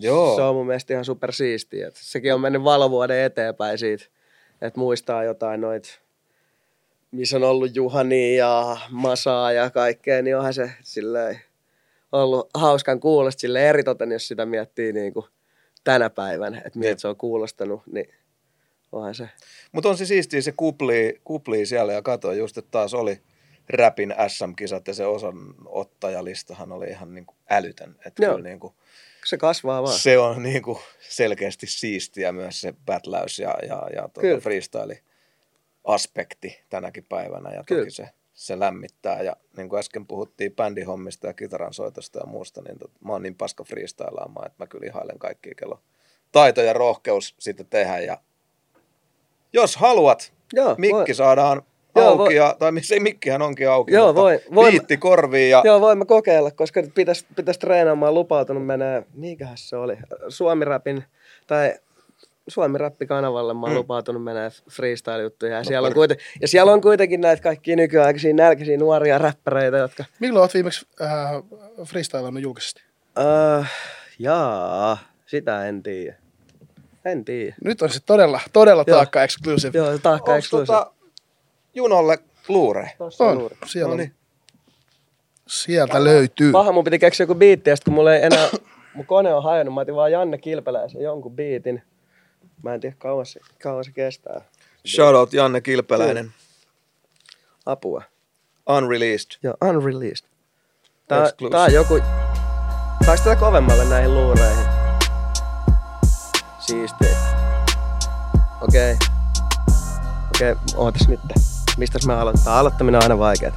Joo. se on mun mielestä ihan super siistiä. Et sekin on mennyt valovuoden eteenpäin siitä, että muistaa jotain noit, missä on ollut Juhani ja Masaa ja kaikkea, niin onhan se silleen ollut hauskan kuulosta sille eritoten, jos sitä miettii niin kuin tänä päivänä, että miltä Jep. se on kuulostanut, niin onhan se. Mutta on se siistiä, se kuplii, kuplii siellä ja katsoin just, että taas oli räpin SM-kisat ja se osanottajalistahan oli ihan niin kuin älytön. Että Joo. kyllä niin kuin, Se kasvaa vaan. se on niin kuin selkeästi siistiä myös se battläys ja, ja, ja Kyllä. tuota freestyle-aspekti tänäkin päivänä. Ja Kyllä. toki se, se lämmittää. Ja niin kuin äsken puhuttiin bändihommista ja kitaransoitosta ja muusta, niin tot, mä oon niin paska freestylaamaan, että mä kyllä ihailen kaikkia kello taito ja rohkeus sitten tehdä. Ja jos haluat, Joo, mikki voi, saadaan Joo, auki, voi- ja, tai missä ei mikkihän onkin auki, Joo, mutta voi- voi- biitti korviin ja Joo, voimme kokeilla, koska pitäisi pitäis treenaamaan lupautunut menee, mikähän se oli, Suomi-rapin, tai Suomi-rappi-kanavalle mä oon Mm. lupautunut menee freestyle-juttuja. Ja, siellä on kuitenkin, ja siellä on kuitenkin näitä kaikkia nykyaikaisia nälkäisiä nuoria räppäreitä, jotka... Milloin olet viimeksi äh, freestylannut julkisesti? Uh, jaa, sitä en tiedä. En tiedä. Nyt on se todella, todella Joo. taakka exclusive. Joo, taakka onks exclusive. tota Junolle luure? Tossa On, juuri. siellä, No on. niin. sieltä löytyy. Paha, mun piti keksiä joku biitti, ja sit kun mulla ei enää, mun kone on hajonnut, mä otin vaan Janne Kilpeläisen jonkun biitin. Mä en tiedä kauan se, kauan se kestää. Shoutout Janne Kilpeläinen. Apua. Unreleased. Joo, unreleased. Tää, Exclusive. tää on joku... Saaks tätä kovemmalle näihin luureihin? Siistiä. Okei. Okei, ootas nyt. Mistäs me aloitetaan? Aloittaminen on aina vaikeet.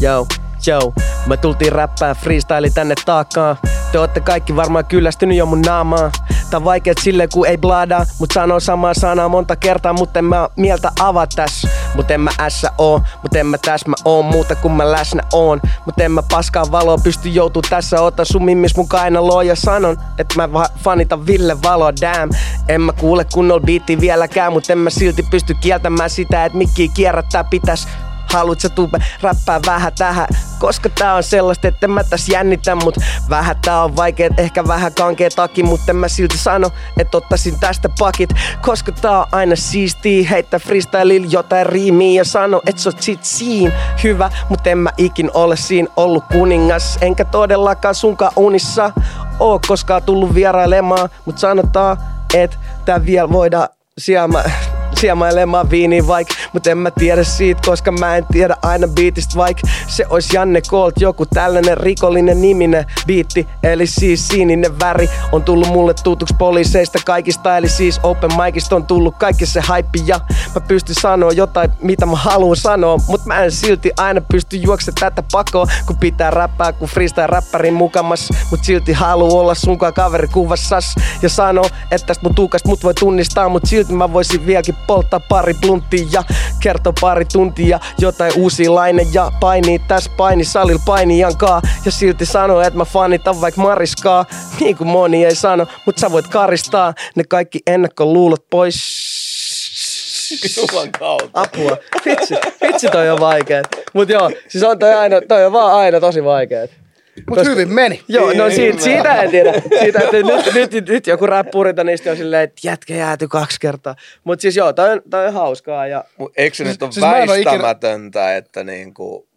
Joo, joo. Me tultiin räppää freestyle tänne taakkaan. Te ootte kaikki varmaan kyllästynyt jo mun naamaa. Tää on vaikeet sille kun ei bladaa. Mut sanoo samaa sanaa monta kertaa, mutta en mä mieltä avaa tässä. Mut en mä ässä oo, mut en mä täsmä oo muuta kun mä läsnä oon. Mut en mä paskaa valoa pysty joutuu tässä ota sun mimmis mun kainaloa ja sanon, että mä fanitan Ville Valoa, damn. En mä kuule kunnolla biitti vieläkään, mut en mä silti pysty kieltämään sitä, että mikki kierrättää pitäis Haluut sä tuupe räppää vähän tähän? Koska tää on sellaista, että mä täs jännitä Mut vähän tää on vaikeet, ehkä vähän kankee taki Mut en mä silti sano, että ottaisin tästä pakit. Koska tää on aina siistiä Heittää freestylilla jotain riimiä Ja sano, et sä oot sit siin hyvä. Mut en mä ikin ole siinä ollut kuningas Enkä todellakaan sunkaan unissa Oo koskaan tullut vierailemaan. Mut sanotaan, että tää vielä voidaan sielmä siemailemaan viiniin vaik Mut en mä tiedä siitä, koska mä en tiedä aina biitistä vaik. Se ois Janne Colt, joku tällainen rikollinen niminen biitti Eli siis sininen väri. On tullut mulle tutuksi poliiseista kaikista Eli siis open micista on tullut kaikki se hype ja Mä pystyn sanoa jotain, mitä mä haluan sanoa Mut mä en silti aina pysty juokse tätä pakoa Kun pitää räppää, kun freestyle räppärin mukamas. Mut silti haluu olla sunkaan kaveri kuvassas Ja sano, että tästä mun tuukasta mut voi tunnistaa Mut silti mä voisin vieläkin polttaa pari plunttia Ja kertoa pari tuntia jotain uusia laine Ja painii tässä painisalilla painijankaa Ja silti sano, että mä fanitan vaik Mariskaa Niin kuin moni ei sano, mut sä voit karistaa Ne kaikki ennakkoluulot pois Juman kautta. Apua. Vitsi, vitsi toi on vaikeet. Mut joo, siis on toi aina, toi on vaan aina tosi vaikeet. Mutta hyvin meni. Joo, no siitä, siitä en tiedä. Siitä, että nyt, nyt, nyt, nyt joku räppurita niistä on silleen, että jätkä jääty kaksi kertaa. Mut siis joo, toi on, toi on hauskaa ja Mut Eikö se Siis- nyt ole siis en oo ikinä- väistämätöntä, että niinku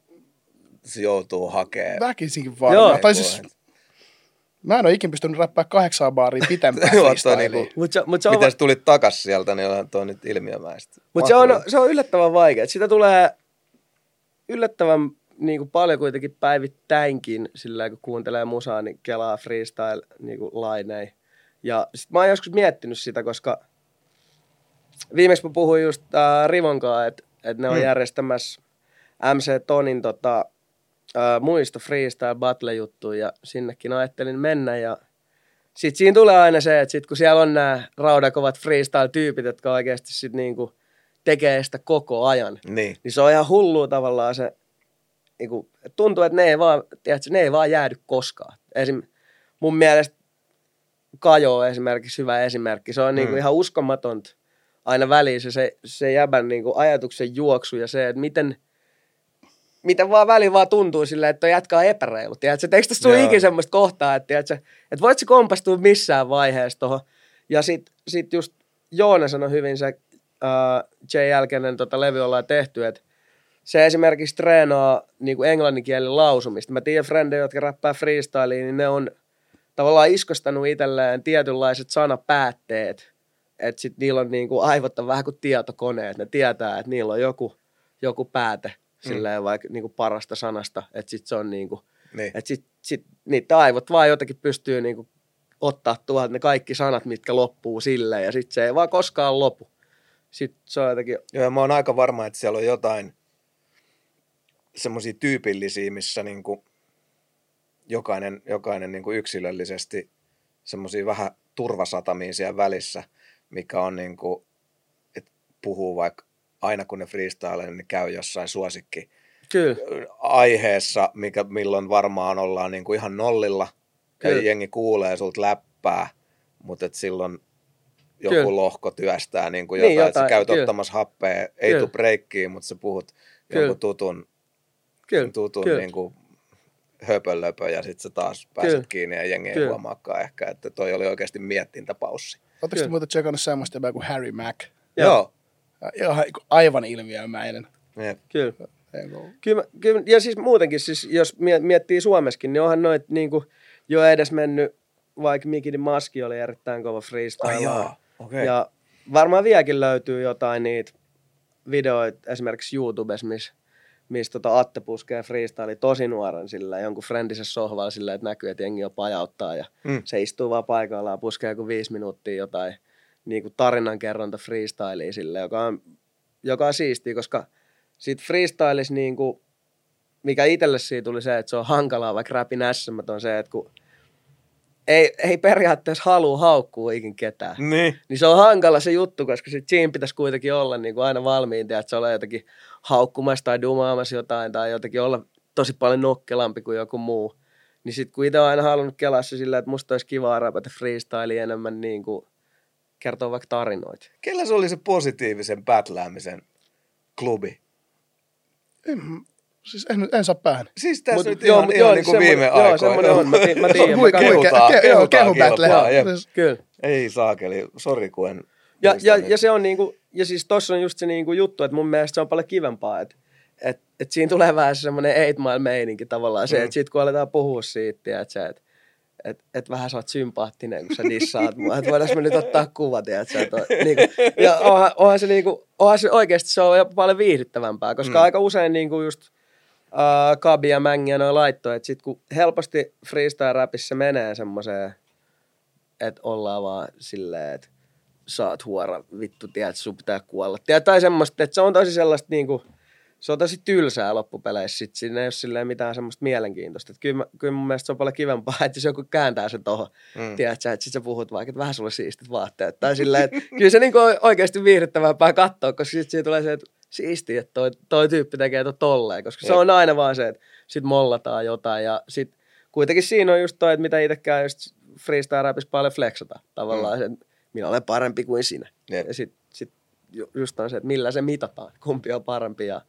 se joutuu hakemaan? Väkisinkin Joo. varmaan. Tai siis, mä en ole ikin pystynyt räppää kahdeksan baaria pitempään Joo, toi niinku- mut se, mut se on, Miten sä tulit takas sieltä, niin onhan toi nyt ilmiömäistä. Mut se on, se on yllättävän vaikea. Sitä tulee yllättävän niin kuin paljon kuitenkin päivittäinkin, sillä kun kuuntelee musaa, niin kelaa freestyle niin kuin lainei. Ja sit mä oon joskus miettinyt sitä, koska viimeksi mä puhuin just äh, Rivon kanssa, että et ne on Hmm. järjestämässä MC Tonin tota, äh, muista freestyle battle juttuja ja sinnekin ajattelin mennä ja sitten siinä tulee aina se, että sit kun siellä on nämä raudakovat freestyle-tyypit, jotka oikeasti sit niinku tekee sitä koko ajan, Niin. niin se on ihan hullua tavallaan se, niinku, tuntuu, että ne ei vaan, tiedätkö, ne ei vaan jäädy koskaan. Esim, mun mielestä Kajo on esimerkiksi hyvä esimerkki. Se on niinku Mm. ihan uskomatonta aina väliin se, se, se jäbän niinku ajatuksen juoksu ja se, että miten, miten vaan väliin vaan tuntuu silleen, että on epäreilu. Tiedätkö, eikö tässä tule Joo. ikinä semmoista kohtaa, että, tiedätkö, että voit sä kompastua missään vaiheessa tuohon. Ja sit, sit just Joona sanoi hyvin se, uh, J jälkeinen tota levy ollaan tehty, että se esimerkiksi treenaa niin kuin englanninkielen lausumista. Mä tiedän frendejä, jotka räppää freestyliin, niin ne on tavallaan iskostanut itselleen tietynlaiset sanapäätteet. Että sit niillä on niin kuin aivot on vähän kuin tietokoneet. Ne tietää, että niillä on joku, joku pääte silleen vaikka niin kuin parasta sanasta. Että sit se on niin kuin, niin. että sit, sit niitä aivot vaan jotenkin pystyy niin kuin ottaa tuolta ne kaikki sanat, mitkä loppuu silleen. Ja sit se ei vaan koskaan lopu. Sitten se on jotenkin, Joo, mä oon aika varma, että siellä on jotain semmoisia tyypillisiä, missä niinku jokainen, jokainen niinku yksilöllisesti semmoisia vähän turvasatamia siellä välissä, mikä on niinku, että puhuu vaikka aina kun ne freestyle, niin käy jossain suosikki kyllä, aiheessa, mikä, milloin varmaan ollaan niinku ihan nollilla ja Kyllä. jengi kuulee sulta läppää, mutta et silloin joku Kyllä. lohko työstää niin kuin Niin, jotain, että sä jotain, käyt kyllä. ottamassa happea, ei Kyllä. tule breikkiin, mutta sä puhut Kyllä. jonkun tutun, kyllä, tutun kyllä. niin kuin höpölöpö ja sitten sä taas pääset Kyllä. kiinni ja jengi ei Kyllä. huomaakaan ehkä, että toi oli oikeasti miettintäpaussi. Oletteko te muuten tsekannut semmoista jäbää kuin Harry Mack? Joo. Joo. Ihan aivan ilmiömäinen. Jep. kyllä. Niinku, Kyllä, mä- kyllä, ja siis muutenkin, siis jos mie- miettii Suomessakin, niin onhan noit niinku jo edes mennyt, vaikka Mikini Maski oli erittäin kova freestyle. Jaa, okei. Ja varmaan vieläkin löytyy jotain niitä videoita esimerkiksi YouTubessa, missä miss tota Atte puskee freestyle tosi nuoren sillä jonkun friendisessä sohvalla sillä, että näkyy, että jengi on pajauttaa ja Mm. se istuu vaan paikallaan, puskee joku viisi minuuttia jotain niin kuin tarinankerronta freestylea sille, joka on, joka on siistiä, koska sit freestylis niin kuin, mikä itselle siitä tuli se, että se on hankalaa, vaikka räpin SM on se, että kun ei, ei periaatteessa halua haukkua ikin ketään. Niin. Niin se on hankala se juttu, koska sit siinä pitäisi kuitenkin olla niin kuin aina valmiin, että se ole jotenkin haukkumassa tai dumaamassa jotain tai jotenkin olla tosi paljon nokkelampi kuin joku muu. Niin sit kun itse on aina halunnut kelaa se sillä, että musta olisi kivaa rapata freestyle enemmän niin kuin kertoa vaikka tarinoita. Kellä se oli se positiivisen pätläämisen klubi? en, siis en, en saa päähän. Siis tässä Mut nyt joo, ihan, mut ihan joo, niin kuin viime joo, aikoina. semmonen on. Mä mä Se on tiedän, kehutaan, ke- ke- joo, kehutaan joo. jep. Siis- Kyllä. Ei saakeli, sori kun en Ja, muista ja, nyt. ja, se on niinku, ja siis tossa on just se niinku juttu, että mun mielestä se on paljon kivempaa, että et, et siinä tulee vähän semmoinen eight mile meininki tavallaan se, Mm. että sit kun aletaan puhua siitä, että et, et, et vähän sä oot sympaattinen, kun sä dissaat mua, että voidaan me nyt ottaa kuva, tiedät sä, että niinku, ja onhan, onhan, se niinku, onhan se oikeasti se on jopa paljon viihdyttävämpää, koska Mm. aika usein niinku just uh, Kabi ja Mängi ja noin laittoi, että sit kun helposti freestyle-rapissa menee semmoiseen, että ollaan vaan silleen, että sä oot huora, vittu, tiedät, sun pitää kuolla. Tiedät, tai semmoista, että se on tosi sellaista niinku, se on tosi tylsää loppupeleissä, sit siinä ei ole silleen mitään semmoista mielenkiintoista. Että kyllä, kyllä mun mielestä se on paljon kivempaa, että jos joku kääntää sen tohon, Mm. tiedät sä, että sit sä puhut vaikka, että vähän sulle siistit vaatteet. Tai silleen, että kyllä se niinku on oikeasti viihdyttävämpää katsoa, koska sit siitä tulee se, että siistiä, että toi, toi tyyppi tekee to tolleen, koska se on aina vaan se, että sit mollataan jotain ja sit kuitenkin siinä on just toi, että mitä itsekään just freestyle rapissa paljon flexata. Tavallaan mm. se, että minä olen parempi kuin sinä. Jep. Ja sit, sit ju- just on se, että millä se mitataan, kumpi on parempi ja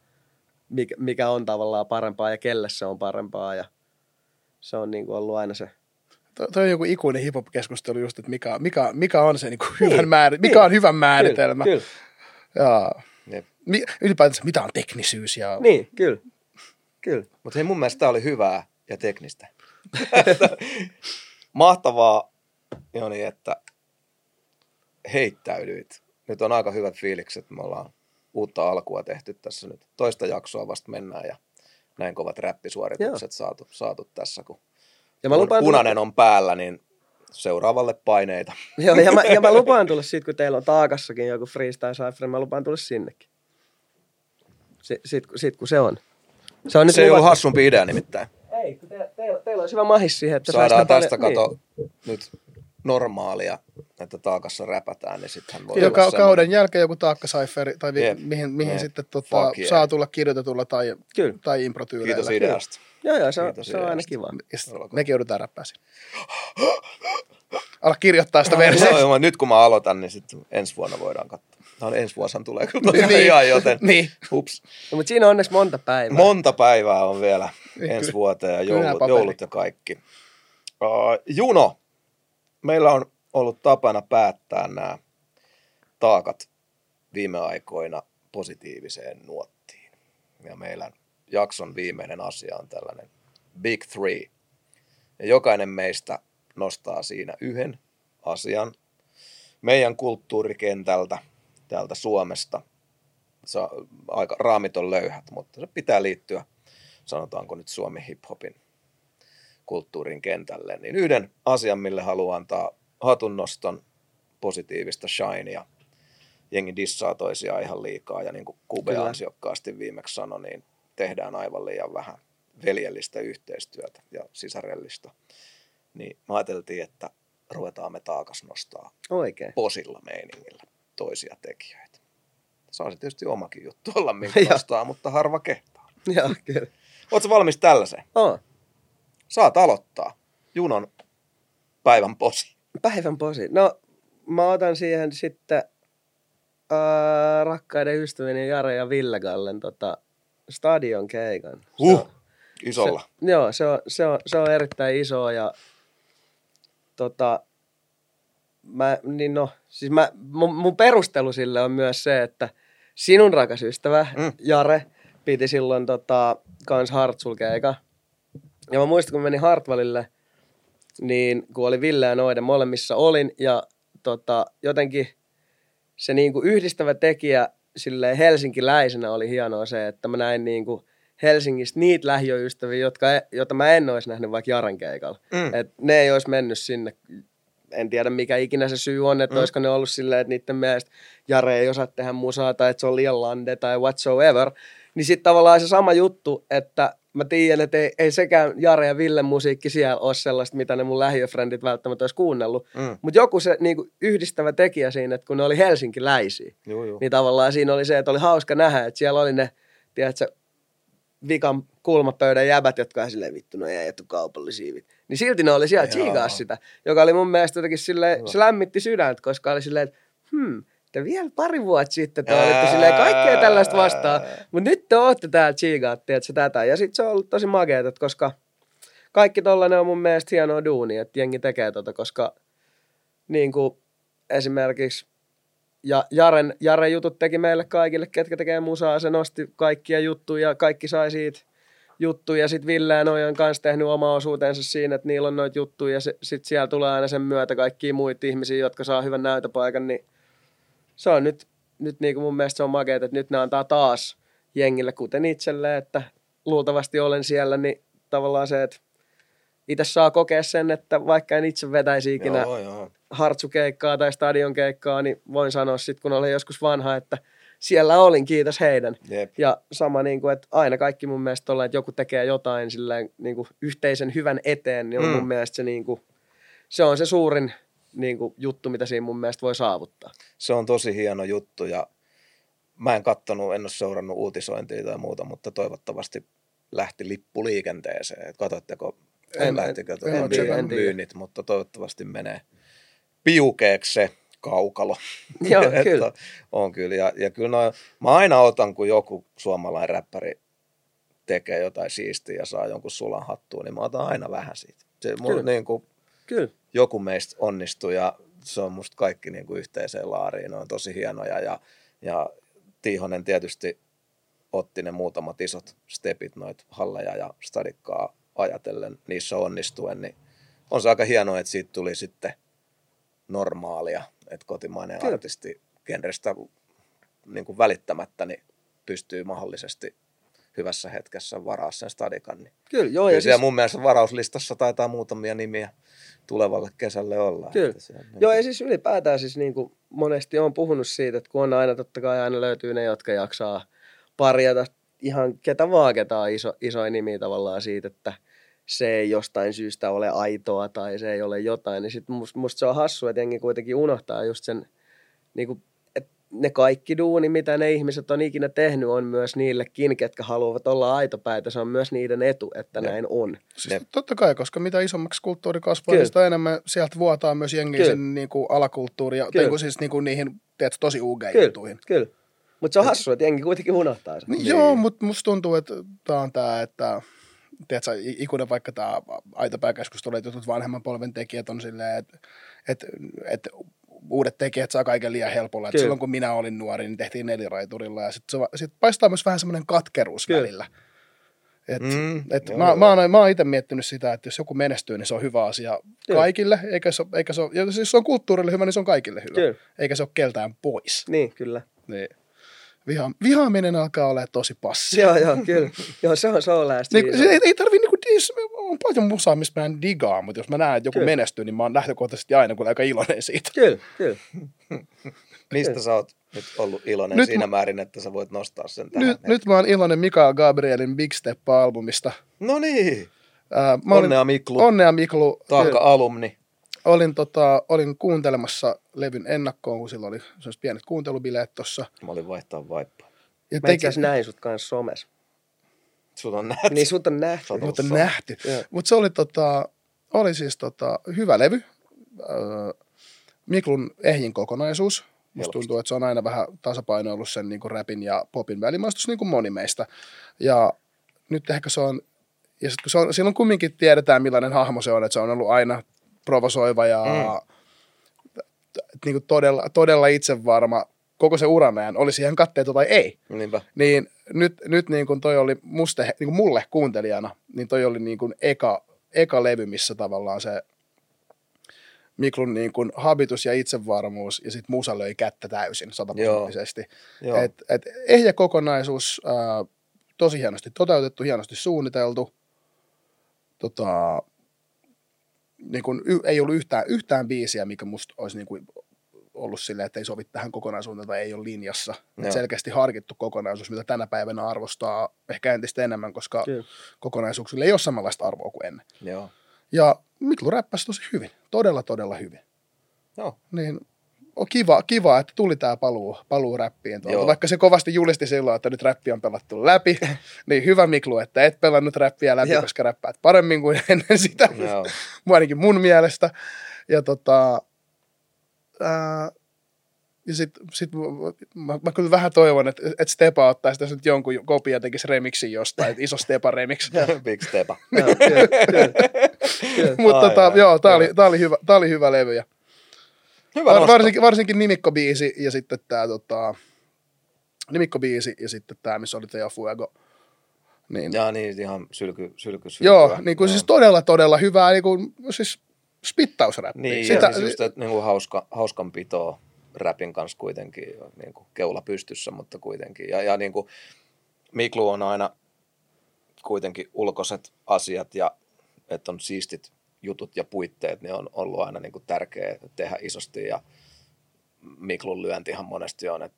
mikä, mikä on tavallaan parempaa ja kelle se on parempaa ja se on niin kuin ollut aina se. To, toi on joku ikuinen hip-hop-keskustelu just, että mikä, mikä, mikä on se niinku hyvän määr, mikä on hyvän määritelmä. Kyllä, Ja, Jep. mi, ylipäätänsä mitä on teknisyys ja kyllä. Niin, kyllä. Kyllä. Mutta hei, mun mielestä tämä oli hyvää ja teknistä. Mahtavaa, Joni, että heittäydyit. Nyt on aika hyvät fiilikset. Me ollaan uutta alkua tehty tässä nyt. Toista jaksoa vasta mennään ja näin kovat räppisuoritukset saatu, saatu tässä. Kun Ja mä lupaan punainen on päällä, niin seuraavalle paineita. Tulla, joo, ja, mä, ja mä lupaan tulla siitä, kun teillä on taakassakin joku freestyle cypher, mä lupaan tulla sinnekin. Si, sit, sit, kun se on. Se on nyt Se ei ollut hassumpi idea nimittäin. Ei, kun te, teillä, teillä olisi hyvä mahis siihen, että Saadaan tästä paljon- kato nyt normaalia, että taakassa räpätään, niin sittenhän voi Ja olla ka- semmoinen- kauden jälkeen joku taakkasaiferi, tai vi- Jep. mihin, mihin Jep. sitten tota, Fuck yeah. saa tulla kirjoitetulla tai. Kyllä. tai improtyyleillä. Kiitos ideasta. Joo, joo, se on, Kiitos se on aina kiva. Mekin joudutaan räppää. Ala kirjoittaa sitä versiota. joo, nyt kun mä aloitan, niin sitten ensi vuonna voidaan katsoa. No ensi vuosihan tulee kyllä tosiaan Niin. ihan, joten Niin. ups. No, mutta siinä on onneksi monta päivää. Monta päivää on vielä Niin, ensi vuoteen ja joulut, joulut ja kaikki. Uh, Juno, meillä on ollut tapana päättää nämä taakat viime aikoina positiiviseen nuottiin. Ja meillä jakson viimeinen asia on tällainen Big Three. Ja jokainen meistä nostaa siinä yhden asian meidän kulttuurikentältä, täältä Suomesta. Se on aika raamit on löyhät, mutta se pitää liittyä, sanotaanko nyt Suomen hip-hopin kulttuurin kentälle. Niin yhden asian, mille haluan antaa hatunnoston, positiivista shinea. Jengi dissaa toisiaan ihan liikaa ja niin kuin Kube Kyllä. ansiokkaasti viimeksi sanoi, niin tehdään aivan liian vähän veljellistä yhteistyötä ja sisarellista. Niin me ajateltiin, että ruvetaan me taakas nostaa Oikein. posilla meiningillä toisia tekijöitä. Saa se tietysti omakin juttu olla, minkä nostaa, mutta harva kehtaa. Joo, kyllä. Oletko valmis tällaiseen? Oh, Saat aloittaa. Junon päivän posi. päivän posi. No, mä otan siihen sitten ää, rakkaiden ystävieni Jare ja Ville Gallen tota, stadion keikan. Se Huh, on- isolla. Se, joo, se on, se, on, se on erittäin iso ja tota, mä, niin no, siis mä, mun, mun perustelu sille on myös se, että sinun rakas ystävä Mm. Jare piti silloin tota, kans Hartsul-keikan. Ja mä muistan, kun menin Hartwallille, niin kun oli Ville ja Noiden molemmissa olin ja tota, jotenkin se niinku yhdistävä tekijä silleen helsinkiläisenä oli hienoa se, että mä näin niinku Helsingistä niitä lähiöystäviä, jotka, joita mä en olisi nähnyt vaikka Jaren keikalla. Mm. Et ne ei olisi mennyt sinne. En tiedä mikä ikinä se syy on, että mm. olisiko ne ollut silleen, että niiden mielestä Jare ei osaa tehdä musaa tai että se on liian lande tai whatsoever. Niin sitten tavallaan se sama juttu, että mä tiedän, että ei, ei sekään Jare ja Ville musiikki siellä ole sellaista, mitä ne mun lähiöfrendit välttämättä olisi kuunnellut. Mm. Mutta joku se niinku, yhdistävä tekijä siinä, että kun ne oli helsinkiläisiä, Joo, joo. niin tavallaan siinä oli se, että oli hauska nähdä, että siellä oli ne, tiedätkö, vikan kulmapöydän jäbät, jotka on silleen vittu, no ei etu kaupallisia. vit-" Niin silti ne oli siellä tsiigaa sitä, joka oli mun mielestä jotenkin silleen, Hyvä. se lämmitti sydäntä, koska oli silleen, että hmm, te vielä pari vuotta sitten te olitte silleen kaikkea tällaista vastaan, mutta nyt te ootte täällä tsiigaa, tiedätkö, tätä. Ja sitten se on ollut tosi makeeta, että koska kaikki tollanen on mun mielestä hienoa duunia, että jengi tekee tota, koska niin kuin esimerkiksi ja Jaren, Jaren jutut teki meille kaikille, ketkä tekee musaa. Se nosti kaikkia juttuja ja kaikki sai siitä juttuja. Sitten Ville ja Noi on kanssa tehnyt oma osuutensa siinä, että niillä on noita juttuja. Ja sitten siellä tulee aina sen myötä kaikkia muita ihmisiä, jotka saa hyvän näytöpaikan. Niin se on nyt, nyt niin kuin mun mielestä se on makeeta, että nyt ne antaa taas jengille, kuten itselle, että luultavasti olen siellä, niin tavallaan se, että itse saa kokea sen, että vaikka en itse vetäisi ikinä Joo, joo. hartsukeikkaa tai stadionkeikkaa, niin voin sanoa sitten, kun olen joskus vanha, että siellä olin, kiitos heidän. Jep. Ja sama, niin kuin, että aina kaikki mun mielestä ollaan, että joku tekee jotain silleen, niin kuin yhteisen hyvän eteen, niin on Mm. mun mielestä se, niin kuin, se on se suurin niin kuin, juttu, mitä siinä mun mielestä voi saavuttaa. Se on tosi hieno juttu ja mä en kattonut, en ole seurannut uutisointia tai muuta, mutta toivottavasti lähti lippu liikenteeseen. Et Katsoitteko, en, En- lähtikö en tuota tsekannut. En tiedä. myynnit, mutta toivottavasti menee piukeeksi se kaukalo. Joo, Että kyllä. On kyllä. Ja, ja kyllä no, mä aina otan, kun joku suomalainen räppäri tekee jotain siistiä ja saa jonkun sulan hattuun, niin mä otan aina vähän siitä. Se, mulla, niin kuin, Kyllä. joku meistä onnistuu ja se on musta kaikki niin kuin yhteiseen laariin. Ne on tosi hienoja ja, ja Tiihonen tietysti otti ne muutamat isot stepit, noit halleja ja stadikkaa ajatellen niissä onnistuen, niin on se aika hienoa, että siitä tuli sitten normaalia, että kotimainen Kyllä. artisti genrestä niin kuin välittämättä niin pystyy mahdollisesti hyvässä hetkessä varaa sen stadikan. Niin Kyllä, joo. Kyllä Ja siellä siis, mun mielestä varauslistassa taitaa muutamia nimiä tulevalle kesälle olla. Kyllä. Että on niin joo, ja siis ylipäätään siis niin kuin monesti on puhunut siitä, että kun on aina totta kai aina löytyy ne, jotka jaksaa parjata ihan ketä vaan, ketä on iso, isoja nimiä tavallaan siitä, että se ei jostain syystä ole aitoa tai se ei ole jotain, niin sit musta, musta se on hassu, että jengi kuitenkin unohtaa just sen, niin kuin, ne kaikki duuni, mitä ne ihmiset on ikinä tehnyt, on myös niillekin, ketkä haluavat olla aitopäitä. Se on myös niiden etu, että Jep. näin on. Siis totta kai, koska mitä isommaksi kulttuuri kasvaa, Kyllä. niin sitä enemmän sieltä vuotaa myös jengi Kyllä. sen niin kuin alakulttuuri, ja, Kyllä. tai siis niin kuin niihin tiedätkö, tosi ugeihin Kyllä, kyllä. Mutta se on hassu, että jengi kuitenkin unohtaa sen. Niin. Joo, mutta musta tuntuu, että tämä on tämä, että tiedätkö, ikuinen vaikka tämä aitopääkeskustelu, että jotkut vanhemman polven tekijät on silleen, että, että, että uudet tekijät saa kaiken liian helpolla. Kyllä. silloin kun minä olin nuori, niin tehtiin neliraiturilla ja sitten sit paistaa myös vähän semmoinen katkeruus Kyllä. välillä. Et, Mm, et joo, mä, joo. mä, oon, mä oon itse miettinyt sitä, että jos joku menestyy, niin se on hyvä asia Kyllä. kaikille, eikä se, eikä se siis jos se on kulttuurille hyvä, niin se on kaikille hyvä, Kyllä. eikä se ole keltään pois. Niin, kyllä. Niin. Viha, vihaaminen alkaa olla tosi passi. Joo, joo, kyllä. Joo, se on soul ass Niin, season. se ei, ei tarvi niinku dis, on paljon musaa, mistä mä en digaa, mutta jos mä näen, että joku Kyllä. menestyy, niin mä oon lähtökohtaisesti aina kyllä aika iloinen siitä. Kyllä, kyllä. Mistä sä oot nyt ollut iloinen Nyt siinä mä- määrin, että sä voit nostaa sen tähän? Nyt, nyt mä oon iloinen Mikael Gabrielin Big Step-albumista. No niin, olin, onnea Miklu, onnea Miklu. taaka alumni. Olin, tota, olin kuuntelemassa levyn ennakkoon, kun silloin oli sellaiset pienet kuuntelubileet tossa. Mä olin vaihtaa vaippaa. Ja Mä itse näin sut kanssa somessa. Sut on nähty. Niin sut on nähty. Oot mutta ollut nähty. Mutta se oli, tota, oli siis tota, hyvä levy. Öö, Miklun ehjin kokonaisuus. Musta tuntuu, että se on aina vähän tasapainoillut sen niin räpin ja popin välimaistus, niin kuin moni meistä. Ja nyt ehkä se on, ja sit kun se on, silloin kumminkin tiedetään millainen hahmo se on, että se on ollut aina provosoiva ja mm. niin kuin todella, todella itsevarma koko se uran ajan, oli siihen katteita tai ei. Niinpä. Niin nyt, nyt niin kuin toi oli musta, niin kuin mulle kuuntelijana, niin toi oli niin kuin eka, eka levy, missä tavallaan se Miklun niin kuin habitus ja itsevarmuus ja sitten musa löi kättä täysin sataprosenttisesti. Et, et ehjä kokonaisuus, ää, tosi hienosti toteutettu, hienosti suunniteltu. Tota, niin kuin, ei ollut yhtään, yhtään biisiä, mikä musta olisi niin kuin ollut silleen, että ei sovi tähän kokonaisuuteen tai ei ole linjassa. Joo. selkeästi harkittu kokonaisuus, mitä tänä päivänä arvostaa ehkä entistä enemmän, koska Kyllä. kokonaisuuksille ei ole samanlaista arvoa kuin ennen. Joo. Ja Miklu räppäsi tosi hyvin, todella todella hyvin. Joo. Niin on kiva, kiva, että tuli tämä paluu, paluu räppiin. Tuolta. Joo. Vaikka se kovasti julisti silloin, että nyt räppi on pelattu läpi, niin hyvä Miklu, että et pelannut räppiä läpi, Joo. koska räppäät paremmin kuin ennen sitä, Joo. Mua ainakin mun mielestä. Ja tota, ää, ja sit, sit mä, mä, kyllä vähän toivon, että, että Stepa ottaisi tässä nyt jonkun kopia ja tekisi remixin jostain, että iso Stepa remix. Big Stepa. Mutta tota, joo, tää joo. oli, tää oli, hyvä, tää oli hyvä levy. Ja Hyvä var, varsinkin, varsinkin nimikkobiisi ja sitten tää tota, nimikkobiisi ja sitten tää, missä oli Teo Fuego. Niin, Ja niin, ihan sylky, sylky, sylky joo, niin kuin siis todella, todella hyvää, niin kuin, siis spittausräppi. Niin, Sitä, ja siis just, että niinku hauska, hauskanpitoa räpin kanssa kuitenkin, niin kuin keula pystyssä, mutta kuitenkin. Ja, ja niin kuin Miklu on aina kuitenkin ulkoiset asiat ja että on siistit jutut ja puitteet, niin on ollut aina niin kuin tärkeä tehdä isosti ja Miklun lyöntihan monesti on, että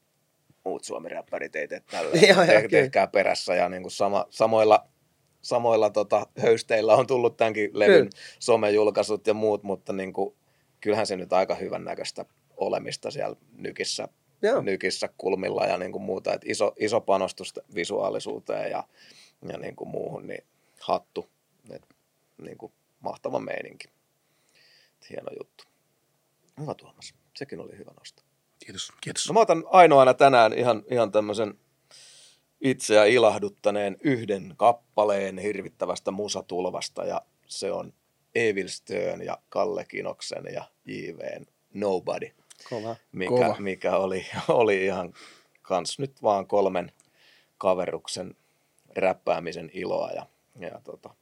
muut suomiräppärit ei tee tällä, Te, tehkää perässä ja niin kuin sama, samoilla, samoilla tota, höysteillä on tullut tämänkin levyn Kyllä. somejulkaisut ja muut, mutta niin kuin, kyllähän se nyt aika hyvän näköistä olemista siellä nykissä, Joo. nykissä kulmilla ja niin kuin muuta. Et iso, iso panostus visuaalisuuteen ja, ja niin kuin muuhun, niin hattu. Et, niin kuin mahtava meininki. Hieno juttu. Hyvä Tuomas. Sekin oli hyvä nosto. Kiitos, kiitos. No mä otan ainoana tänään ihan, ihan tämmöisen itseä ilahduttaneen yhden kappaleen hirvittävästä musatulvasta ja se on Evil Stern ja Kalle Kinoksen ja JVn Nobody, Kova. mikä, Kova. mikä oli, oli ihan kans nyt vaan kolmen kaveruksen räppäämisen iloa ja, ja tota,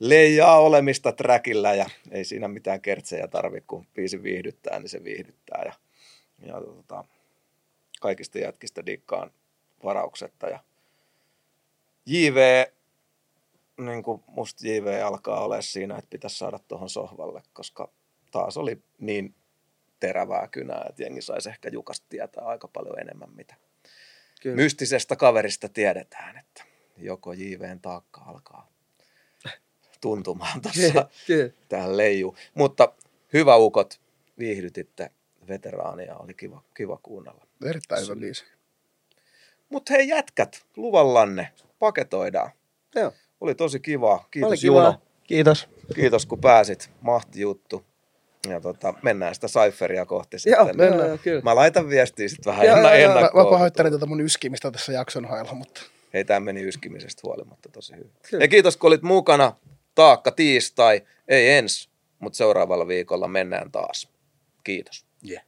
leijaa olemista trackillä ja ei siinä mitään kertsejä tarvi, kun biisi viihdyttää, niin se viihdyttää ja, ja tota, kaikista jätkistä dikkaan varauksetta ja JV, niin kuin musta JV alkaa olla siinä, että pitäisi saada tuohon sohvalle, koska taas oli niin terävää kynää, että jengi saisi ehkä Jukasta tietää aika paljon enemmän, mitä, Kyllä. mystisestä kaverista tiedetään, että joko JVn taakka alkaa tuntumaan kyllä. tähän leijuu. Mutta hyvä ukot, viihdytitte veteraania, oli kiva, kiva kuunnella. Erittäin hyvä biisi. Mutta hei jätkät, luvallanne, paketoidaan. Joo. Oli tosi kiva. Kiitos Oli Juno. kivaa. Kiitos. Kiitos kun pääsit. Mahti juttu. Ja tota, mennään sitä Cypheria kohti Joo, sitten. mennään. joo, kyllä. Mä laitan viestiä sitten vähän Joo, enna- joo, joo. Mä, mä ennakkoon. pahoittelen tätä mun yskimistä tässä jakson hailla, mutta Hei, tämä meni yskimisestä huolimatta tosi hyvin. Kyllä. Ja kiitos kun olit mukana. Taakka tiistai. Ei ensi, mutta seuraavalla viikolla mennään taas. Kiitos. yeah.